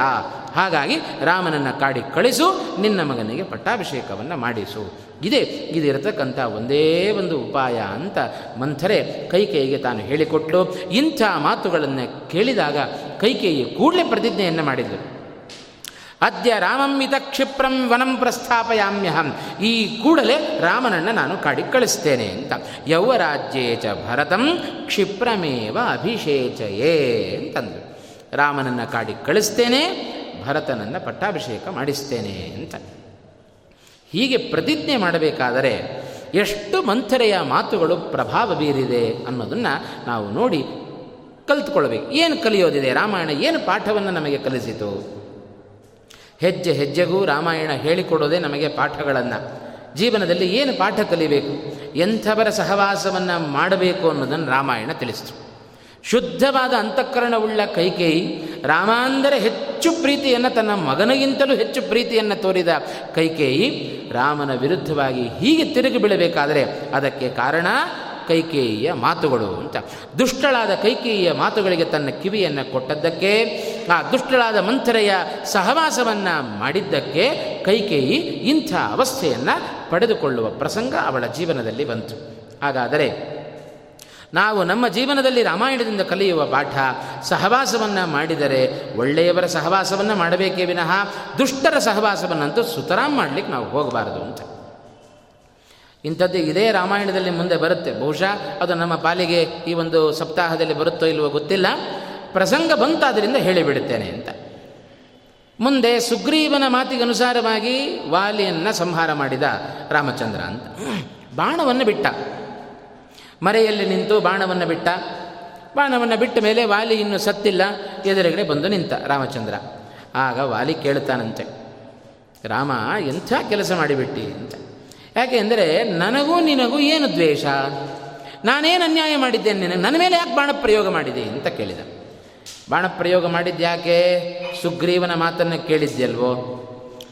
ಹಾಗಾಗಿ ರಾಮನನ್ನು ಕಾಡಿ ಕಳಿಸು, ನಿನ್ನ ಮಗನಿಗೆ ಪಟ್ಟಾಭಿಷೇಕವನ್ನು ಮಾಡಿಸು. ಇದೇ ಇದಿರತಕ್ಕಂಥ ಒಂದೇ ಒಂದು ಉಪಾಯ ಅಂತ ಮಂಥರೆ ಕೈಕೇಯಿಗೆ ತಾನು ಹೇಳಿಕೊಟ್ಟು ಇಂಥ ಮಾತುಗಳನ್ನು ಕೇಳಿದಾಗ ಕೈಕೇಯಿ ಕೂಡಲೇ ಪ್ರತಿಜ್ಞೆಯನ್ನು ಮಾಡಿದ್ಲು. ಅದ್ಯ ರಾಮಂಮಿತ ಕ್ಷಿಪ್ರಂ ವನಂ ಪ್ರಸ್ಥಾಪಯಾಮ್ಯಹಂ. ಈ ಕೂಡಲೇ ರಾಮನನ್ನು ನಾನು ಕಾಡಿ ಕಳಿಸ್ತೇನೆ ಅಂತ. ಯೌವರಾಜ್ಯೇ ಚ ಭರತಂ ಕ್ಷಿಪ್ರಮೇವ ಅಭಿಷೇಚಯೇ ಅಂತಂದರು ರಾಮನನ್ನು ಕಾಡಿ ಕಳಿಸ್ತೇನೆ ಭರತನನ್ನು ಪಟ್ಟಾಭಿಷೇಕ ಮಾಡಿಸ್ತೇನೆ ಅಂತ. ಹೀಗೆ ಪ್ರತಿಜ್ಞೆ ಮಾಡಬೇಕಾದರೆ ಎಷ್ಟು ಮಂಥರೆಯ ಮಾತುಗಳು ಪ್ರಭಾವ ಬೀರಿದೆ ಅನ್ನೋದನ್ನು ನಾವು ನೋಡಿ ಕಲಿತ್ಕೊಳ್ಬೇಕು. ಏನು ಕಲಿಯೋದಿದೆ? ರಾಮಾಯಣ ಏನು ಪಾಠವನ್ನು ನಮಗೆ ಕಲಿಸಿತು? ಹೆಜ್ಜೆ ಹೆಜ್ಜೆಗೂ ರಾಮಾಯಣ ಹೇಳಿಕೊಡೋದೇ ನಮಗೆ ಪಾಠಗಳನ್ನು. ಜೀವನದಲ್ಲಿ ಏನು ಪಾಠ ಕಲಿಬೇಕು? ಎಂಥವರ ಸಹವಾಸವನ್ನು ಮಾಡಬೇಕು ಅನ್ನೋದನ್ನು ರಾಮಾಯಣ ತಿಳಿಸಿತು. ಶುದ್ಧವಾದ ಅಂತಃಕರಣವುಳ್ಳ ಕೈಕೇಯಿ ರಾಮಾಂದರೆ ಹೆಚ್ಚು ಪ್ರೀತಿಯನ್ನು ತನ್ನ ಮಗನಿಗಿಂತಲೂ ಹೆಚ್ಚು ಪ್ರೀತಿಯನ್ನು ತೋರಿದ ಕೈಕೇಯಿ ರಾಮನ ವಿರುದ್ಧವಾಗಿ ಹೀಗೆ ತಿರುಗಿ ಬೀಳಬೇಕಾದರೆ ಅದಕ್ಕೆ ಕಾರಣ ಕೈಕೇಯಿಯ ಮಾತುಗಳು ಅಂತ. ದುಷ್ಟಳಾದ ಕೈಕೇಯಿಯ ಮಾತುಗಳಿಗೆ ತನ್ನ ಕಿವಿಯನ್ನು ಕೊಟ್ಟದ್ದಕ್ಕೆ, ಆ ದುಷ್ಟಳಾದ ಮಂಥರೆಯ ಸಹವಾಸವನ್ನು ಮಾಡಿದ್ದಕ್ಕೆ ಕೈಕೇಯಿ ಇಂಥ ಅವಸ್ಥೆಯನ್ನು ಪಡೆದುಕೊಳ್ಳುವ ಪ್ರಸಂಗ ಅವಳ ಜೀವನದಲ್ಲಿ ಬಂತು. ಹಾಗಾದರೆ ನಾವು ನಮ್ಮ ಜೀವನದಲ್ಲಿ ರಾಮಾಯಣದಿಂದ ಕಲಿಯುವ ಪಾಠ ಸಹವಾಸವನ್ನು ಮಾಡಿದರೆ ಒಳ್ಳೆಯವರ ಸಹವಾಸವನ್ನು ಮಾಡಬೇಕೇ ವಿನಃ ದುಷ್ಟರ ಸಹವಾಸವನ್ನಂತೂ ಸುತರಾಮ್ ಮಾಡಲಿಕ್ಕೆ ನಾವು ಹೋಗಬಾರದು ಅಂತ. ಇಂಥದ್ದು ಇದೇ ರಾಮಾಯಣದಲ್ಲಿ ಮುಂದೆ ಬರುತ್ತೆ. ಬಹುಶಃ ಅದು ನಮ್ಮ ಪಾಲಿಗೆ ಈ ಒಂದು ಸಪ್ತಾಹದಲ್ಲಿ ಬರುತ್ತೋ ಇಲ್ವೋ ಗೊತ್ತಿಲ್ಲ. ಪ್ರಸಂಗ ಬಂತಾದ್ದರಿಂದ ಹೇಳಿಬಿಡುತ್ತೇನೆ ಅಂತ. ಮುಂದೆ ಸುಗ್ರೀವನ ಮಾತಿಗನುಸಾರವಾಗಿ ವಾಲಿಯನ್ನು ಸಂಹಾರ ಮಾಡಿದ ರಾಮಚಂದ್ರ ಅಂತ. ಬಾಣವನ್ನು ಬಿಟ್ಟ. ಮರೆಯಲ್ಲಿ ನಿಂತು ಬಾಣವನ್ನು ಬಿಟ್ಟ. ಬಾಣವನ್ನು ಬಿಟ್ಟ ಮೇಲೆ ವಾಲಿ ಇನ್ನು ಸತ್ತಿಲ್ಲ. ಎದುರುಗಡೆ ಬಂದು ನಿಂತ ರಾಮಚಂದ್ರ. ಆಗ ವಾಲಿ ಕೇಳ್ತಾನಂತೆ ರಾಮ, ಎಂಥ ಕೆಲಸ ಮಾಡಿಬಿಟ್ಟಿ? ಅಂತ. ಯಾಕೆ ಅಂದರೆ, ನನಗೂ ನಿನಗೂ ಏನು ದ್ವೇಷ? ನಾನೇನು ಅನ್ಯಾಯ ಮಾಡಿದ್ದೇನೆ? ನಿನಗೆ ನನ್ನ ಮೇಲೆ ಯಾಕೆ ಬಾಣ ಪ್ರಯೋಗ ಮಾಡಿದೆ? ಅಂತ ಕೇಳಿದ. ಬಾಣ ಪ್ರಯೋಗ ಮಾಡಿದ್ಯಾಕೆ? ಸುಗ್ರೀವನ ಮಾತನ್ನು ಕೇಳಿದ್ಯಲ್ವೋ?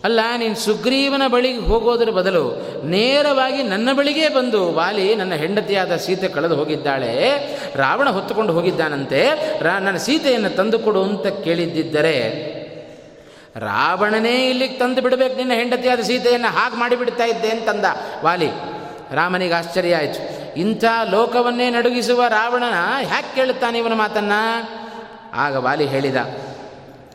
ಅಲ್ಲ, ನೀನು ಸುಗ್ರೀವನ ಬಳಿಗೆ ಹೋಗೋದ್ರ ಬದಲು ನೇರವಾಗಿ ನನ್ನ ಬಳಿಗೆ ಬಂದು ವಾಲಿ ನನ್ನ ಹೆಂಡತಿಯಾದ ಸೀತೆ ಕಳೆದು ಹೋಗಿದ್ದಾಳೆ, ರಾವಣ ಹೊತ್ತುಕೊಂಡು ಹೋಗಿದ್ದಾನಂತೆ, ರಾ, ನನ್ನ ಸೀತೆಯನ್ನು ತಂದುಕೊಡು ಅಂತ ಕೇಳಿದ್ದಿದ್ದರೆ, ರಾವಣನೇ ಇಲ್ಲಿಗೆ ತಂದು ಬಿಡಬೇಕು, ನಿನ್ನ ಹೆಂಡತಿಯಾದ ಸೀತೆಯನ್ನು ಹಾಗೆ ಮಾಡಿಬಿಡ್ತಾ ಇದ್ದೆ ಅಂತಂದ ವಾಲಿ. ರಾಮನಿಗೆ ಆಶ್ಚರ್ಯ ಆಯಿತು. ಇಂಥ ಲೋಕವನ್ನೇ ನಡುಗಿಸುವ ರಾವಣನ ಹ್ಯಾಕೆ ಕೇಳುತ್ತಾನೆ ಇವನ ಮಾತನ್ನು? ಆಗ ವಾಲಿ ಹೇಳಿದ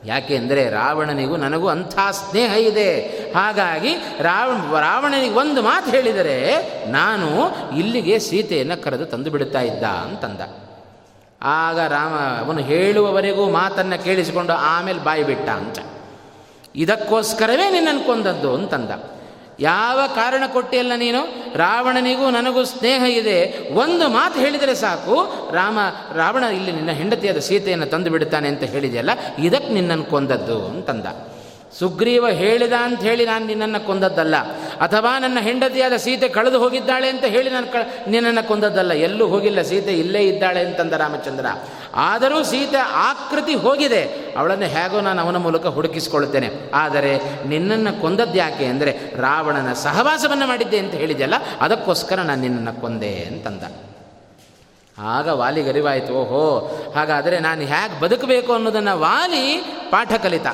ಯಾಕೆ ಅಂದರೆ ರಾವಣನಿಗೂ ನನಗೂ ಅಂಥ ಸ್ನೇಹ ಇದೆ. ಹಾಗಾಗಿ ರಾವ ರಾವಣನಿಗೆ ಒಂದು ಮಾತು ಹೇಳಿದರೆ, ನಾನು ಇಲ್ಲಿಗೆ ಸೀತೆಯನ್ನು ಕರೆದು ತಂದು ಬಿಡುತ್ತಾ ಇದ್ದ ಅಂತಂದ. ಆಗ ರಾಮ ಅವನು ಹೇಳುವವರೆಗೂ ಮಾತನ್ನು ಕೇಳಿಸಿಕೊಂಡು ಆಮೇಲೆ ಬಾಯಿ ಬಿಟ್ಟ ಅಂತ. ಇದಕ್ಕೋಸ್ಕರವೇ ನಿನ್ನನ್ನು ಕೊಂದದ್ದು ಅಂತಂದ. ಯಾವ ಕಾರಣ ಕೊಟ್ಟಿಲ್ಲ ನೀನು? ರಾವಣನಿಗೂ ನನಗೂ ಸ್ನೇಹ ಇದೆ. ಒಂದು ಮಾತು ಹೇಳಿದರೆ ಸಾಕು. ರಾಮ, ರಾವಣ ಇಲ್ಲಿ ನಿನ್ನ ಹೆಂಡತಿಯಾದ ಸೀತೆಯನ್ನು ತಂದು ಬಿಡುತ್ತಾನೆ ಅಂತ ಹೇಳಿದೆಯಲ್ಲ? ಇದಕ್ಕೆ ನಿನ್ನನ್ನು ಕೊಂದದ್ದು ಅಂತಂದ. ಸುಗ್ರೀವ ಹೇಳಿದ ಅಂತ ಹೇಳಿ ನಾನು ನಿನ್ನನ್ನು ಕೊಂದದ್ದಲ್ಲ. ಅಥವಾ ನನ್ನ ಹೆಂಡತಿಯಾದ ಸೀತೆ ಕಳೆದು ಹೋಗಿದ್ದಾಳೆ ಅಂತ ಹೇಳಿ ನಾನು ಕ ನಿನ್ನನ್ನು ಕೊಂದದ್ದಲ್ಲ. ಎಲ್ಲೂ ಹೋಗಿಲ್ಲ, ಸೀತೆ ಇಲ್ಲೇ ಇದ್ದಾಳೆ ಅಂತಂದ ರಾಮಚಂದ್ರ. ಆದರೂ ಸೀತೆ ಆಕೃತಿ ಹೋಗಿದೆ. ಅವಳನ್ನು ಹೇಗೋ ನಾನು ಅವನ ಮೂಲಕ ಹುಡುಕಿಸಿಕೊಳ್ಳುತ್ತೇನೆ ಆದರೆ ನಿನ್ನನ್ನು ಕೊಂದದ್ದು ಯಾಕೆ ಅಂದರೆ ರಾವಣನ ಸಹವಾಸವನ್ನು ಮಾಡಿದ್ದೆ ಅಂತ ಹೇಳಿದೆಯಲ್ಲ, ಅದಕ್ಕೋಸ್ಕರ ನಾನು ನಿನ್ನನ್ನು ಕೊಂದೆ ಅಂತಂದ. ಆಗ ವಾಲಿ ಗರಿವಾಯಿತು ಓಹೋ, ಹಾಗಾದರೆ ನಾನು ಹೇಗೆ ಬದುಕಬೇಕು ಅನ್ನೋದನ್ನು ವಾಲಿ ಪಾಠ ಕಲಿತ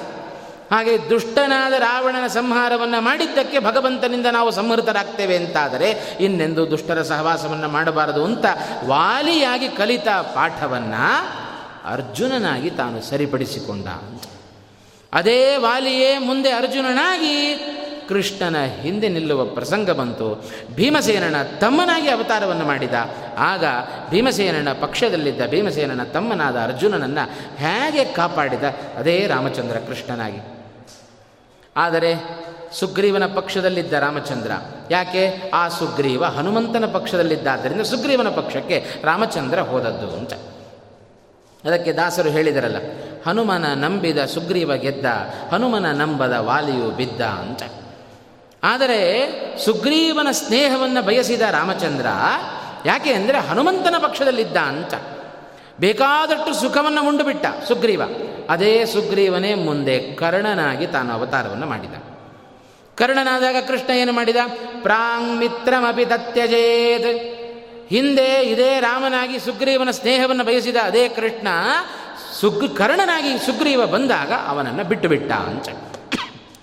ಹಾಗೆ ದುಷ್ಟನಾದ ರಾವಣನ ಸಂಹಾರವನ್ನು ಮಾಡಿದ್ದಕ್ಕೆ ಭಗವಂತನಿಂದ ನಾವು ಸಂಹೃತರಾಗ್ತೇವೆ ಅಂತಾದರೆ ಇನ್ನೆಂದು ದುಷ್ಟರ ಸಹವಾಸವನ್ನು ಮಾಡಬಾರದು ಅಂತ ವಾಲಿಯಾಗಿ ಕಲಿತ ಪಾಠವನ್ನು ಅರ್ಜುನನಾಗಿ ತಾನು ಸರಿಪಡಿಸಿಕೊಂಡ. ಅದೇ ವಾಲಿಯೇ ಮುಂದೆ ಅರ್ಜುನನಾಗಿ ಕೃಷ್ಣನ ಹಿಂದೆ ನಿಲ್ಲುವ ಪ್ರಸಂಗ ಬಂತು. ಭೀಮಸೇನನ ತಮ್ಮನಾಗಿ ಅವತಾರವನ್ನು ಮಾಡಿದ. ಆಗ ಭೀಮಸೇನನ ಪಕ್ಷದಲ್ಲಿದ್ದ ಭೀಮಸೇನನ ತಮ್ಮನಾದ ಅರ್ಜುನನನ್ನು ಹೇಗೆ ಕಾಪಾಡಿದ? ಅದೇ ರಾಮಚಂದ್ರ ಕೃಷ್ಣನಾಗಿ. ಆದರೆ ಸುಗ್ರೀವನ ಪಕ್ಷದಲ್ಲಿದ್ದ ರಾಮಚಂದ್ರ. ಯಾಕೆ? ಆ ಸುಗ್ರೀವ ಹನುಮಂತನ ಪಕ್ಷದಲ್ಲಿದ್ದಾದ್ದರಿಂದ ಸುಗ್ರೀವನ ಪಕ್ಷಕ್ಕೆ ರಾಮಚಂದ್ರ ಹೋದದ್ದು ಅಂತ. ಅದಕ್ಕೆ ದಾಸರು ಹೇಳಿದರಲ್ಲ, ಹನುಮನ ನಂಬಿದ ಸುಗ್ರೀವ ಗೆದ್ದ, ಹನುಮನ ನಂಬದ ವಾಲಿಯು ಬಿದ್ದ ಅಂತ. ಆದರೆ ಸುಗ್ರೀವನ ಸ್ನೇಹವನ್ನು ಬಯಸಿದ ರಾಮಚಂದ್ರ ಯಾಕೆ ಅಂದರೆ ಹನುಮಂತನ ಪಕ್ಷದಲ್ಲಿದ್ದ ಅಂತ. ಬೇಕಾದಷ್ಟು ಸುಖವನ್ನು ಉಂಡುಬಿಟ್ಟ ಸುಗ್ರೀವ. ಅದೇ ಸುಗ್ರೀವನೇ ಮುಂದೆ ಕರ್ಣನಾಗಿ ತಾನು ಅವತಾರವನ್ನು ಮಾಡಿದ. ಕರ್ಣನಾದಾಗ ಕೃಷ್ಣ ಏನು ಮಾಡಿದ? ಪ್ರಾಂಗ್ ಮಿತ್ರಮಪಿ ತತ್ಯಜೇತ್. ಹಿಂದೆ ಇದೇ ರಾಮನಾಗಿ ಸುಗ್ರೀವನ ಸ್ನೇಹವನ್ನು ಬಯಸಿದ ಅದೇ ಕೃಷ್ಣ ಸುಗ್ ಕರ್ಣನಾಗಿ ಸುಗ್ರೀವ ಬಂದಾಗ ಅವನನ್ನು ಬಿಟ್ಟು ಬಿಟ್ಟ ಅಂಚ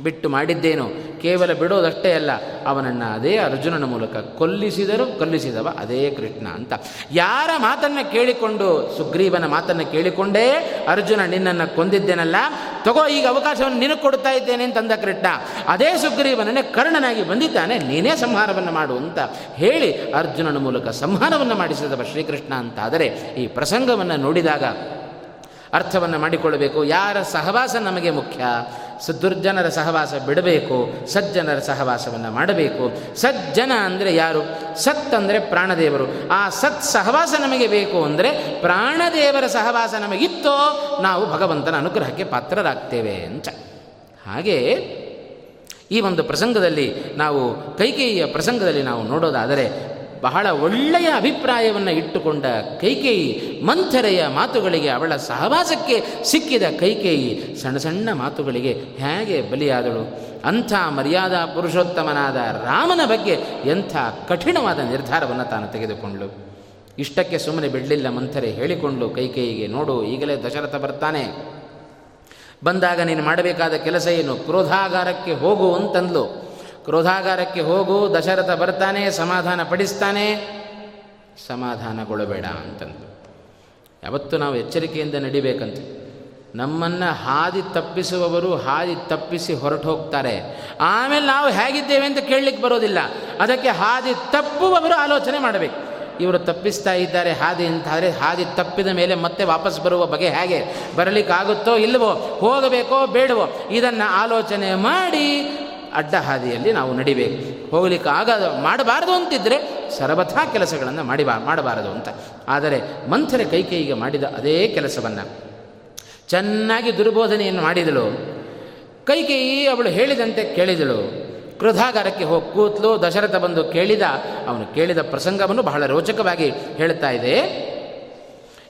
ಬಿಟ್ಟು ಮಾಡಿದ್ದೇನು? ಕೇವಲ ಬಿಡೋದಷ್ಟೇ ಅಲ್ಲ, ಅವನನ್ನು ಅದೇ ಅರ್ಜುನನ ಮೂಲಕ ಕೊಲ್ಲಿಸಿದರು ಕೊಲ್ಲಿಸಿದವ ಅದೇ ಕೃಷ್ಣ ಅಂತ. ಯಾರ ಮಾತನ್ನು ಕೇಳಿಕೊಂಡು, ಸುಗ್ರೀವನ ಮಾತನ್ನು ಕೇಳಿಕೊಂಡೇ ಅರ್ಜುನ ನಿನ್ನನ್ನು ಕೊಂದಿದ್ದೇನಲ್ಲ, ತಗೋ, ಈಗ ಅವಕಾಶವನ್ನು ನಿನಗೆ ಕೊಡ್ತಾ ಇದ್ದೇನೆ ಅಂತಂದ ಕೃಷ್ಣ. ಅದೇ ಸುಗ್ರೀವನನ್ನೇ ಕರ್ಣನಾಗಿ ಬಂದಿದ್ದಾನೆ, ನೀನೇ ಸಂಹಾರವನ್ನು ಮಾಡು ಅಂತ ಹೇಳಿ ಅರ್ಜುನನ ಮೂಲಕ ಸಂಹಾರವನ್ನು ಮಾಡಿಸಿದವ ಶ್ರೀಕೃಷ್ಣ ಅಂತಾದರೆ, ಈ ಪ್ರಸಂಗವನ್ನು ನೋಡಿದಾಗ ಅರ್ಥವನ್ನು ಮಾಡಿಕೊಳ್ಳಬೇಕು. ಯಾರ ಸಹವಾಸ ನಮಗೆ ಮುಖ್ಯ? ದುರ್ಜನರ ಸಹವಾಸ ಬಿಡಬೇಕು, ಸಜ್ಜನರ ಸಹವಾಸವನ್ನು ಮಾಡಬೇಕು. ಸಜ್ಜನ ಅಂದರೆ ಯಾರು? ಸತ್ ಅಂದರೆ ಪ್ರಾಣದೇವರು. ಆ ಸತ್ ಸಹವಾಸ ನಮಗೆ ಬೇಕು ಅಂದರೆ ಪ್ರಾಣದೇವರ ಸಹವಾಸ ನಮಗಿತ್ತೋ ನಾವು ಭಗವಂತನ ಅನುಗ್ರಹಕ್ಕೆ ಪಾತ್ರರಾಗ್ತೇವೆ ಅಂತ. ಹಾಗೆ ಈ ಒಂದು ಪ್ರಸಂಗದಲ್ಲಿ ನಾವು ಕೈಕೇಯಿಯ ಪ್ರಸಂಗದಲ್ಲಿ ನಾವು ನೋಡೋದಾದರೆ ಬಹಳ ಒಳ್ಳೆಯ ಅಭಿಪ್ರಾಯವನ್ನು ಇಟ್ಟುಕೊಂಡ ಕೈಕೇಯಿ, ಮಂಥರೆಯ ಮಾತುಗಳಿಗೆ ಅವಳ ಸಹವಾಸಕ್ಕೆ ಸಿಕ್ಕಿದ ಕೈಕೇಯಿ ಸಣ್ಣ ಸಣ್ಣ ಮಾತುಗಳಿಗೆ ಹೇಗೆ ಬಲಿಯಾದಳು. ಅಂಥ ಮರ್ಯಾದಾ ಪುರುಷೋತ್ತಮನಾದ ರಾಮನ ಬಗ್ಗೆ ಎಂಥ ಕಠಿಣವಾದ ನಿರ್ಧಾರವನ್ನು ತಾನು ತೆಗೆದುಕೊಂಡಳು. ಇಷ್ಟಕ್ಕೆ ಸುಮ್ಮನೆ ಬಿಡಲಿಲ್ಲ ಮಂಥರೆ ಹೇಳಿಕೊಂಡು ಕೈಕೇಯಿಗೆ, ನೋಡು, ಈಗಲೇ ದಶರಥ ಬರ್ತಾನೆ. ಬಂದಾಗ ನೀನು ಮಾಡಬೇಕಾದ ಕೆಲಸ ಏನು? ಕ್ರೋಧಾಗಾರಕ್ಕೆ ಹೋಗು ಅಂತಂದ್ಲು. ಕ್ರೋಧಾಗಾರಕ್ಕೆ ಹೋಗು, ದಶರಥ ಬರ್ತಾನೆ, ಸಮಾಧಾನ ಪಡಿಸ್ತಾನೆ. ಸಮಾಧಾನಗೊಳ್ಳಬೇಡ ಅಂತಂದು ಯಾವತ್ತು ನಾವು ಎಚ್ಚರಿಕೆಯಿಂದ ನಡಿಬೇಕಂತ. ನಮ್ಮನ್ನು ಹಾದಿ ತಪ್ಪಿಸುವವರು ಹಾದಿ ತಪ್ಪಿಸಿ ಹೊರಟು ಹೋಗ್ತಾರೆ ಆಮೇಲೆ ನಾವು ಹೇಗಿದ್ದೇವೆ ಅಂತ ಕೇಳಲಿಕ್ಕೆ ಬರೋದಿಲ್ಲ. ಅದಕ್ಕೆ ಹಾದಿ ತಪ್ಪುವವರು ಆಲೋಚನೆ ಮಾಡಬೇಕು. ಇವರು ತಪ್ಪಿಸ್ತಾ ಇದ್ದಾರೆ, ಹಾದಿ ಅಂತಾದರೆ ಹಾದಿ ತಪ್ಪಿದ ಮೇಲೆ ಮತ್ತೆ ವಾಪಸ್ ಬರುವ ಬಗೆ ಹೇಗೆ? ಬರಲಿಕ್ಕಾಗುತ್ತೋ ಇಲ್ಲವೋ ಹೋಗಬೇಕೋ ಬೇಡವೋ? ಇದನ್ನು ಆಲೋಚನೆ ಮಾಡಿ ಅಡ್ಡ ಹಾದಿಯಲ್ಲಿ ನಾವು ನಡಿಬೇಕು. ಹೋಗಲಿಕ್ಕೆ ಆಗ ಮಾಡಬಾರದು ಅಂತಿದ್ದರೆ ಸರ್ವಥಾ ಕೆಲಸಗಳನ್ನು ಮಾಡಿಬಾ, ಮಾಡಬಾರದು ಅಂತ. ಆದರೆ ಮಂಥರೆ ಕೈಕೈಗೆ ಮಾಡಿದ ಅದೇ ಕೆಲಸವನ್ನು. ಚೆನ್ನಾಗಿ ದುರ್ಬೋಧನೆಯನ್ನು ಮಾಡಿದಳು. ಕೈಕೇಯಿ ಅವಳು ಹೇಳಿದಂತೆ ಕೇಳಿದಳು. ಕ್ರೋಧಾಗಾರಕ್ಕೆ ಹೋಗಿ ಕೂತ್ಲು, ದಶರಥ ಬಂದು ಕೇಳಿದ, ಅವನು ಕೇಳಿದ ಪ್ರಸಂಗವನ್ನು ಬಹಳ ರೋಚಕವಾಗಿ ಹೇಳ್ತಾ ಇದೆ.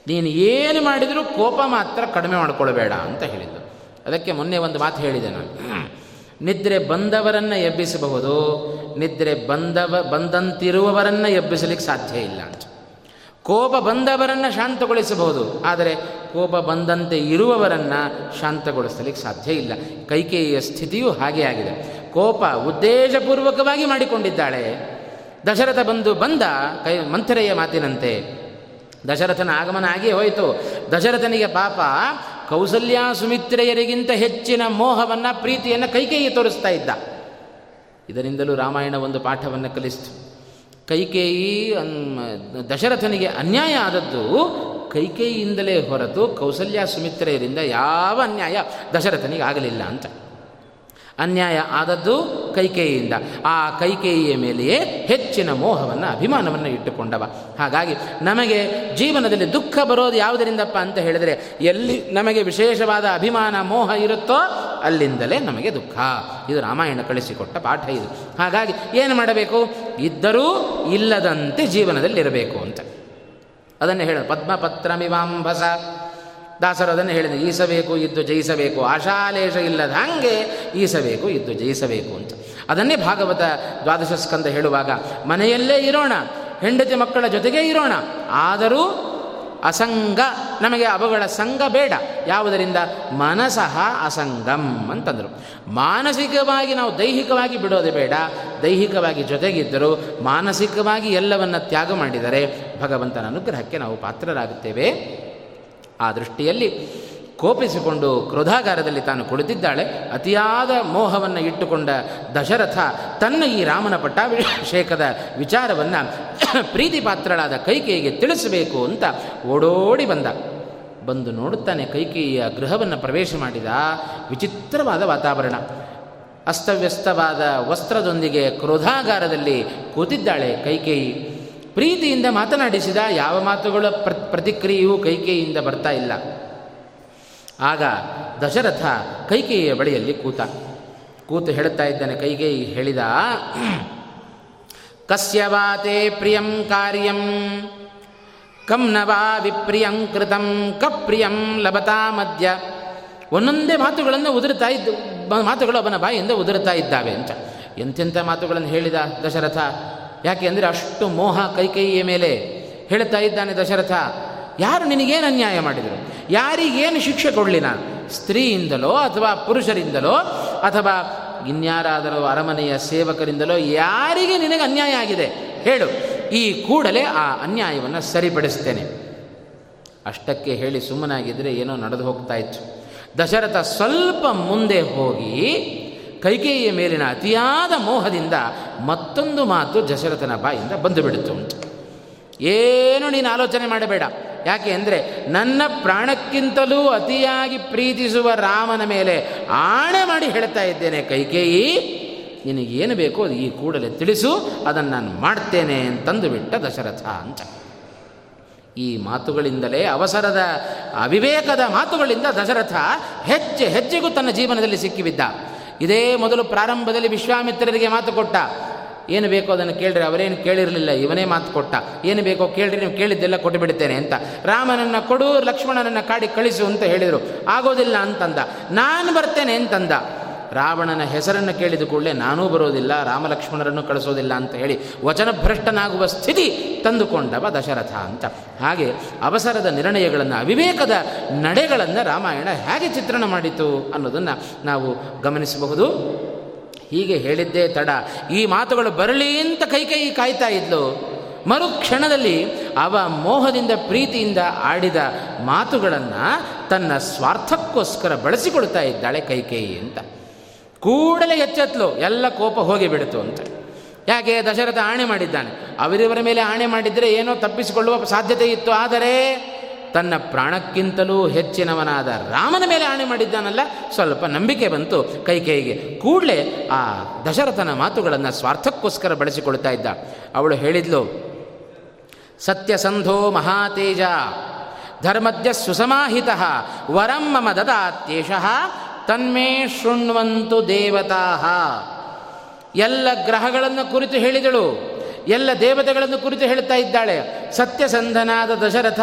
ನೀನು ಏನು ಮಾಡಿದರೂ ಕೋಪ ಮಾತ್ರ ಕಡಿಮೆ ಮಾಡಿಕೊಳ್ಬೇಡ ಅಂತ ಹೇಳಿದ್ದು. ಅದಕ್ಕೆ ಮೊನ್ನೆ ಒಂದು ಮಾತು ಹೇಳಿದೆ ನಾನು. ನಿದ್ರೆ ಬಂದವರನ್ನು ಎಬ್ಬಿಸಬಹುದು, ನಿದ್ರೆ ಬಂದವ, ಬಂದಂತಿರುವವರನ್ನು ಎಬ್ಬಿಸಲಿಕ್ಕೆ ಸಾಧ್ಯ ಇಲ್ಲ ಅಂತ. ಕೋಪ ಬಂದವರನ್ನು ಶಾಂತಗೊಳಿಸಬಹುದು, ಆದರೆ ಕೋಪ ಬಂದಂತೆ ಇರುವವರನ್ನು ಶಾಂತಗೊಳಿಸಲಿಕ್ಕೆ ಸಾಧ್ಯ ಇಲ್ಲ. ಕೈಕೇಯಿಯ ಸ್ಥಿತಿಯೂ ಹಾಗೆ ಆಗಿದೆ. ಕೋಪ ಉದ್ದೇಶಪೂರ್ವಕವಾಗಿ ಮಾಡಿಕೊಂಡಿದ್ದಾಳೆ. ದಶರಥ ಬಂದು ಬಂದ ಕೈ ಮಂಥರೆಯ ಮಾತಿನಂತೆ, ದಶರಥನ ಆಗಮನ ಆಗಿಯೇ ಹೋಯಿತು. ದಶರಥನಿಗೆ ಪಾಪ ಕೌಸಲ್ಯ ಸುಮಿತ್ರೆಯರಿಗಿಂತ ಹೆಚ್ಚಿನ ಮೋಹವನ್ನು ಪ್ರೀತಿಯನ್ನು ಕೈಕೇಯಿ ತೋರಿಸ್ತಾ ಇದ್ದ. ಇದರಿಂದಲೂ ರಾಮಾಯಣ ಒಂದು ಪಾಠವನ್ನು ಕಲಿಸ್ತು. ಕೈಕೇಯಿ ದಶರಥನಿಗೆ ಅನ್ಯಾಯ ಆದದ್ದು ಕೈಕೇಯಿಯಿಂದಲೇ ಹೊರತು ಕೌಸಲ್ಯ ಸುಮಿತ್ರೆಯರಿಂದ ಯಾವ ಅನ್ಯಾಯ ದಶರಥನಿಗೆ ಆಗಲಿಲ್ಲ ಅಂತ. ಅನ್ಯಾಯ ಆದದ್ದು ಕೈಕೇಯಿಯಿಂದ. ಆ ಕೈಕೇಯಿಯ ಮೇಲೆಯೇ ಹೆಚ್ಚಿನ ಮೋಹವನ್ನು, ಅಭಿಮಾನವನ್ನು ಇಟ್ಟುಕೊಂಡವ. ಹಾಗಾಗಿ ನಮಗೆ ಜೀವನದಲ್ಲಿ ದುಃಖ ಬರೋದು ಯಾವುದರಿಂದಪ್ಪ ಅಂತ ಹೇಳಿದರೆ, ಎಲ್ಲಿ ನಮಗೆ ವಿಶೇಷವಾದ ಅಭಿಮಾನ, ಮೋಹ ಇರುತ್ತೋ ಅಲ್ಲಿಂದಲೇ ನಮಗೆ ದುಃಖ. ಇದು ರಾಮಾಯಣ ಕಳಿಸಿಕೊಟ್ಟ ಪಾಠ ಇದು. ಹಾಗಾಗಿ ಏನು ಮಾಡಬೇಕು? ಇದ್ದರೂ ಇಲ್ಲದಂತೆ ಜೀವನದಲ್ಲಿರಬೇಕು ಅಂತ. ಅದನ್ನು ಹೇಳ ಪದ್ಮಪತ್ರಮಿವಾಂಬಸ ದಾಸರು ಅದನ್ನು ಹೇಳಿದ ಈಸಬೇಕು, ಇದ್ದು ಜಯಿಸಬೇಕು. ಆಶಾಲೇಷ ಇಲ್ಲದ ಹಾಗೆ ಈಸಬೇಕು, ಇದ್ದು ಜಯಿಸಬೇಕು ಅಂತ. ಅದನ್ನೇ ಭಾಗವತ ದ್ವಾದಶ ಸ್ಕಂದ ಹೇಳುವಾಗ, ಮನೆಯಲ್ಲೇ ಇರೋಣ, ಹೆಂಡತಿ ಮಕ್ಕಳ ಜೊತೆಗೇ ಇರೋಣ, ಆದರೂ ಅಸಂಗ, ನಮಗೆ ಅವುಗಳ ಸಂಘ ಬೇಡ. ಯಾವುದರಿಂದ? ಮನಸಃ ಅಸಂಗಂ ಅಂತಂದರು. ಮಾನಸಿಕವಾಗಿ ನಾವು ದೈಹಿಕವಾಗಿ ಬಿಡೋದು ಬೇಡ. ದೈಹಿಕವಾಗಿ ಜೊತೆಗಿದ್ದರೂ ಮಾನಸಿಕವಾಗಿ ಎಲ್ಲವನ್ನು ತ್ಯಾಗ ಮಾಡಿದರೆ ಭಗವಂತನ ಅನುಗ್ರಹಕ್ಕೆ ನಾವು ಪಾತ್ರರಾಗುತ್ತೇವೆ. ಆ ದೃಷ್ಟಿಯಲ್ಲಿ ಕೋಪಿಸಿಕೊಂಡು ಕ್ರೋಧಾಗಾರದಲ್ಲಿ ತಾನು ಕುಳಿತಿದ್ದಾಳೆ. ಅತಿಯಾದ ಮೋಹವನ್ನು ಇಟ್ಟುಕೊಂಡ ದಶರಥ ತನ್ನ ಈ ರಾಮನ ಪಟ್ಟಾಭಿಷೇಕದ ವಿಚಾರವನ್ನು <coughs> ಪ್ರೀತಿ ಪಾತ್ರಳಾದ ಕೈಕೇಯಿಗೆ ತಿಳಿಸಬೇಕು ಅಂತ ಓಡೋಡಿ ಬಂದ. ಬಂದು ನೋಡುತ್ತಾನೆ ಕೈಕೇಯಿಯ ಗೃಹವನ್ನು ಪ್ರವೇಶ ಮಾಡಿದ ವಿಚಿತ್ರವಾದ ವಾತಾವರಣ. ಅಸ್ತವ್ಯಸ್ತವಾದ ವಸ್ತ್ರದೊಂದಿಗೆ ಕ್ರೋಧಾಗಾರದಲ್ಲಿ ಕೂತಿದ್ದಾಳೆ ಕೈಕೇಯಿ. ಪ್ರೀತಿಯಿಂದ ಮಾತನಾಡಿಸಿದ ಯಾವ ಮಾತುಗಳ ಪ್ರ, ಪ್ರತಿಕ್ರಿಯೆಯೂ ಕೈಕೇಯಿಯಿಂದ ಬರ್ತಾ ಇಲ್ಲ. ಆಗ ದಶರಥ ಕೈಕೇಯಿಯ ಬಳಿಯಲ್ಲಿ ಕೂತ, ಕೂತು ಹೇಳುತ್ತಾ ಇದ್ದಾನೆ ಕೈಕೇಯಿ ಹೇಳಿದ ಕಸ್ಯವಾತೆ ಪ್ರಿಯಂ ಕಾರ್ಯಂ, ಕಂ ನವಾ ವಿಪ್ರಿಯಂ ಕೃತಂ, ಕಪ್ರಿಯಂ ಲಭತಾ ಮಧ್ಯ ಒಂದೊಂದೇ ಮಾತುಗಳನ್ನು ಉದುರುತ್ತಾ ಇದ್ದು, ಮಾತುಗಳು ಅವನ ಬಾಯಿಂದ ಉದುರುತ್ತಾ ಇದ್ದಾವೆ ಅಂತ. ಎಂತೆಂಥ ಮಾತುಗಳನ್ನು ಹೇಳಿದ ದಶರಥ? ಯಾಕೆ ಅಂದರೆ ಅಷ್ಟು ಮೋಹ ಕೈಕೈಯ ಮೇಲೆ ಹೇಳ್ತಾ ಇದ್ದಾನೆ ದಶರಥ. ಯಾರು ನಿನಗೇನು ಅನ್ಯಾಯ ಮಾಡಿದರು? ಯಾರಿಗೇನು ಶಿಕ್ಷೆ ಕೊಡಲಿ ನಾನು ಸ್ತ್ರೀಯಿಂದಲೋ ಅಥವಾ ಪುರುಷರಿಂದಲೋ ಅಥವಾ ಇನ್ಯಾರಾದರೂ ಅರಮನೆಯ ಸೇವಕರಿಂದಲೋ ಯಾರಿಗೆ ನಿನಗೆ ಅನ್ಯಾಯ ಆಗಿದೆ? ಹೇಳು. ಈ ಕೂಡಲೇ ಆ ಅನ್ಯಾಯವನ್ನು ಸರಿಪಡಿಸ್ತೇನೆ. ಅಷ್ಟಕ್ಕೆ ಹೇಳಿ ಸುಮ್ಮನಾಗಿದ್ದರೆ ಏನೋ ನಡೆದು ಹೋಗ್ತಾ ಇತ್ತು. ದಶರಥ ಸ್ವಲ್ಪ ಮುಂದೆ ಹೋಗಿ ಕೈಕೇಯಿಯ ಮೇಲಿನ ಅತಿಯಾದ ಮೋಹದಿಂದ ಮತ್ತೊಂದು ಮಾತು ದಶರಥನ ಬಾಯಿಂದ ಬಂದು ಬಿಡುತ್ತು ಏನು ನೀನು ಆಲೋಚನೆ ಮಾಡಬೇಡ. ಯಾಕೆ ಅಂದರೆ ನನ್ನ ಪ್ರಾಣಕ್ಕಿಂತಲೂ ಅತಿಯಾಗಿ ಪ್ರೀತಿಸುವ ರಾಮನ ಮೇಲೆ ಆಣೆ ಮಾಡಿ ಹೇಳ್ತಾ ಇದ್ದೇನೆ ಕೈಕೇಯಿ. ನಿನಗೇನು ಬೇಕೋ ಅದು ಈ ಕೂಡಲೇ ತಿಳಿಸು, ಅದನ್ನು ನಾನು ಮಾಡ್ತೇನೆ ಅಂತಂದು ಬಿಟ್ಟ ದಶರಥ ಅಂತ. ಈ ಮಾತುಗಳಿಂದಲೇ, ಅವಸರದ ಅವಿವೇಕದ ಮಾತುಗಳಿಂದ ದಶರಥ ಹೆಜ್ಜೆ ಹೆಜ್ಜೆಗೂ ತನ್ನ ಜೀವನದಲ್ಲಿ ಸಿಕ್ಕಿಬಿದ್ದ. ಇದೇ ಮೊದಲು ಪ್ರಾರಂಭದಲ್ಲಿ ವಿಶ್ವಾಮಿತ್ರರಿಗೆ ಮಾತು ಕೊಟ್ಟ. ಏನು ಬೇಕೋ ಅದನ್ನು ಕೇಳ್ರಿ, ಅವರೇನು ಕೇಳಿರಲಿಲ್ಲ, ಇವನೇ ಮಾತು ಕೊಟ್ಟ. ಏನು ಬೇಕೋ ಕೇಳ್ರಿ, ನೀವು ಕೇಳಿದ್ದೆಲ್ಲ ಕೊಟ್ಟು ಬಿಡ್ತೇನೆ ಅಂತ. ರಾಮನನ್ನು ಕೊಡು, ಲಕ್ಷ್ಮಣನನ್ನು ಕಾಡಿ ಕಳಿಸು ಅಂತ ಹೇಳಿದರು. ಆಗೋದಿಲ್ಲ ಅಂತಂದ. ನಾನು ಬರ್ತೇನೆ ಅಂತಂದ. ರಾವಣನ ಹೆಸರನ್ನು ಕೇಳಿದ ಕೂಡಲೇ, ನಾನೂ ಬರೋದಿಲ್ಲ, ರಾಮಲಕ್ಷ್ಮಣರನ್ನು ಕಳಿಸೋದಿಲ್ಲ ಅಂತ ಹೇಳಿ ವಚನಭ್ರಷ್ಟನಾಗುವ ಸ್ಥಿತಿ ತಂದುಕೊಂಡವ ದಶರಥ ಅಂತ. ಹಾಗೆ ಅವಸರದ ನಿರ್ಣಯಗಳನ್ನು, ಅವಿವೇಕದ ನಡೆಗಳನ್ನು ರಾಮಾಯಣ ಹೇಗೆ ಚಿತ್ರಣ ಮಾಡಿತು ಅನ್ನೋದನ್ನು ನಾವು ಗಮನಿಸಬಹುದು. ಹೀಗೆ ಹೇಳಿದ್ದೇ ತಡ. ಈ ಮಾತುಗಳು ಬರಲಿ ಅಂತ ಕೈ ಕಾಯ್ತಾ ಇದ್ಲು. ಮರುಕ್ಷಣದಲ್ಲಿ ಅವ ಮೋಹದಿಂದ ಪ್ರೀತಿಯಿಂದ ಆಡಿದ ಮಾತುಗಳನ್ನು ತನ್ನ ಸ್ವಾರ್ಥಕ್ಕೋಸ್ಕರ ಬಳಸಿಕೊಳ್ತಾ ಇದ್ದಾಳೆ ಕೈಕೇಯಿ ಅಂತ. ಕೂಡಲೇ ಎಚ್ಚೆತ್ಲು. ಎಲ್ಲ ಕೋಪ ಹೋಗಿಬಿಡ್ತು ಅಂತ. ಯಾಕೆ ದಶರಥ ಆಣೆ ಮಾಡಿದ್ದಾನೆ? ಅವರಿವರ ಮೇಲೆ ಆಣೆ ಮಾಡಿದರೆ ಏನೋ ತಪ್ಪಿಸಿಕೊಳ್ಳುವ ಸಾಧ್ಯತೆ ಇತ್ತು. ಆದರೆ ತನ್ನ ಪ್ರಾಣಕ್ಕಿಂತಲೂ ಹೆಚ್ಚಿನವನಾದ ರಾಮನ ಮೇಲೆ ಆಣೆ ಮಾಡಿದ್ದಾನಲ್ಲ, ಸ್ವಲ್ಪ ನಂಬಿಕೆ ಬಂತು. ಕೈಕೇಯಿಗೆ ಕೂಡಲೇ ಆ ದಶರಥನ ಮಾತುಗಳನ್ನು ಸ್ವಾರ್ಥಕ್ಕೋಸ್ಕರ ಬಳಸಿಕೊಳ್ತಾ ಇದ್ದ. ಅವಳು ಹೇಳಿದ್ಲು, ಸತ್ಯಸಂಧೋ ಮಹಾತೇಜ ಧರ್ಮದ್ಯ ಸುಸಮಾಹಿತ ವರಂ ಮಮ ದದಾತ್ಯೇಷ ತನ್ಮೇ ಶೃಣ್ವಂತು ದೇವತಾ. ಎಲ್ಲ ಗ್ರಹಗಳನ್ನು ಕುರಿತು ಹೇಳಿದಳು. ಎಲ್ಲ ದೇವತೆಗಳನ್ನು ಕುರಿತು ಹೇಳ್ತಾ ಇದ್ದಾಳೆ. ಸತ್ಯಸಂಧನಾದ ದಶರಥ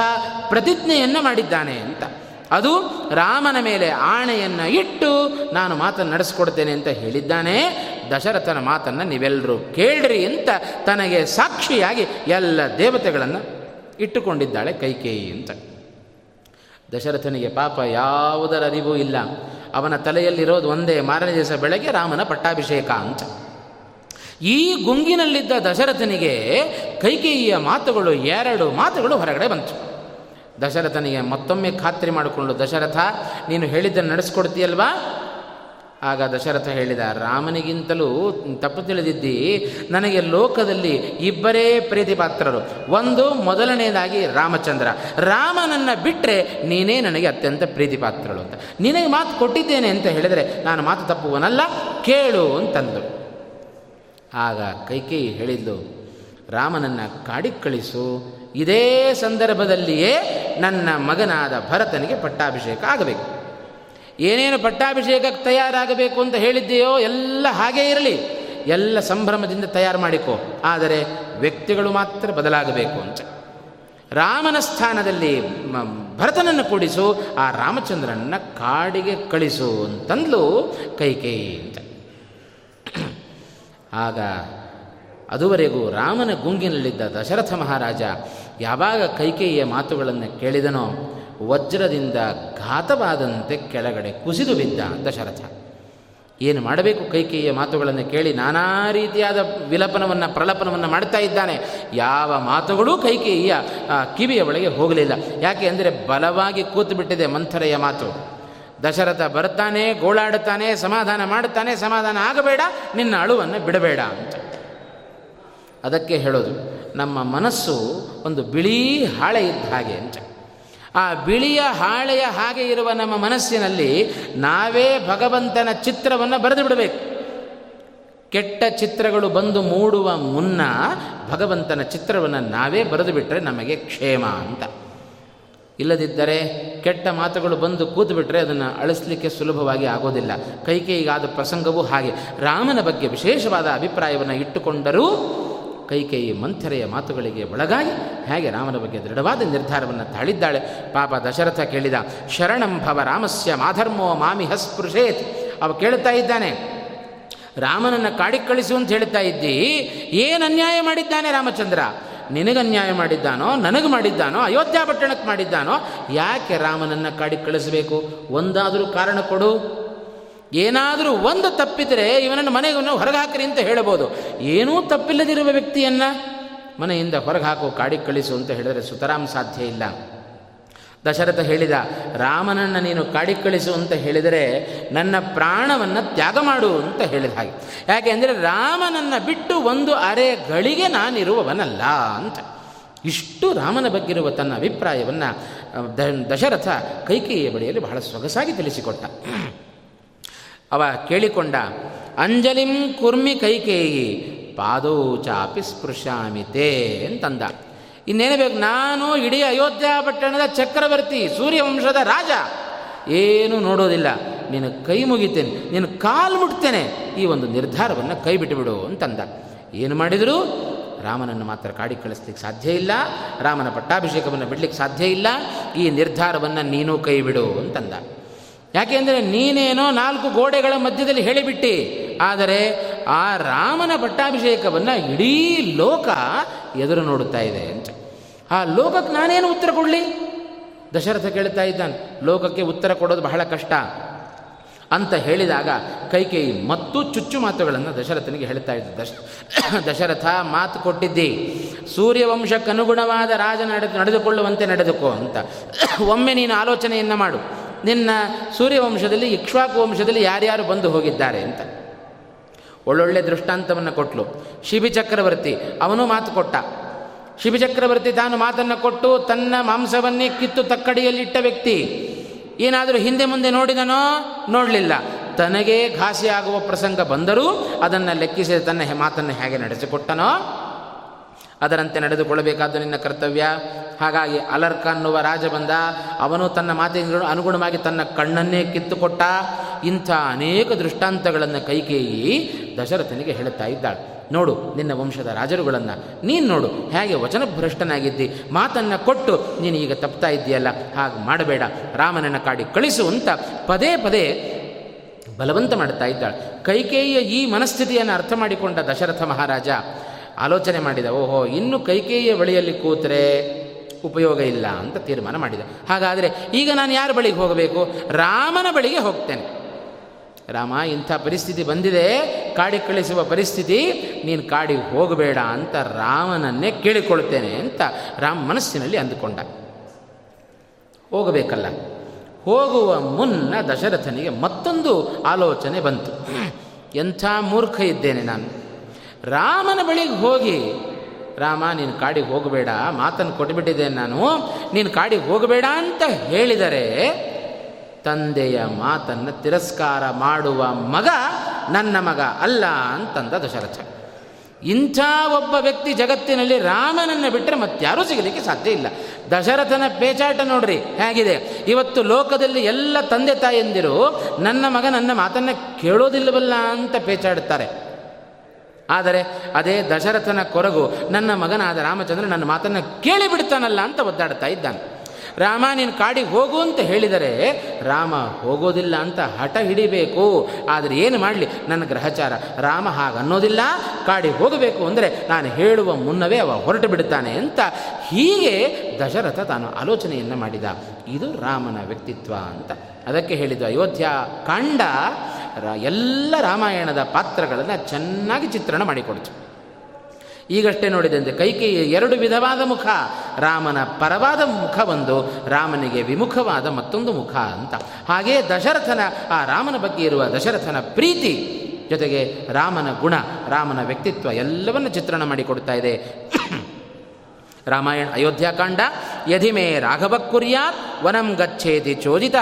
ಪ್ರತಿಜ್ಞೆಯನ್ನು ಮಾಡಿದ್ದಾನೆ ಅಂತ. ಅದು ರಾಮನ ಮೇಲೆ ಆಣೆಯನ್ನು ಇಟ್ಟು ನಾನು ಮಾತನ್ನು ನಡೆಸ್ಕೊಡ್ತೇನೆ ಅಂತ ಹೇಳಿದ್ದಾನೆ. ದಶರಥನ ಮಾತನ್ನು ನೀವೆಲ್ಲರೂ ಕೇಳ್ರಿ ಅಂತ ತನಗೆ ಸಾಕ್ಷಿಯಾಗಿ ಎಲ್ಲ ದೇವತೆಗಳನ್ನು ಇಟ್ಟುಕೊಂಡಿದ್ದಾಳೆ ಕೈಕೇಯಿ ಅಂತ. ದಶರಥನಿಗೆ ಪಾಪ ಯಾವುದರ ಅರಿವು ಇಲ್ಲ. ಅವನ ತಲೆಯಲ್ಲಿರೋದು ಒಂದೇ, ಮಾರನೇ ದಿವಸ ಬೆಳಗ್ಗೆ ರಾಮನ ಪಟ್ಟಾಭಿಷೇಕ ಅಂತ. ಈ ಗುಂಗಿನಲ್ಲಿದ್ದ ದಶರಥನಿಗೆ ಕೈಕೇಯಿಯ ಮಾತುಗಳು, ಎರಡು ಮಾತುಗಳು ಹೊರಗಡೆ ಬಂತು. ದಶರಥನಿಗೆ ಮತ್ತೊಮ್ಮೆ ಖಾತ್ರಿ ಮಾಡಿಕೊಂಡು, ದಶರಥ, ನೀನು ಹೇಳಿದ್ದನ್ನು ನಡೆಸ್ಕೊಡ್ತೀಯಲ್ವಾ? ಆಗ ದಶರಥ ಹೇಳಿದ, ರಾಮನಿಗಿಂತಲೂ ತಪ್ಪು ತಿಳಿದಿದ್ದಿ. ನನಗೆ ಲೋಕದಲ್ಲಿ ಇಬ್ಬರೇ ಪ್ರೀತಿಪಾತ್ರರು. ಒಂದು ಮೊದಲನೇದಾಗಿ ರಾಮಚಂದ್ರ. ರಾಮನನ್ನು ಬಿಟ್ಟರೆ ನೀನೇ ನನಗೆ ಅತ್ಯಂತ ಪ್ರೀತಿಪಾತ್ರಳು ಅಂತ. ನಿನಗೆ ಮಾತು ಕೊಟ್ಟಿದ್ದೇನೆ ಅಂತ ಹೇಳಿದರೆ ನಾನು ಮಾತು ತಪ್ಪುವನಲ್ಲ, ಕೇಳು ಅಂತಂದು. ಆಗ ಕೈಕೇಯಿ ಹೇಳಿದ್ದು, ರಾಮನನ್ನು ಕಾಡಿಗೆ ಕಳಿಸು ಇದೇ ಸಂದರ್ಭದಲ್ಲಿಯೇ ನನ್ನ ಮಗನಾದ ಭರತನಿಗೆ ಪಟ್ಟಾಭಿಷೇಕ ಆಗಬೇಕು. ಏನೇನು ಪಟ್ಟಾಭಿಷೇಕಕ್ಕೆ ತಯಾರಾಗಬೇಕು ಅಂತ ಹೇಳಿದ್ದೆಯೋ ಎಲ್ಲ ಹಾಗೇ ಇರಲಿ. ಎಲ್ಲ ಸಂಭ್ರಮದಿಂದ ತಯಾರು ಮಾಡಿಕೋ. ಆದರೆ ವ್ಯಕ್ತಿಗಳು ಮಾತ್ರ ಬದಲಾಗಬೇಕು ಅಂತ. ರಾಮನ ಸ್ಥಾನದಲ್ಲಿ ಭರತನನ್ನು ಕೂಡಿಸು, ಆ ರಾಮಚಂದ್ರನ ಕಾಡಿಗೆ ಕಳಿಸು ಅಂತಂದ್ಲು ಕೈಕೇಯಿ ಅಂತ. ಆಗ ಅದುವರೆಗೂ ರಾಮನ ಗುಂಗಿನಲ್ಲಿದ್ದ ದಶರಥ ಮಹಾರಾಜ ಯಾವಾಗ ಕೈಕೇಯಿಯ ಮಾತುಗಳನ್ನು ಕೇಳಿದನೋ ವಜ್ರದಿಂದ ಘಾತವಾದಂತೆ ಕೆಳಗಡೆ ಕುಸಿದು ಬಿದ್ದ ದಶರಥ. ಏನು ಮಾಡಬೇಕು ಕೈಕೇಯಿಯ ಮಾತುಗಳನ್ನು ಕೇಳಿ ನಾನಾ ರೀತಿಯಾದ ವಿಲಪನವನ್ನು ಪ್ರಲಪನವನ್ನು ಮಾಡ್ತಾ ಇದ್ದಾನೆ. ಯಾವ ಮಾತುಗಳೂ ಕೈಕೇಯಿಯ ಕಿವಿಯ ಒಳಗೆ ಹೋಗಲಿಲ್ಲ. ಯಾಕೆ ಅಂದರೆ ಬಲವಾಗಿ ಕೂತು ಬಿಟ್ಟಿದೆ ಮಂಥರೆಯ ಮಾತು. ದಶರಥ ಬರ್ತಾನೆ, ಗೋಳಾಡುತ್ತಾನೆ, ಸಮಾಧಾನ ಮಾಡುತ್ತಾನೆ, ಸಮಾಧಾನ ಆಗಬೇಡ, ನಿನ್ನ ಅಳುವನ್ನು ಬಿಡಬೇಡ ಅಂತ. ಅದಕ್ಕೆ ಹೇಳೋದು, ನಮ್ಮ ಮನಸ್ಸು ಒಂದು ಬಿಳಿ ಹಾಳೆ ಇದ್ದ ಹಾಗೆ ಅಂತ. ಆ ಬಿಳಿಯ ಹಾಳೆಯ ಹಾಗೆ ಇರುವ ನಮ್ಮ ಮನಸ್ಸಿನಲ್ಲಿ ನಾವೇ ಭಗವಂತನ ಚಿತ್ರವನ್ನು ಬರೆದು ಬಿಡಬೇಕು. ಕೆಟ್ಟ ಚಿತ್ರಗಳು ಬಂದು ಮೂಡುವ ಮುನ್ನ ಭಗವಂತನ ಚಿತ್ರವನ್ನು ನಾವೇ ಬರೆದು ಬಿಟ್ಟರೆ ನಮಗೆ ಕ್ಷೇಮ ಅಂತ. ಇಲ್ಲದಿದ್ದರೆ ಕೆಟ್ಟ ಮಾತುಗಳು ಬಂದು ಕೂತು ಬಿಟ್ಟರೆ ಅದನ್ನು ಅಳಿಸ್ಲಿಕ್ಕೆ ಸುಲಭವಾಗಿ ಆಗೋದಿಲ್ಲ. ಕೈಕೇಯಿಗಾದ ಪ್ರಸಂಗವೂ ಹಾಗೆ. ರಾಮನ ಬಗ್ಗೆ ವಿಶೇಷವಾದ ಅಭಿಪ್ರಾಯವನ್ನು ಇಟ್ಟುಕೊಂಡರೂ ಕೈಕೇಯಿ ಮಂಥರೆಯ ಮಾತುಗಳಿಗೆ ಒಳಗಾಗಿ ಹೇಗೆ ರಾಮನ ಬಗ್ಗೆ ದೃಢವಾದ ನಿರ್ಧಾರವನ್ನು ತಾಳಿದ್ದಾಳೆ? ಪಾಪ ದಶರಥ ಕೇಳಿದ, ಶರಣಂ ಭವ ರಾಮಸ್ಯ ಮಾಧರ್ಮೋ ಮಾಮಿ ಹಸ್ಪೃಶೇತ್ ಅವ ಕೇಳುತ್ತಾ ಇದ್ದಾನೆ, ರಾಮನನ್ನು ಕಾಡಿಗೆ ಕಳಿಸು ಅಂತ ಹೇಳ್ತಾ ಇದ್ದಿ, ಏನು ಅನ್ಯಾಯ ಮಾಡಿದ್ದಾನೆ ರಾಮಚಂದ್ರ? ನಿನಗೆ ಅನ್ಯಾಯ ಮಾಡಿದ್ದಾನೋ, ನನಗೆ ಮಾಡಿದ್ದಾನೋ, ಅಯೋಧ್ಯ ಪಟ್ಟಣಕ್ಕೆ ಮಾಡಿದ್ದಾನೋ, ಯಾಕೆ ರಾಮನನ್ನು ಕಾಡಿಗೆ ಕಳಿಸಬೇಕು ಒಂದಾದರೂ ಕಾರಣ ಕೊಡು. ಏನಾದರೂ ಒಂದು ತಪ್ಪಿದರೆ ಇವನನ್ನು ಮನೆಗೆ ಹೊರಗೆ ಹಾಕಿರಿ ಅಂತ ಹೇಳಬಹುದು. ಏನೂ ತಪ್ಪಿಲ್ಲದಿರುವ ವ್ಯಕ್ತಿಯನ್ನು ಮನೆಯಿಂದ ಹೊರಗೆ ಹಾಕು ಕಾಡಿಗೆ ಕಳಿಸು ಅಂತ ಹೇಳಿದರೆ ಸುತರಾಮ್ ಸಾಧ್ಯ ಇಲ್ಲ. ದಶರಥ ಹೇಳಿದ, ರಾಮನನ್ನು ನೀನು ಕಾಡಿ ಕಳಿಸು ಅಂತ ಹೇಳಿದರೆ ನನ್ನ ಪ್ರಾಣವನ್ನು ತ್ಯಾಗ ಮಾಡು ಅಂತ ಹೇಳಿದ ಹಾಗೆ. ಯಾಕೆ ಅಂದರೆ ರಾಮನನ್ನು ಬಿಟ್ಟು ಒಂದು ಅರೆ ಗಳಿಗೆ ನಾನಿರುವವನಲ್ಲ ಅಂತ. ಇಷ್ಟು ರಾಮನ ಬಗ್ಗಿರುವ ತನ್ನ ಅಭಿಪ್ರಾಯವನ್ನು ದಶರಥ ಕೈಕೇಯಿಯ ಬಳಿಯಲ್ಲಿ ಬಹಳ ಸೊಗಸಾಗಿ ತಿಳಿಸಿಕೊಟ್ಟ. ಅವ ಕೇಳಿಕೊಂಡ, ಅಂಜಲಿಂ ಕುರ್ಮಿ ಕೈಕೇಯಿ, ಪಾದೋ ಚಾಪಿ ಸ್ಪೃಶಾಮಿತೆ ಅಂತಂದ. ಇನ್ನೇನು ಬೇಕು, ನಾನು ಇಡೀ ಅಯೋಧ್ಯ ಪಟ್ಟಣದ ಚಕ್ರವರ್ತಿ, ಸೂರ್ಯವಂಶದ ರಾಜ. ಏನು ನೋಡೋದಿಲ್ಲ. ನಿನ್ನ ಕೈ ಮುಗಿತೇನೆ, ನಿನ್ನ ಕಾಲು ಮುಟ್ತೇನೆ. ಈ ಒಂದು ನಿರ್ಧಾರವನ್ನು ಕೈ ಬಿಟ್ಟುಬಿಡು ಅಂತಂದ. ಏನು ಮಾಡಿದರು? ರಾಮನನ್ನು ಮಾತ್ರ ಕಾಡಿ ಕಳಿಸ್ಲಿಕ್ಕೆ ಸಾಧ್ಯ ಇಲ್ಲ. ರಾಮನ ಪಟ್ಟಾಭಿಷೇಕವನ್ನು ಬಿಡಲಿಕ್ಕೆ ಸಾಧ್ಯ ಇಲ್ಲ. ಈ ನಿರ್ಧಾರವನ್ನು ನೀನು ಕೈ ಬಿಡು ಅಂತಂದ. ಯಾಕೆಂದರೆ ನೀನೇನೋ ನಾಲ್ಕು ಗೋಡೆಗಳ ಮಧ್ಯದಲ್ಲಿ ಹೇಳಿಬಿಟ್ಟಿ. ಆದರೆ ಆ ರಾಮನ ಪಟ್ಟಾಭಿಷೇಕವನ್ನು ಇಡೀ ಲೋಕ ಎದುರು ನೋಡುತ್ತಾ ಇದೆ ಅಂತ. ಆ ಲೋಕಕ್ಕೆ ನಾನೇನು ಉತ್ತರ ಕೊಡಲಿ? ದಶರಥ ಕೇಳ್ತಾ ಇದ್ದಾನೆ, ಲೋಕಕ್ಕೆ ಉತ್ತರ ಕೊಡೋದು ಬಹಳ ಕಷ್ಟ ಅಂತ ಹೇಳಿದಾಗ ಕೈಕೇಯಿ ಮತ್ತು ಚುಚ್ಚು ಮಾತುಗಳನ್ನು ದಶರಥನಿಗೆ ಹೇಳ್ತಾ ಇದ್ದ. ದಶ, <coughs> ದಶರಥ ಮಾತು ಕೊಟ್ಟಿದ್ದಿ, ಸೂರ್ಯವಂಶಕ್ಕನುಗುಣವಾದ ರಾಜ ನಡೆದು, ನಡೆದುಕೊಳ್ಳುವಂತೆ ನಡೆದುಕೋ ಅಂತ. <coughs> ಒಮ್ಮೆ ನೀನು ಆಲೋಚನೆಯನ್ನು ಮಾಡು. ನಿನ್ನ ಸೂರ್ಯವಂಶದಲ್ಲಿ, ಇಕ್ಷ್ವಾಕು ವಂಶದಲ್ಲಿ ಯಾರ್ಯಾರು ಬಂದು ಹೋಗಿದ್ದಾರೆ ಅಂತ. ಒಳ್ಳೊಳ್ಳೆ ದೃಷ್ಟಾಂತವನ್ನು ಕೊಟ್ಟಲು ಶಿಬಿ ಚಕ್ರವರ್ತಿ, ಅವನು ಮಾತು ಕೊಟ್ಟ. ಶಿಬಿ ಚಕ್ರವರ್ತಿ ತಾನು ಮಾತನ್ನು ಕೊಟ್ಟು ತನ್ನ ಮಾಂಸವನ್ನೇ ಕಿತ್ತು ತಕ್ಕಡಿಯಲ್ಲಿಟ್ಟ ವ್ಯಕ್ತಿ. ಏನಾದರೂ ಹಿಂದೆ ಮುಂದೆ ನೋಡಿದನೋ ನೋಡಲಿಲ್ಲ. ತನಗೇ ಘಾಸಿಯಾಗುವ ಪ್ರಸಂಗ ಬಂದರೂ ಅದನ್ನು ಲೆಕ್ಕಿಸಿ ತನ್ನ ಮಾತನ್ನು ಹೇಗೆ ನಡೆಸಿಕೊಟ್ಟನೋ ಅದರಂತೆ ನಡೆದುಕೊಳ್ಳಬೇಕಾದ ನಿನ್ನ ಕರ್ತವ್ಯ. ಹಾಗಾಗಿ ಅಲರ್ಕ ಅನ್ನುವ ರಾಜ ಬಂದ. ಅವನು ತನ್ನ ಮಾತಿನ ಅನುಗುಣವಾಗಿ ತನ್ನ ಕಣ್ಣನ್ನೇ ಕಿತ್ತುಕೊಟ್ಟ. ಇಂಥ ಅನೇಕ ದೃಷ್ಟಾಂತಗಳನ್ನು ಕೈಕೇಯಿ ದಶರಥನಿಗೆ ಹೇಳುತ್ತಾ ಇದ್ದಾಳೆ. ನೋಡು ನಿನ್ನ ವಂಶದ ರಾಜರುಗಳನ್ನು. ನೀನು ನೋಡು ಹೇಗೆ ವಚನಭ್ರಷ್ಟನಾಗಿದ್ದಿ. ಮಾತನ್ನು ಕೊಟ್ಟು ನೀನು ಈಗ ತಪ್ತಾ ಇದ್ದೀಯಲ್ಲ. ಹಾಗೆ ಮಾಡಬೇಡ. ರಾಮನನ್ನು ಕಾಡಿ ಕಳಿಸು ಅಂತ ಪದೇ ಪದೇ ಬಲವಂತ ಮಾಡ್ತಾ ಇದ್ದಾಳೆ. ಕೈಕೇಯಿಯ ಈ ಮನಸ್ಥಿತಿಯನ್ನು ಅರ್ಥ ಮಾಡಿಕೊಂಡ ದಶರಥ ಮಹಾರಾಜ ಆಲೋಚನೆ ಮಾಡಿದ, ಓಹೋ, ಇನ್ನು ಕೈಕೇಯಿಯ ಬಳಿಯಲ್ಲಿ ಕೂತರೆ ಉಪಯೋಗ ಇಲ್ಲ ಅಂತ ತೀರ್ಮಾನ ಮಾಡಿದ. ಹಾಗಾದರೆ ಈಗ ನಾನು ಯಾರ ಬಳಿಗೆ ಹೋಗಬೇಕು? ರಾಮನ ಬಳಿಗೆ ಹೋಗ್ತೇನೆ. ರಾಮ, ಇಂಥ ಪರಿಸ್ಥಿತಿ ಬಂದಿದೆ, ಕಾಡಿ ಕಳಿಸುವ ಪರಿಸ್ಥಿತಿ, ನೀನು ಕಾಡಿಗೆ ಹೋಗಬೇಡ ಅಂತ ರಾಮನನ್ನೇ ಕೇಳಿಕೊಳ್ತೇನೆ ಅಂತ ರಾಮ ಮನಸ್ಸಿನಲ್ಲಿ ಅಂದುಕೊಂಡ. ಹೋಗಬೇಕಲ್ಲ. ಹೋಗುವ ಮುನ್ನ ದಶರಥನಿಗೆ ಮತ್ತೊಂದು ಆಲೋಚನೆ ಬಂತು. ಎಂಥ ಮೂರ್ಖ ಇದ್ದೇನೆ ನಾನು. ರಾಮನ ಬಳಿಗೆ ಹೋಗಿ, ರಾಮ, ನೀನು ಕಾಡಿಗೆ ಹೋಗಬೇಡ ಮಾತನ್ನು ಕೊಟ್ಟುಬಿಟ್ಟಿದ್ದೇನೆ ನಾನು. ನೀನು ಕಾಡಿಗೆ ಹೋಗಬೇಡ ಅಂತ ಹೇಳಿದರೆ, ತಂದೆಯ ಮಾತನ್ನು ತಿರಸ್ಕಾರ ಮಾಡುವ ಮಗ ನನ್ನ ಮಗ ಅಲ್ಲ ಅಂತಂದ ದಶರಥ. ಇಂಥ ಒಬ್ಬ ವ್ಯಕ್ತಿ ಜಗತ್ತಿನಲ್ಲಿ ರಾಮನನ್ನು ಬಿಟ್ಟರೆ ಮತ್ತಾರೂ ಸಿಗಲಿಕ್ಕೆ ಸಾಧ್ಯ ಇಲ್ಲ. ದಶರಥನ ಪೇಚಾಟ ನೋಡ್ರಿ, ಹೇಗಿದೆ? ಇವತ್ತು ಲೋಕದಲ್ಲಿ ಎಲ್ಲ ತಂದೆ ತಾಯಿಯಂದಿರು ನನ್ನ ಮಗ ನನ್ನ ಮಾತನ್ನು ಕೇಳೋದಿಲ್ಲವಲ್ಲ ಅಂತ ಪೇಚಾಡುತ್ತಾರೆ. ಆದರೆ ಅದೇ ದಶರಥನ ಕೊರಗು ನನ್ನ ಮಗನಾದ ರಾಮಚಂದ್ರ ನನ್ನ ಮಾತನ್ನು ಕೇಳಿಬಿಡ್ತಾನಲ್ಲ ಅಂತ ಒದ್ದಾಡ್ತಾ ಇದ್ದಾನೆ. ರಾಮ, ನೀನು ಕಾಡಿಗೆ ಹೋಗು ಅಂತ ಹೇಳಿದರೆ ರಾಮ, ಹೋಗೋದಿಲ್ಲ ಅಂತ ಹಠ ಹಿಡಿಬೇಕು. ಆದರೆ ಏನು ಮಾಡಲಿ? ನನ್ನ ಗ್ರಹಚಾರ. ರಾಮ ಹಾಗನ್ನೋದಿಲ್ಲ ಕಾಡಿಗೆ ಹೋಗಬೇಕು ಅಂದರೆ ನಾನು ಹೇಳುವ ಮುನ್ನವೇ ಅವ ಹೊರಟು ಬಿಡುತ್ತಾನೆ ಅಂತ ಹೀಗೆ ದಶರಥ ತಾನು ಆಲೋಚನೆಯನ್ನು ಮಾಡಿದ. ಇದು ರಾಮನ ವ್ಯಕ್ತಿತ್ವ ಅಂತ. ಅದಕ್ಕೆ ಹೇಳಿದ್ದು ಅಯೋಧ್ಯ ಕಾಂಡ ಎಲ್ಲ ರಾಮಾಯಣದ ಪಾತ್ರಗಳನ್ನು ಚೆನ್ನಾಗಿ ಚಿತ್ರಣ ಮಾಡಿಕೊಡ್ತು. ಈಗಷ್ಟೇ ನೋಡಿದಂತೆ ಕೈಕೇಯಿ ಎರಡು ವಿಧವಾದ ಮುಖ, ರಾಮನ ಪರವಾದ ಮುಖ ಒಂದು, ರಾಮನಿಗೆ ವಿಮುಖವಾದ ಮತ್ತೊಂದು ಮುಖ ಅಂತ. ಹಾಗೆಯೇ ದಶರಥನ, ಆ ರಾಮನ ಬಗ್ಗೆ ಇರುವ ದಶರಥನ ಪ್ರೀತಿ ಜೊತೆಗೆ ರಾಮನ ಗುಣ, ರಾಮನ ವ್ಯಕ್ತಿತ್ವ ಎಲ್ಲವನ್ನು ಚಿತ್ರಣ ಮಾಡಿಕೊಡ್ತಾ ಇದೆ. ರಾಮಾಯಣ ಅಯೋಧ್ಯಾಕಾಂಡ. ಯಧಿಮೇ ರಾಘವ ಕುರ್ಯಾತ್, ವನಂ ಗಚ್ಚೇತಿ ಚೋದಿತ,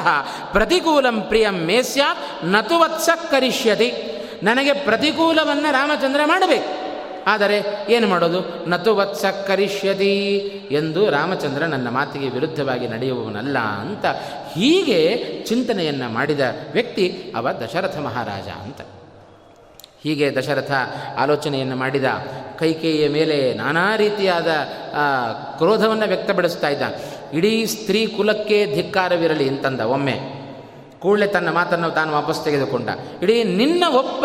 ಪ್ರತಿಕೂಲಂ ಪ್ರಿಯಂ ಮೇ ಸ್ಯಾತ್, ನತು ವತ್ಸ ಕರಿಷ್ಯತಿ. ನನಗೆ ಪ್ರತಿಕೂಲವನ್ನು ರಾಮಚಂದ್ರ ಮಾಡಬೇಕು. ಆದರೆ ಏನು ಮಾಡೋದು? ನತು ವತ್ಸ ಕರಿಷ್ಯತಿ ಎಂದು ರಾಮಚಂದ್ರ ನನ್ನ ಮಾತಿಗೆ ವಿರುದ್ಧವಾಗಿ ನಡೆಯುವವನಲ್ಲ ಅಂತ ಹೀಗೆ ಚಿಂತನೆಯನ್ನು ಮಾಡಿದ ವ್ಯಕ್ತಿ ಅವ ದಶರಥ ಮಹಾರಾಜ ಅಂತ. ಹೀಗೆ ದಶರಥ ಆಲೋಚನೆಯನ್ನು ಮಾಡಿದ. ಕೈಕೇಯಿಯ ಮೇಲೆ ನಾನಾ ರೀತಿಯಾದ ಕ್ರೋಧವನ್ನು ವ್ಯಕ್ತಪಡಿಸ್ತಾ ಇದ್ದ. ಇಡೀ ಸ್ತ್ರೀ ಕುಲಕ್ಕೆ ಧಿಕ್ಕಾರವಿರಲಿ ಅಂತಂದ ಒಮ್ಮೆ. ಕೂಡಲೇ ತನ್ನ ಮಾತನ್ನು ತಾನು ವಾಪಸ್ ತೆಗೆದುಕೊಂಡ. ಇಡೀ ನಿನ್ನ ಒಬ್ಬ,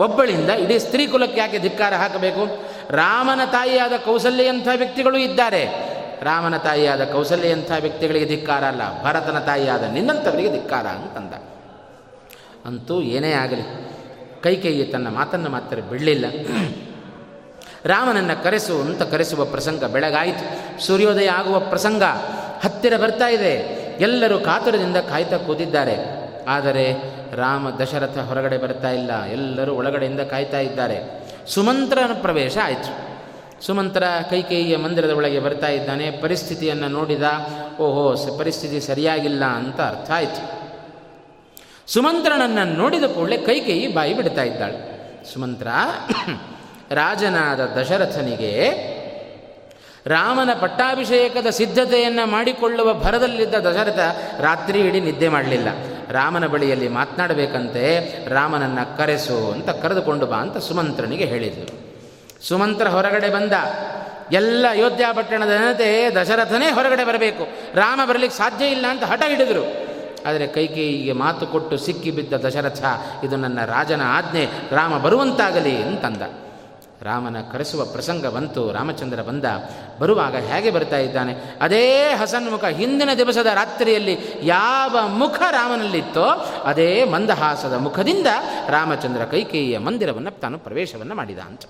ಒಬ್ಬಳಿಂದ ಇಡೀ ಸ್ತ್ರೀ ಕುಲಕ್ಕೆ ಯಾಕೆ ಧಿಕ್ಕಾರ ಹಾಕಬೇಕು? ರಾಮನ ತಾಯಿಯಾದ ಕೌಸಲ್ಯಂಥ ವ್ಯಕ್ತಿಗಳು ಇದ್ದಾರೆ? ರಾಮನ ತಾಯಿಯಾದ ಕೌಸಲ್ಯಂಥ ವ್ಯಕ್ತಿಗಳಿಗೆ ಧಿಕ್ಕಾರ ಅಲ್ಲ? ಭರತನ ತಾಯಿಯಾದ ನಿನ್ನಂಥವರಿಗೆ ಧಿಕ್ಕಾರ ಅಂತಂದ. ಅಂತೂ ಏನೇ ಆಗಲಿ. ಕೈಕೇಯಿ ತನ್ನ ಮಾತನ್ನು ಮಾತ್ರ ಬಿಡಲಿಲ್ಲ. ರಾಮನನ್ನು ಕರೆಸು ಅಂತ ಕರೆಸುವ ಪ್ರಸಂಗ ಬೆಳಗಾಯಿತು. ಸೂರ್ಯೋದಯ ಆಗುವ ಪ್ರಸಂಗ ಹತ್ತಿರ ಬರ್ತಾ ಇದೆ. ಎಲ್ಲರೂ ಕಾತುರದಿಂದ ಕಾಯ್ತಾ ಕೂತಿದ್ದಾರೆ. ಆದರೆ ರಾಮ ದಶರಥ ಹೊರಗಡೆ ಬರ್ತಾ ಇಲ್ಲ. ಎಲ್ಲರೂ ಒಳಗಡೆಯಿಂದ ಕಾಯ್ತಾ ಇದ್ದಾರೆ. ಸುಮಂತ್ರನ ಪ್ರವೇಶ ಆಯಿತು. ಸುಮಂತ್ರ ಕೈಕೇಯಿಯ ಮಂದಿರದ ಒಳಗೆ ಬರ್ತಾ ಇದ್ದಾನೆ. ಪರಿಸ್ಥಿತಿಯನ್ನು ನೋಡಿದ, ಓಹೋ ಪರಿಸ್ಥಿತಿ ಸರಿಯಾಗಿಲ್ಲ ಅಂತ ಅರ್ಥ ಆಯಿತು. ಸುಮಂತ್ರನನ್ನು ನೋಡಿದ ಕೂಡಲೇ ಕೈಕೇಯಿ ಬಾಯಿ ಬಿಡ್ತಾ ಇದ್ದಾಳೆ. ಸುಮಂತ್ರ, <clears throat> ರಾಜನಾದ ದಶರಥನಿಗೆ ರಾಮನ ಪಟ್ಟಾಭಿಷೇಕದ ಸಿದ್ಧತೆಯನ್ನು ಮಾಡಿಕೊಳ್ಳುವ ಭರದಲ್ಲಿದ್ದ ದಶರಥ ರಾತ್ರಿ ಇಡೀ ನಿದ್ದೆ ಮಾಡಲಿಲ್ಲ. ರಾಮನ ಬಳಿಯಲ್ಲಿ ಮಾತನಾಡಬೇಕಂತೆ ರಾಮನನ್ನು ಕರೆಸು ಅಂತ ಕರೆದುಕೊಂಡು ಬಾ ಅಂತ ಸುಮಂತ್ರನಿಗೆ ಹೇಳಿದರು ಸುಮಂತ್ರ ಹೊರಗಡೆ ಬಂದ. ಎಲ್ಲ ಅಯೋಧ್ಯ ಪಟ್ಟಣದ ಜನತೆ ದಶರಥನೇ ಹೊರಗಡೆ ಬರಬೇಕು. ರಾಮ ಬರಲಿಕ್ಕೆ ಸಾಧ್ಯ ಇಲ್ಲ ಅಂತ ಹಠ ಹಿಡಿದರು. ಆದರೆ ಕೈಕೇಯಿಗೆ ಮಾತು ಕೊಟ್ಟು ಸಿಕ್ಕಿ ಬಿದ್ದ ದಶರಥ, ಇದು ನನ್ನ ರಾಜನ ಆಜ್ಞೆ, ರಾಮ ಬರುವಂತಾಗಲಿ ಅಂತಂದ. ರಾಮನ ಕರೆಸುವ ಪ್ರಸಂಗ ಬಂತು, ರಾಮಚಂದ್ರ ಬಂದ, ಬರುವಾಗ ಹೇಗೆ ಬರ್ತಾ ಇದ್ದಾನೆ? ಅದೇ ಹಸನ್ಮುಖ ಹಿಂದಿನ ದಿವಸದ ರಾತ್ರಿಯಲ್ಲಿ ಯಾವ ಮುಖ ರಾಮನಲ್ಲಿತ್ತೋ, ಅದೇ ಮಂದಹಾಸದ ಮುಖದಿಂದ ರಾಮಚಂದ್ರ ಕೈಕೇಯಿಯ ಮಂದಿರವನ್ನು, ತಾನು ಪ್ರವೇಶವನ್ನು ಮಾಡಿದ ಅಂತ.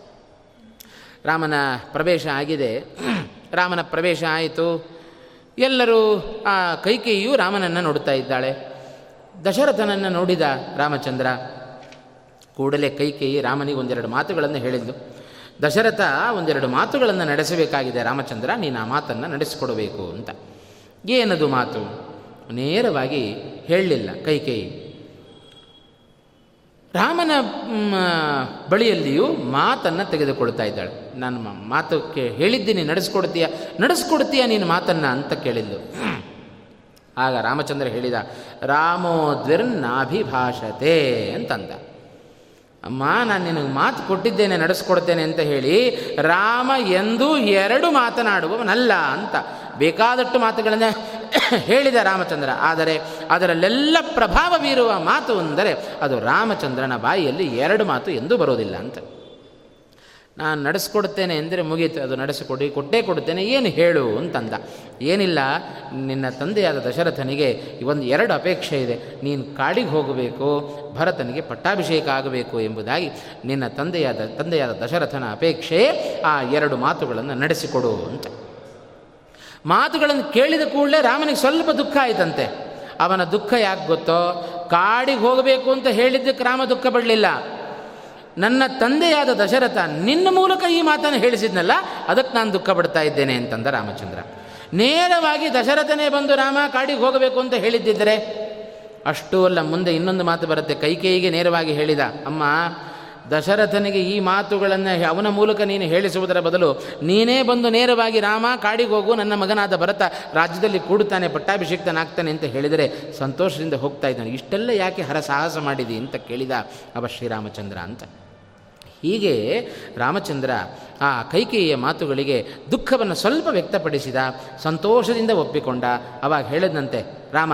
ರಾಮನ ಪ್ರವೇಶ ಆಗಿದೆ. ರಾಮನ ಪ್ರವೇಶ ಆಯಿತು. ಎಲ್ಲರೂ ಆ ಕೈಕೇಯಿಯು ರಾಮನನ್ನು ನೋಡುತ್ತಾ ಇದ್ದಾಳೆ. ದಶರಥನನ್ನು ನೋಡಿದ ರಾಮಚಂದ್ರ ಕೂಡಲೇ ಕೈಕೇಯಿ ರಾಮನಿಗೆ ಒಂದೆರಡು ಮಾತುಗಳನ್ನು ಹೇಳಿದ್ದು ದಶರಥ, ಒಂದೆರಡು ಮಾತುಗಳನ್ನು ನಡೆಸಬೇಕಾಗಿದೆ ರಾಮಚಂದ್ರ, ನೀನು ಆ ಮಾತನ್ನು ನಡೆಸಿಕೊಡಬೇಕು ಅಂತ. ಏನದು ಮಾತು? ನೇರವಾಗಿ ಹೇಳಲಿಲ್ಲ ಕೈಕೇಯಿ. ರಾಮನ ಬಳಿಯಲ್ಲಿಯೂ ಮಾತನ್ನು ತೆಗೆದುಕೊಳ್ತಾ ಇದ್ದಾಳೆ. ನಾನು ಮಾತು ಕೇ, ಹೇಳಿದ್ದೀನಿ, ನಡೆಸ್ಕೊಡ್ತೀಯ? ನಡೆಸ್ಕೊಡ್ತೀಯ ನೀನು ಮಾತನ್ನು ಅಂತ ಕೇಳಿದ್ಲು. ಆಗ ರಾಮಚಂದ್ರ ಹೇಳಿದ, ರಾಮೋ ದ್ವಿರ್ನಾಭಿಭಾಷತೆ ಅಂತಂದ. ಅಮ್ಮ, ನಾನು ನಿನಗೆ ಮಾತು ಕೊಟ್ಟಿದ್ದೇನೆ, ನಡೆಸ್ಕೊಡ್ತೇನೆ ಅಂತ ಹೇಳಿ ರಾಮ ಎಂದೂ ಎರಡು ಮಾತನಾಡುವವನಲ್ಲ ಅಂತ. ಬೇಕಾದಷ್ಟು ಮಾತುಗಳನ್ನು ಹೇಳಿದ ರಾಮಚಂದ್ರ. ಆದರೆ ಅದರಲ್ಲೆಲ್ಲ ಪ್ರಭಾವ ಬೀರುವ ಮಾತು ಅಂದರೆ ಅದು ರಾಮಚಂದ್ರನ ಬಾಯಿಯಲ್ಲಿ ಎರಡು ಮಾತು ಎಂದೂ ಬರೋದಿಲ್ಲ ಅಂತ. ನಾನು ನಡೆಸ್ಕೊಡ್ತೇನೆ ಅಂದರೆ ಮುಗೀತು, ಅದು ನಡೆಸಿಕೊಡಿ, ಕೊಟ್ಟೇ ಕೊಡ್ತೇನೆ, ಏನು ಹೇಳು ಅಂತಂದ. ಏನಿಲ್ಲ, ನಿನ್ನ ತಂದೆಯಾದ ದಶರಥನಿಗೆ ಒಂದು ಎರಡು ಅಪೇಕ್ಷೆ ಇದೆ. ನೀನು ಕಾಡಿಗೆ ಹೋಗಬೇಕು, ಭರತನಿಗೆ ಪಟ್ಟಾಭಿಷೇಕ ಆಗಬೇಕು ಎಂಬುದಾಗಿ ನಿನ್ನ ತಂದೆಯಾದ ತಂದೆಯಾದ ದಶರಥನ ಅಪೇಕ್ಷೆ ಆ ಎರಡು ಮಾತುಗಳನ್ನು ನಡೆಸಿಕೊಡು ಅಂತ. ಮಾತುಗಳನ್ನು ಕೇಳಿದ ಕೂಡಲೇ ರಾಮನಿಗೆ ಸ್ವಲ್ಪ ದುಃಖ ಆಯ್ತಂತೆ. ಅವನ ದುಃಖ ಯಾಕೆ ಗೊತ್ತೋ? ಕಾಡಿಗೆ ಹೋಗಬೇಕು ಅಂತ ಹೇಳಿದ್ದಕ್ಕೆ ರಾಮ ದುಃಖ ಪಡಲಿಲ್ಲ. ನನ್ನ ತಂದೆಯಾದ ದಶರಥ ನಿನ್ನ ಮೂಲಕ ಈ ಮಾತನ್ನು ಹೇಳಿಸಿದ್ನಲ್ಲ, ಅದಕ್ಕೆ ನಾನು ದುಃಖ ಪಡ್ತಾ ಇದ್ದೇನೆ ಅಂತಂದ ರಾಮಚಂದ್ರ. ನೇರವಾಗಿ ದಶರಥನೇ ಬಂದು ರಾಮ ಕಾಡಿಗೆ ಹೋಗಬೇಕು ಅಂತ ಹೇಳಿದ್ದಿದ್ದರೆ ಅಷ್ಟೂ ಅಲ್ಲ, ಮುಂದೆ ಇನ್ನೊಂದು ಮಾತು ಬರುತ್ತೆ. ಕೈಕೇಯಿಗೆ ನೇರವಾಗಿ ಹೇಳಿದ, ಅಮ್ಮ ದಶರಥನಿಗೆ ಈ ಮಾತುಗಳನ್ನು ಅವನ ಮೂಲಕ ನೀನು ಹೇಳಿಸುವುದರ ಬದಲು ನೀನೇ ಬಂದು ನೇರವಾಗಿ ರಾಮ ಕಾಡಿಗೆ ಹೋಗು, ನನ್ನ ಮಗನಾದ ಭರತ ರಾಜ್ಯದಲ್ಲಿ ಕೂಡುತ್ತಾನೆ, ಪಟ್ಟಾಭಿಷಿಕ್ತನಾಗ್ತಾನೆ ಅಂತ ಹೇಳಿದರೆ ಸಂತೋಷದಿಂದ ಹೋಗ್ತಾ ಇದ್ದಾನೆ. ಇಷ್ಟೆಲ್ಲ ಯಾಕೆ ಹರಸಾಹಸ ಮಾಡಿದಿ ಅಂತ ಕೇಳಿದ ಅವ ಶ್ರೀರಾಮಚಂದ್ರ ಅಂತ. ಹೀಗೆ ರಾಮಚಂದ್ರ ಆ ಕೈಕೇಯಿಯ ಮಾತುಗಳಿಗೆ ದುಃಖವನ್ನು ಸ್ವಲ್ಪ ವ್ಯಕ್ತಪಡಿಸಿದ, ಸಂತೋಷದಿಂದ ಒಪ್ಪಿಕೊಂಡ, ಅವಾಗ ಹೇಳಿದಂತೆ ರಾಮ,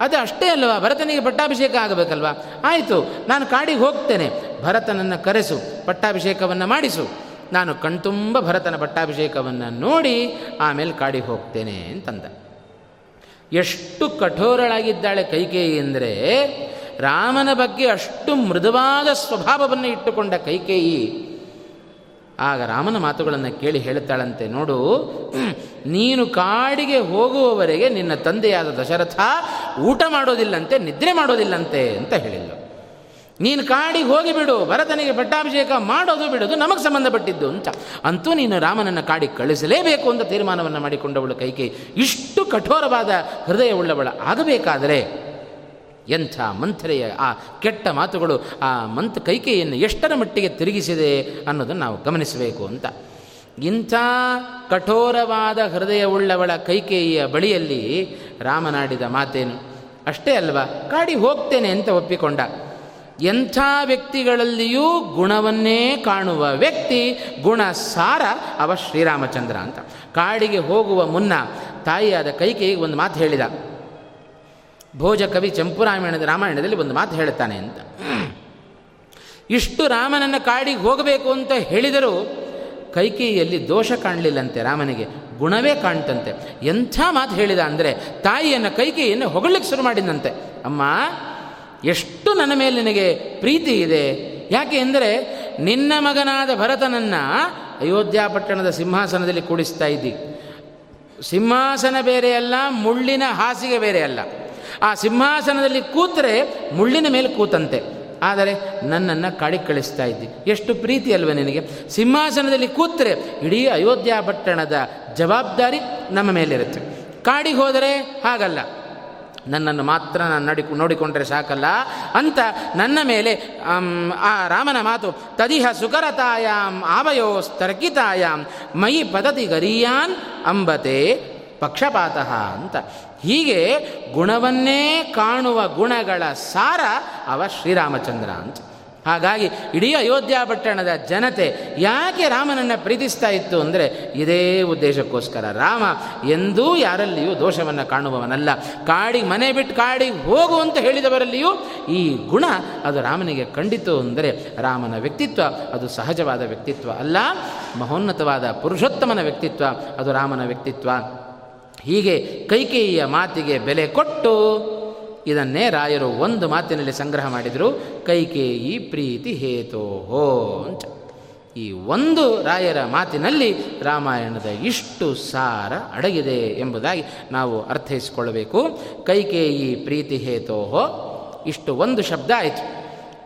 ಅದು ಅಷ್ಟೇ ಅಲ್ವಾ? ಭರತನಿಗೆ ಪಟ್ಟಾಭಿಷೇಕ ಆಗಬೇಕಲ್ವಾ? ಆಯಿತು, ನಾನು ಕಾಡಿಗೆ ಹೋಗ್ತೇನೆ. ಭರತನನ್ನು ಕರೆಸು, ಪಟ್ಟಾಭಿಷೇಕವನ್ನು ಮಾಡಿಸು. ನಾನು ಕಣ್ತುಂಬ ಭರತನ ಪಟ್ಟಾಭಿಷೇಕವನ್ನು ನೋಡಿ ಆಮೇಲೆ ಕಾಡಿಗೆ ಹೋಗ್ತೇನೆ ಅಂತಂದ. ಎಷ್ಟು ಕಠೋರಳಾಗಿದ್ದಾಳೆ ಕೈಕೇಯಿ ಅಂದರೆ, ರಾಮನ ಬಗ್ಗೆ ಅಷ್ಟು ಮೃದುವಾದ ಸ್ವಭಾವವನ್ನು ಇಟ್ಟುಕೊಂಡ ಕೈಕೇಯಿ, ಆಗ ರಾಮನ ಮಾತುಗಳನ್ನು ಕೇಳಿ ಹೇಳುತ್ತಾಳಂತೆ ನೋಡು, ನೀನು ಕಾಡಿಗೆ ಹೋಗುವವರೆಗೆ ನಿನ್ನ ತಂದೆಯಾದ ದಶರಥ ಊಟ ಮಾಡೋದಿಲ್ಲಂತೆ, ನಿದ್ರೆ ಮಾಡೋದಿಲ್ಲಂತೆ ಅಂತ ಹೇಳಿಲ್ಲ ನೀನು ಕಾಡಿಗೆ ಹೋಗಿಬಿಡು ಭರತನಿಗೆ ಪಟ್ಟಾಭಿಷೇಕ ಮಾಡೋದು ಬಿಡೋದು ನಮಗೆ ಸಂಬಂಧಪಟ್ಟಿದ್ದು ಅಂತ. ಅಂತೂ ನೀನು ರಾಮನನ್ನು ಕಾಡಿಗೆ ಕಳಿಸಲೇಬೇಕು ಅಂತ ತೀರ್ಮಾನವನ್ನು ಮಾಡಿಕೊಂಡವಳು ಕೈಕೈ ಇಷ್ಟು ಕಠೋರವಾದ ಹೃದಯವುಳ್ಳವಳ ಆಗಬೇಕಾದರೆ ಎಂಥ ಮಂಥರೆಯ ಆ ಕೆಟ್ಟ ಮಾತುಗಳು, ಆ ಮಂತ್ ಕೈಕೆಯನ್ನು ಎಷ್ಟರ ಮಟ್ಟಿಗೆ ತಿರುಗಿಸಿದೆ ಅನ್ನೋದನ್ನು ನಾವು ಗಮನಿಸಬೇಕು ಅಂತ. ಇಂಥ ಕಠೋರವಾದ ಹೃದಯವುಳ್ಳವಳ ಕೈಕೇಯಿಯ ಬಳಿಯಲ್ಲಿ ರಾಮನಾಡಿದ ಮಾತೇನು? ಅಷ್ಟೇ ಅಲ್ವಾ? ಕಾಡಿ ಹೋಗ್ತೇನೆ ಅಂತ ಒಪ್ಪಿಕೊಂಡ. ಎಂಥ ವ್ಯಕ್ತಿಗಳಲ್ಲಿಯೂ ಗುಣವನ್ನೇ ಕಾಣುವ ವ್ಯಕ್ತಿ ಗುಣ ಸಾರ ಅವ ಶ್ರೀರಾಮಚಂದ್ರ ಅಂತ. ಕಾಡಿಗೆ ಹೋಗುವ ಮುನ್ನ ತಾಯಿಯಾದ ಕೈಕೇಯಿಗೆ ಒಂದು ಮಾತು ಹೇಳಿದ. ಭೋಜ ಕವಿ ಚಂಪುರಾಮಾಯಣದ ರಾಮಾಯಣದಲ್ಲಿ ಒಂದು ಮಾತು ಹೇಳುತ್ತಾನೆ ಅಂತ. ಇಷ್ಟು ರಾಮನನ್ನು ಕಾಡಿಗೆ ಹೋಗಬೇಕು ಅಂತ ಹೇಳಿದರೂ ಕೈಕೇಯಿಯಲ್ಲಿ ದೋಷ ಕಾಣಲಿಲ್ಲಂತೆ ರಾಮನಿಗೆ, ಗುಣವೇ ಕಾಣ್ತಂತೆ. ಎಂಥ ಮಾತು ಹೇಳಿದ ಅಂದರೆ ತಾಯಿಯನ್ನು ಕೈಕೇಯಿಯನ್ನು ಹೊಗಳಲಿಕ್ಕೆ ಶುರು ಮಾಡಿದಂತೆ ಅಮ್ಮ ಎಷ್ಟು ನನ್ನ ಮೇಲೆ ನಿನಗೆ ಪ್ರೀತಿ ಇದೆ? ಯಾಕೆ ಅಂದರೆ ನಿನ್ನ ಮಗನಾದ ಭರತನನ್ನು ಅಯೋಧ್ಯ ಪಟ್ಟಣದ ಸಿಂಹಾಸನದಲ್ಲಿ ಕೂಡಿಸ್ತಾ ಇದ್ದಿ. ಸಿಂಹಾಸನ ಬೇರೆ ಅಲ್ಲ, ಮುಳ್ಳಿನ ಹಾಸಿಗೆ ಬೇರೆ ಅಲ್ಲ. ಆ ಸಿಂಹಾಸನದಲ್ಲಿ ಕೂತರೆ ಮುಳ್ಳಿನ ಮೇಲೆ ಕೂತಂತೆ. ಆದರೆ ನನ್ನನ್ನು ಕಾಡಿಗೆ ಕಳಿಸ್ತಾ ಇದ್ದಿ. ಎಷ್ಟು ಪ್ರೀತಿ ಅಲ್ವ ನಿನಗೆ? ಸಿಂಹಾಸನದಲ್ಲಿ ಕೂತರೆ ಇಡೀ ಅಯೋಧ್ಯ ಪಟ್ಟಣದ ಜವಾಬ್ದಾರಿ ನಮ್ಮ ಮೇಲಿರುತ್ತೆ. ಕಾಡಿಗೆ ಹೋದರೆ ಹಾಗಲ್ಲ. ನನ್ನನ್ನು ಮಾತ್ರ ನಾನು ನಡಿ, ನೋಡಿಕೊಂಡ್ರೆ ಸಾಕಲ್ಲ ಅಂತ ನನ್ನ ಮೇಲೆ ಆ ರಾಮನ ಮಾತು, ತದಿಹ ಸುಕರತಾಯಾಮ್ ಆವಯೋಸ್ತರ್ಕಿತಾಯಾಮ್ ಮೈ ಪದತಿ ಗರಿಯಾನ್ ಅಂಬತೆ ಪಕ್ಷಪಾತ ಅಂತ. ಹೀಗೆ ಗುಣವನ್ನೇ ಕಾಣುವ ಗುಣಗಳ ಸಾರ ಅವ ಶ್ರೀರಾಮಚಂದ್ರ ಅಂತ. ಹಾಗಾಗಿ ಇಡೀ ಅಯೋಧ್ಯ ಪಟ್ಟಣದ ಜನತೆ ಯಾಕೆ ರಾಮನನ್ನು ಪ್ರೀತಿಸ್ತಾ ಇತ್ತು ಅಂದರೆ ಇದೇ ಉದ್ದೇಶಕ್ಕೋಸ್ಕರ. ರಾಮ ಎಂದೂ ಯಾರಲ್ಲಿಯೂ ದೋಷವನ್ನು ಕಾಣುವವನಲ್ಲ. ಕಾಡಿಗೆ ಮನೆ ಬಿಟ್ಟು ಕಾಡಿಗೆ ಹೋಗು ಅಂತ ಹೇಳಿದವರಲ್ಲಿಯೂ ಈ ಗುಣ ಅದು ರಾಮನಿಗೆ ಕಂಡಿತು ಅಂದರೆ ರಾಮನ ವ್ಯಕ್ತಿತ್ವ, ಅದು ಸಹಜವಾದ ವ್ಯಕ್ತಿತ್ವ ಅಲ್ಲ. ಮಹೋನ್ನತವಾದ ಪುರುಷೋತ್ತಮನ ವ್ಯಕ್ತಿತ್ವ, ಅದು ರಾಮನ ವ್ಯಕ್ತಿತ್ವ. ಹೀಗೆ ಕೈಕೇಯಿಯ ಮಾತಿಗೆ ಬೆಲೆ ಕೊಟ್ಟು ಇದನ್ನೇ ರಾಯರು ಒಂದು ಮಾತಿನಲ್ಲಿ ಸಂಗ್ರಹ ಮಾಡಿದರು, ಕೈಕೇಯಿ ಪ್ರೀತಿ ಹೇತೋಹೋ ಅಂತ. ಈ ಒಂದು ರಾಯರ ಮಾತಿನಲ್ಲಿ ರಾಮಾಯಣದ ಇಷ್ಟು ಸಾರ ಅಡಗಿದೆ ಎಂಬುದಾಗಿ ನಾವು ಅರ್ಥೈಸಿಕೊಳ್ಳಬೇಕು. ಕೈಕೇಯಿ ಪ್ರೀತಿ ಹೇತೋಹೋ, ಇಷ್ಟು ಒಂದು ಶಬ್ದ ಆಯಿತು.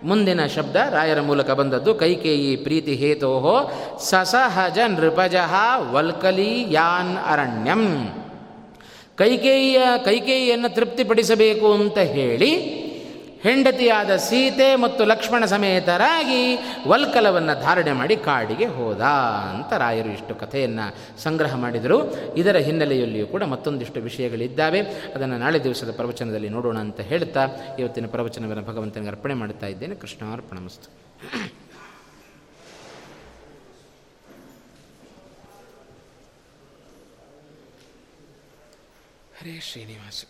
ಮುಂದಿನ ಶಬ್ದ ರಾಯರ ಮೂಲಕ ಬಂದದ್ದು, ಕೈಕೇಯಿ ಪ್ರೀತಿ ಹೇತೋಹೋ, ಸಸಹಜ ನೃಪಜಃ ವಲ್ಕಲಿ ಯಾನ್ ಅರಣ್ಯಂ. ಕೈಕೇಯಿಯ ಕೈಕೇಯಿಯನ್ನು ತೃಪ್ತಿಪಡಿಸಬೇಕು ಅಂತ ಹೇಳಿ ಹೆಂಡತಿಯಾದ ಸೀತೆ ಮತ್ತು ಲಕ್ಷ್ಮಣ ಸಮೇತರಾಗಿ ವಲ್ಕಲವನ್ನು ಧಾರಣೆ ಮಾಡಿ ಕಾಡಿಗೆ ಹೋದ ಅಂತ ರಾಯರು ಇಷ್ಟು ಕಥೆಯನ್ನು ಸಂಗ್ರಹ ಮಾಡಿದರು. ಇದರ ಹಿನ್ನೆಲೆಯಲ್ಲಿಯೂ ಕೂಡ ಮತ್ತೊಂದಿಷ್ಟು ವಿಷಯಗಳಿದ್ದಾವೆ. ಅದನ್ನು ನಾಳೆ ದಿವಸದ ಪ್ರವಚನದಲ್ಲಿ ನೋಡೋಣ ಅಂತ ಹೇಳ್ತಾ ಇವತ್ತಿನ ಪ್ರವಚನವನ್ನು ಭಗವಂತನಿಗೆ ಅರ್ಪಣೆ ಮಾಡ್ತಾ ಇದ್ದೇನೆ. れ死にます。